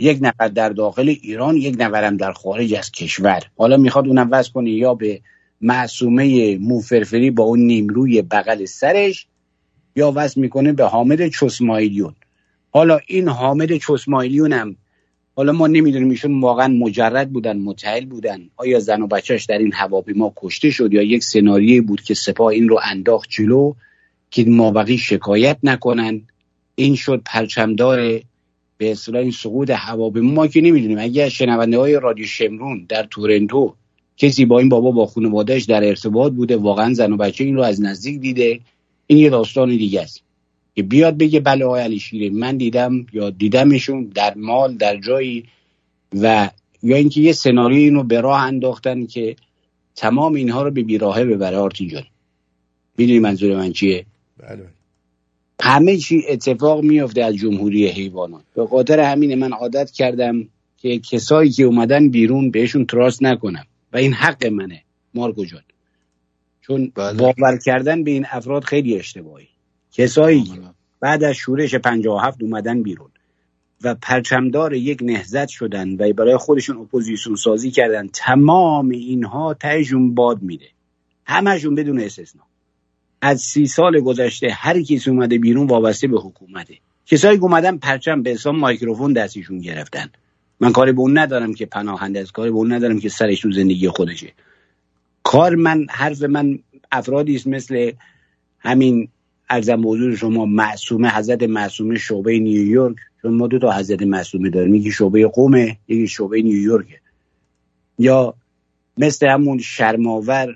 Speaker 27: یک نفر در داخل ایران یک نفرم در خارج از کشور. حالا می‌خواد اونم وز کنه یا به معصومه موفرفری با اون نیمروی بغل سرش یا وز می‌کنه به حامد چسمایلیون حالا این حامد چسمایلیون هم حالا ما نمی‌دونیم ایشون واقعا مجرد بودن متعل بودن. آیا زن و بچهش در این هواپیما کشته شد یا یک سناریویی بود که سپاه این رو انداخت جلو که مابقی شکایت نکنن؟ این شد پرچمدار به اصطلاح این سقوط هواپیما ما که نمی‌دونیم. اگه شنونده های رادیو شمرون در تورنتو کسی با این بابا با خانوادهش در ارتباط بوده واقعا زن و بچه این رو از نزدیک دیده. این یه داستان دیگه است که بیاد بگه بله آقای علی شیره من دیدم یا دیدمشون در مال در جایی و یا اینکه یه سناریو اینو به راه انداختن که تمام اینها رو به بیراهه ببره آرتین جان. می‌دونی منظور من چیه؟
Speaker 4: بله.
Speaker 27: همه چی اتفاق میفته از جمهوری حیوانات. به خاطر همین من عادت کردم که کسایی که اومدن بیرون بهشون تراست نکنم. و این حق منه مارگو جان. چون
Speaker 5: بله.
Speaker 27: باور کردن به این افراد خیلی اشتباهی. کسایی که بعد از شورش 57 اومدن بیرون و پرچمدار یک نهضت شدن و برای خودشون اپوزیسیون سازی کردن تمام اینها تهشون باد میده همشون بدون استثنا. از سی سال گذشته هر کسی اومده بیرون وابسته به حکومته. کسایی که اومدن پرچم به حساب microphone دستشون گرفتن. من کاری به اون ندارم که پناهنده از کاری به اون ندارم که سرش تو زندگی خودشه. کار من حرف من افرادی است مثل همین ارزم حضور شما معصومه حضرت معصومه شعبه نیویورک چون ما دو تا حضرت معصومه داریم. یکی شعبه قومه یکی شعبه نیویورکه یا مثل همون شرماور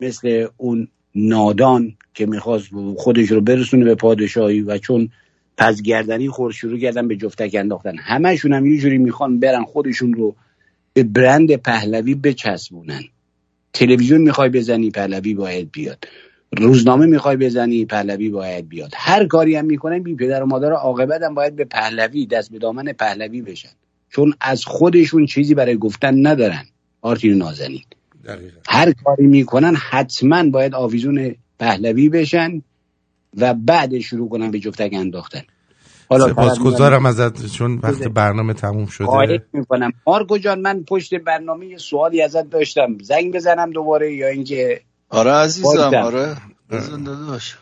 Speaker 27: مثل اون نادان که می‌خواست خودش رو برسونه به پادشاهی و چون پس گردنی خور شروع کردن به جفتک انداختن. همشون هم یه جوری می‌خوان برن خودشون رو به برند پهلوی بچسبونن. تلویزیون می‌خوای بزنی پهلوی باید بیاد. روزنامه می‌خوای بزنی پهلوی باید بیاد. هر کاری هم می‌کنن بی پدر و مادر عاقبت هم باید به پهلوی دست به دامن پهلوی بشن. چون از خودشون چیزی برای گفتن ندارن. آرتین نازنین.
Speaker 4: دقیقا.
Speaker 27: هر کاری می‌کنن حتما باید آویزون پهلوی بشن. و بعد شروع کنن به جفتک انداختن.
Speaker 4: سپاسگزارم ازت چون وقت برنامه تموم شده.
Speaker 27: خواهش می‌کنم. مارکو جان من پشت برنامه یه سوالی ازت داشتم. زنگ بزنم دوباره یا اینکه
Speaker 5: آره عزیزم
Speaker 27: بازم.
Speaker 5: آره. بزن داداش.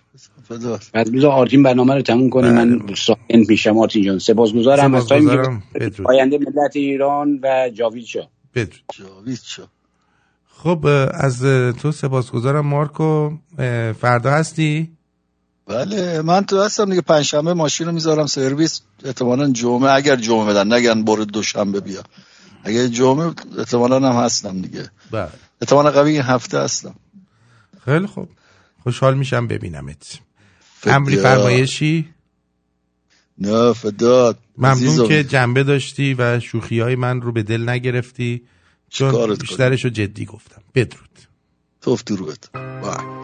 Speaker 27: بعد بذار آرتین برنامه رو تموم کنه. من ساکت میشم آرتین جان. سپاسگزارم. از
Speaker 4: time.
Speaker 27: پاینده ملت ایران و جاوید شاه.
Speaker 4: بدرود.
Speaker 5: جاوید شاه
Speaker 4: خب از تو سپاسگزارم مارکو. فردا هستی؟
Speaker 5: بله من تو هستم دیگه پنجشنبه ماشین رو می‌ذارم سرویس احتمالا جمعه اگر جمعه بدن نگن برو دوشنبه بیا. اگر جمعه احتمالا هم هستم دیگه.
Speaker 4: بله.
Speaker 5: احتمالا قوی هفته هستم.
Speaker 4: خیلی خوب. خوشحال میشم ببینمت. امری فرمایشی؟
Speaker 5: نه فداد
Speaker 4: ممنون که جنبه داشتی و شوخی های من رو به دل نگرفتی. چون بیشترش رو جدی گفتم. بدرود.
Speaker 5: توفتی رو
Speaker 28: بدرود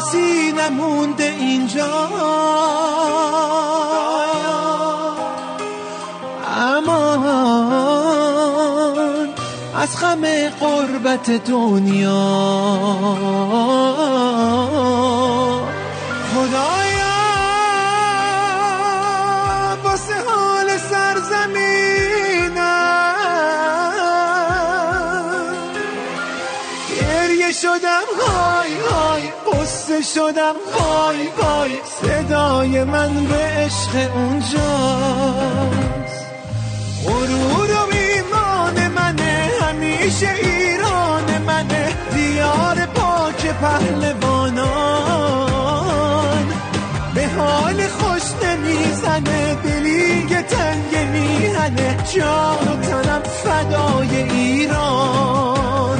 Speaker 28: کسی نمونده اینجا. امان از غم قربت دنیا. شدم. وای وای صدای من به عشق اونجاست. غرور و ایمان منه همیشه ایران منه. دیار پاک پهلوانان. به حال خوش نمی‌زنه دلیگ تنگ میهنه. جان و تنم فدای ایران.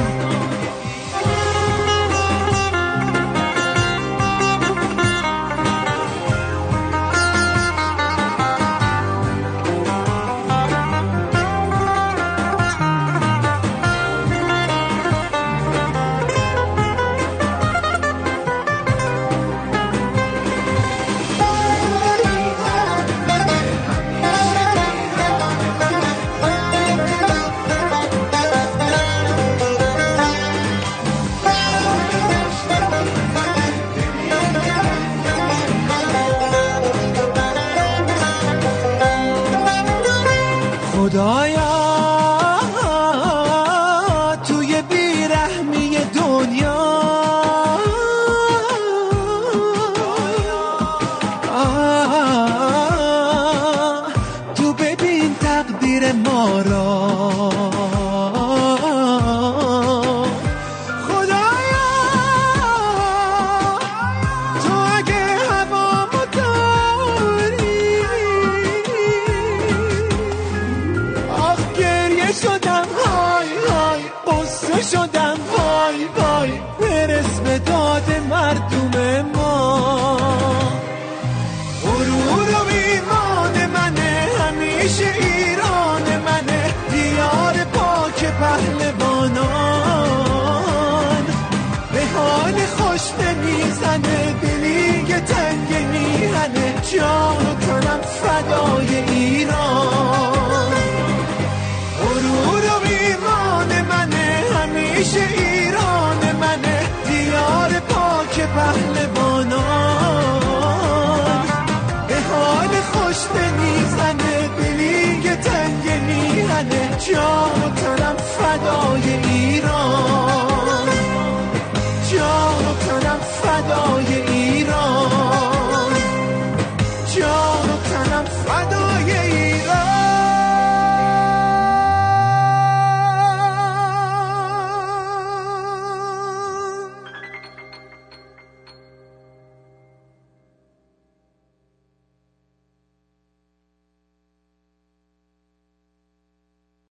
Speaker 28: know